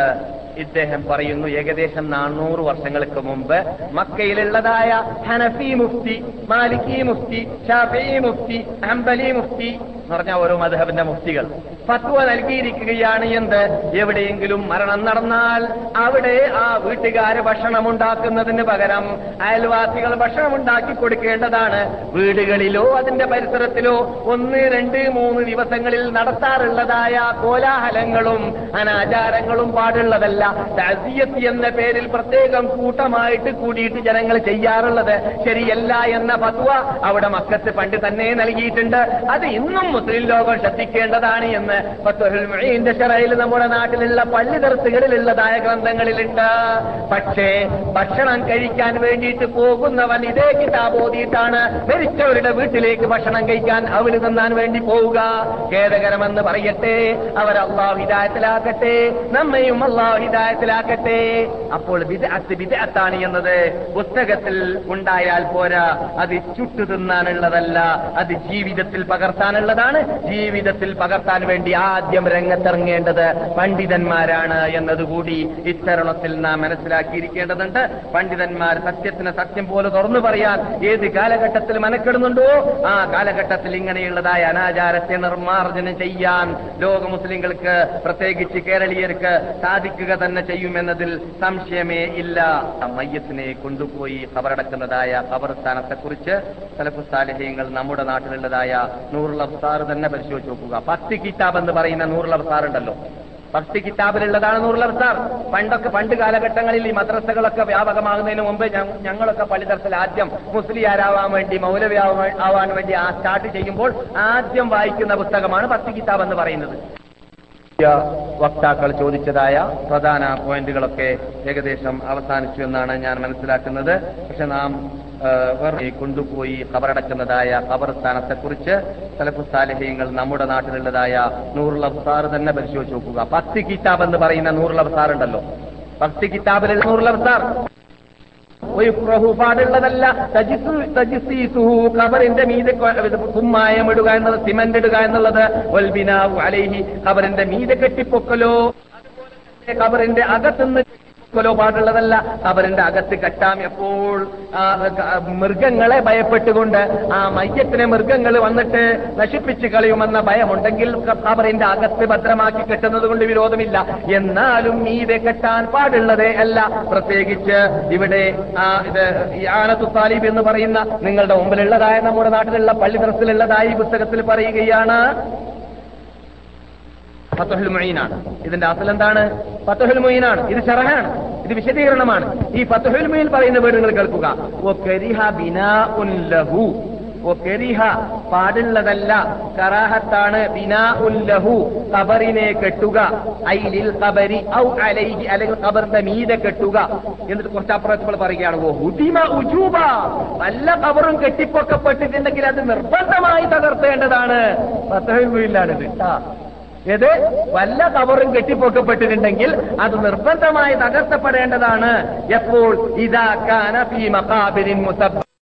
ഇദ്ദേഹം പറയുന്നു ഏകദേശം നാനൂറ് വർഷങ്ങൾക്ക് മുമ്പ് മക്കയിലുള്ളതായ ഹനഫി മുഫ്തി മാലിക്കി മുഫ്തി ഷാഫി മുഫ്തി ഹംബലി മുഫ്തി എന്ന് പറഞ്ഞ ഓരോ മധബിന്റെ മുഫ്തികൾ. ഫത്വ നൽകിയിരിക്കുകയാണ് എന്ത്? എവിടെയെങ്കിലും മരണം നടന്നാൽ അവിടെ ആ വീട്ടുകാര് ഭക്ഷണം ഉണ്ടാക്കുന്നതിന് പകരം അയൽവാസികൾ ഭക്ഷണം ഉണ്ടാക്കി കൊടുക്കേണ്ടതാണ്. വീടുകളിലോ അതിന്റെ പരിസരത്തിലോ ഒന്ന് രണ്ട് മൂന്ന് ദിവസങ്ങളിൽ നടത്താറുള്ളതായ കോലാഹലങ്ങളും അനാചാരങ്ങളും പാടുള്ളതല്ല. തസിയത്ത് എന്ന പേരിൽ പ്രത്യേകം കൂട്ടമായിട്ട് കൂടിയിട്ട് ജനങ്ങൾ ചെയ്യാറുള്ളത് ശരിയല്ല എന്ന ഫത്വ അവിടെ മക്കത്ത് പണ്ട് തന്നെ നൽകിയിട്ടുണ്ട്. അത് ഇന്നും മുസ്ലിം ലോകം ശ്രദ്ധിക്കേണ്ടതാണ് എന്ന് ഫത്തുഹുൽ മുഈന്റെ ഷറയിൽ നമ്മുടെ നാട്ടിലുള്ള പള്ളി ദർസുകളിലുള്ളതായ ഗ്രന്ഥങ്ങളിലുണ്ട് പക്ഷേ ഭക്ഷണം കഴിക്കാൻ വേണ്ടിയിട്ട് പോകുന്നവൻ ഇതേ കിതാബ് ഓതിയിട്ടാണ് മരിച്ചവരുടെ വീട്ടിലേക്ക് ഭക്ഷണം കഴിക്കാൻ അവന് തന്നാൻ വേണ്ടി പോവുക. ഖേദകരമെന്ന് പറയട്ടെ. അവർ അള്ളാഹു ഹിദായത്തിലാക്കട്ടെ നമ്മയും അള്ളാഹു ഹിദായത്തിലാക്കട്ടെ അപ്പോൾ വിദഅത്ത് വിദഅത്താണ് എന്നത്. പുസ്തകത്തിൽ ഉണ്ടായാൽ പോരാ അത് ചുട്ടു തിന്നാനുള്ളതല്ല അത് ജീവിതത്തിൽ പകർത്താനുള്ളതാണ്. ജീവിതത്തിൽ പകർത്താൻ വേണ്ടി ആദ്യം രംഗത്തിറങ്ങേണ്ടത് പണ്ഡിതന്മാരാണ് എന്നതുകൂടി ഇത്തരണത്തിൽ നാം മനസ്സിലാക്കിയിരിക്കേണ്ടതുണ്ട്. പണ്ഡിതന്മാർ സത്യത്തിന് സത്യം പോലെ തുറന്നു പറയാൻ ഏത് കാലഘട്ടത്തിൽ മനക്കെടുന്നുണ്ടോ ആ കാലഘട്ടത്തിൽ ഇങ്ങനെയുള്ളതായ അനാചാരത്തെ നിർമ്മാർജനം ചെയ്യാൻ ലോക മുസ്ലിങ്ങൾക്ക് പ്രത്യേകിച്ച് കേരളീയർക്ക് സാധിക്കുക തന്നെ ചെയ്യുമെന്നതിൽ സംശയമേ ഇല്ല. മയ്യത്തിനെ കൊണ്ടുപോയി ഖബറടക്കുന്നതായ ഖബർസ്ഥാനത്തെക്കുറിച്ച് സലഫുസാലിഹ്യങ്ങൾ നമ്മുടെ നാട്ടിലുള്ളതായ നൂറുൽ അബ്സാർ തന്നെ പരിശോധിച്ച് നോക്കുക. പത്ത് കിതാബ് എന്ന് പറയുന്ന നൂറുൽ അബ്സാർ ഉണ്ടല്ലോ പത്ത് കിതാബിലുള്ളതാണ് നൂറുൽ അബ്സാർ പണ്ടൊക്കെ പണ്ട് കാലഘട്ടങ്ങളിൽ ഈ മദ്രസകളൊക്കെ വ്യാപകമാകുന്നതിന് മുമ്പ് ഞങ്ങളൊക്കെ പള്ളിതരത്തിൽ ആദ്യം മുസ്ലിയാരാവാൻ വേണ്ടി മൗലവി ആവാൻ വേണ്ടി ആ സ്റ്റാർട്ട് ചെയ്യുമ്പോൾ ആദ്യം വായിക്കുന്ന പുസ്തകമാണ് പത്ത് കിതാബ് എന്ന് പറയുന്നത്. വക്താക്കൾ ചോദിച്ചതായ പ്രധാന പോയിന്റുകളൊക്കെ ഏകദേശം അവസാനിച്ചു എന്നാണ് ഞാൻ മനസ്സിലാക്കുന്നത്. പക്ഷെ നാം കൊണ്ടുപോയി കബറടക്കുന്നതായ ഖബർസ്ഥാനത്തെക്കുറിച്ച് സലഫുസാലിഹ്യങ്ങൾ നമ്മുടെ നാട്ടിലുള്ളതായ നൂറുൽ തന്നെ പരിശോധിച്ച് നോക്കുക. പത്ത് കിതാബ് എന്ന് പറയുന്ന നൂറുൽ അബ്സാർ ഉണ്ടല്ലോ പത്ത് കിതാബിലുള്ള നൂറുൽ വയുക്രഹു പാടുള്ളതല്ല. ഖബറിന്റെ മീതെ കൊ- ഇത് കുമ്മായം ഇടുക എന്നത് സിമന്റ് ഇടുക എന്നുള്ളത്. ഒൽബിനാവ് അലൈഹി ഖബറിന്റെ മീതെ കെട്ടിപ്പൊക്കലോ. അതുപോലെ തന്നെ ഖബറിന്റെ അകത്തുനിന്ന് കെട്ടിപ്പൊക്കലോ അവരുടെ അകത്ത് കെട്ടാം എപ്പോൾ? മൃഗങ്ങളെ ഭയപ്പെട്ടുകൊണ്ട് ആ മയ്യത്തിനെ മൃഗങ്ങൾ വന്നിട്ട് നശിപ്പിച്ച് കളയുമെന്ന ഭയമുണ്ടെങ്കിൽ അവരിന്റെ അകത്ത് ഭദ്രമാക്കി കെട്ടുന്നത് കൊണ്ട് വിരോധമില്ല. എന്നാലും മീതെ കെട്ടാൻ പാടുള്ളതേ അല്ല. പ്രത്യേകിച്ച് ഇവിടെ ഇത് ആനത്തു താലിബ് എന്ന് പറയുന്ന നിങ്ങളുടെ മുമ്പിലുള്ളതായ നമ്മുടെ നാട്ടിലുള്ള പള്ളി തറസിലുള്ളതായി പുസ്തകത്തിൽ പറയുകയാണ് ഫത്തുഹുൽ മൊയ്നാണ് ഇതിന്റെ അസൽ എന്താണ്? ഫത്തുഹുൽ മൊയ്നാണ് ഇത് ഷറഹാണ് ഇത് വിശദീകരണമാണ്. ഈ ഫത്തുഹുൽ മൊയ്ൻ പറയുന്ന വീട് നിങ്ങൾ കേൾക്കുക. "വ കരിഹ ലഹു. "വ കരിഹ പാടുള്ളതല്ല. കറാഹത്താണ്. ബിനാ ലഹു. കബറിനെ കെട്ടുക. ഐലിൽ കബരി ഔ അലൈഹി അല്ലെങ്കിൽ കബറിന്റെ മീതെ കെട്ടുക. എന്നിട്ട് കുറച്ച് അപ്പുറത്തുകൾ പറയുകയാണ്. "വ ഹുദിമ ഉജൂബ. വല്ല ഖബറും കെട്ടിപ്പൊക്കപ്പെട്ടിട്ടുണ്ടെങ്കിൽ അത് നിർബന്ധമായി തകർത്തേണ്ടതാണ്. ഫത്തുഹുൽ മൊയ്നിലാണിത് ആ. ഏത്? വല്ല കവറും കെട്ടിപ്പൊക്കപ്പെട്ടിട്ടുണ്ടെങ്കിൽ അത് നിർബന്ധമായി തകർത്തപ്പെടേണ്ടതാണ്. എപ്പോൾ? ഇതാക്കാനീ കാന ഫീ മഖാബിരിൻ മുസബ്ബ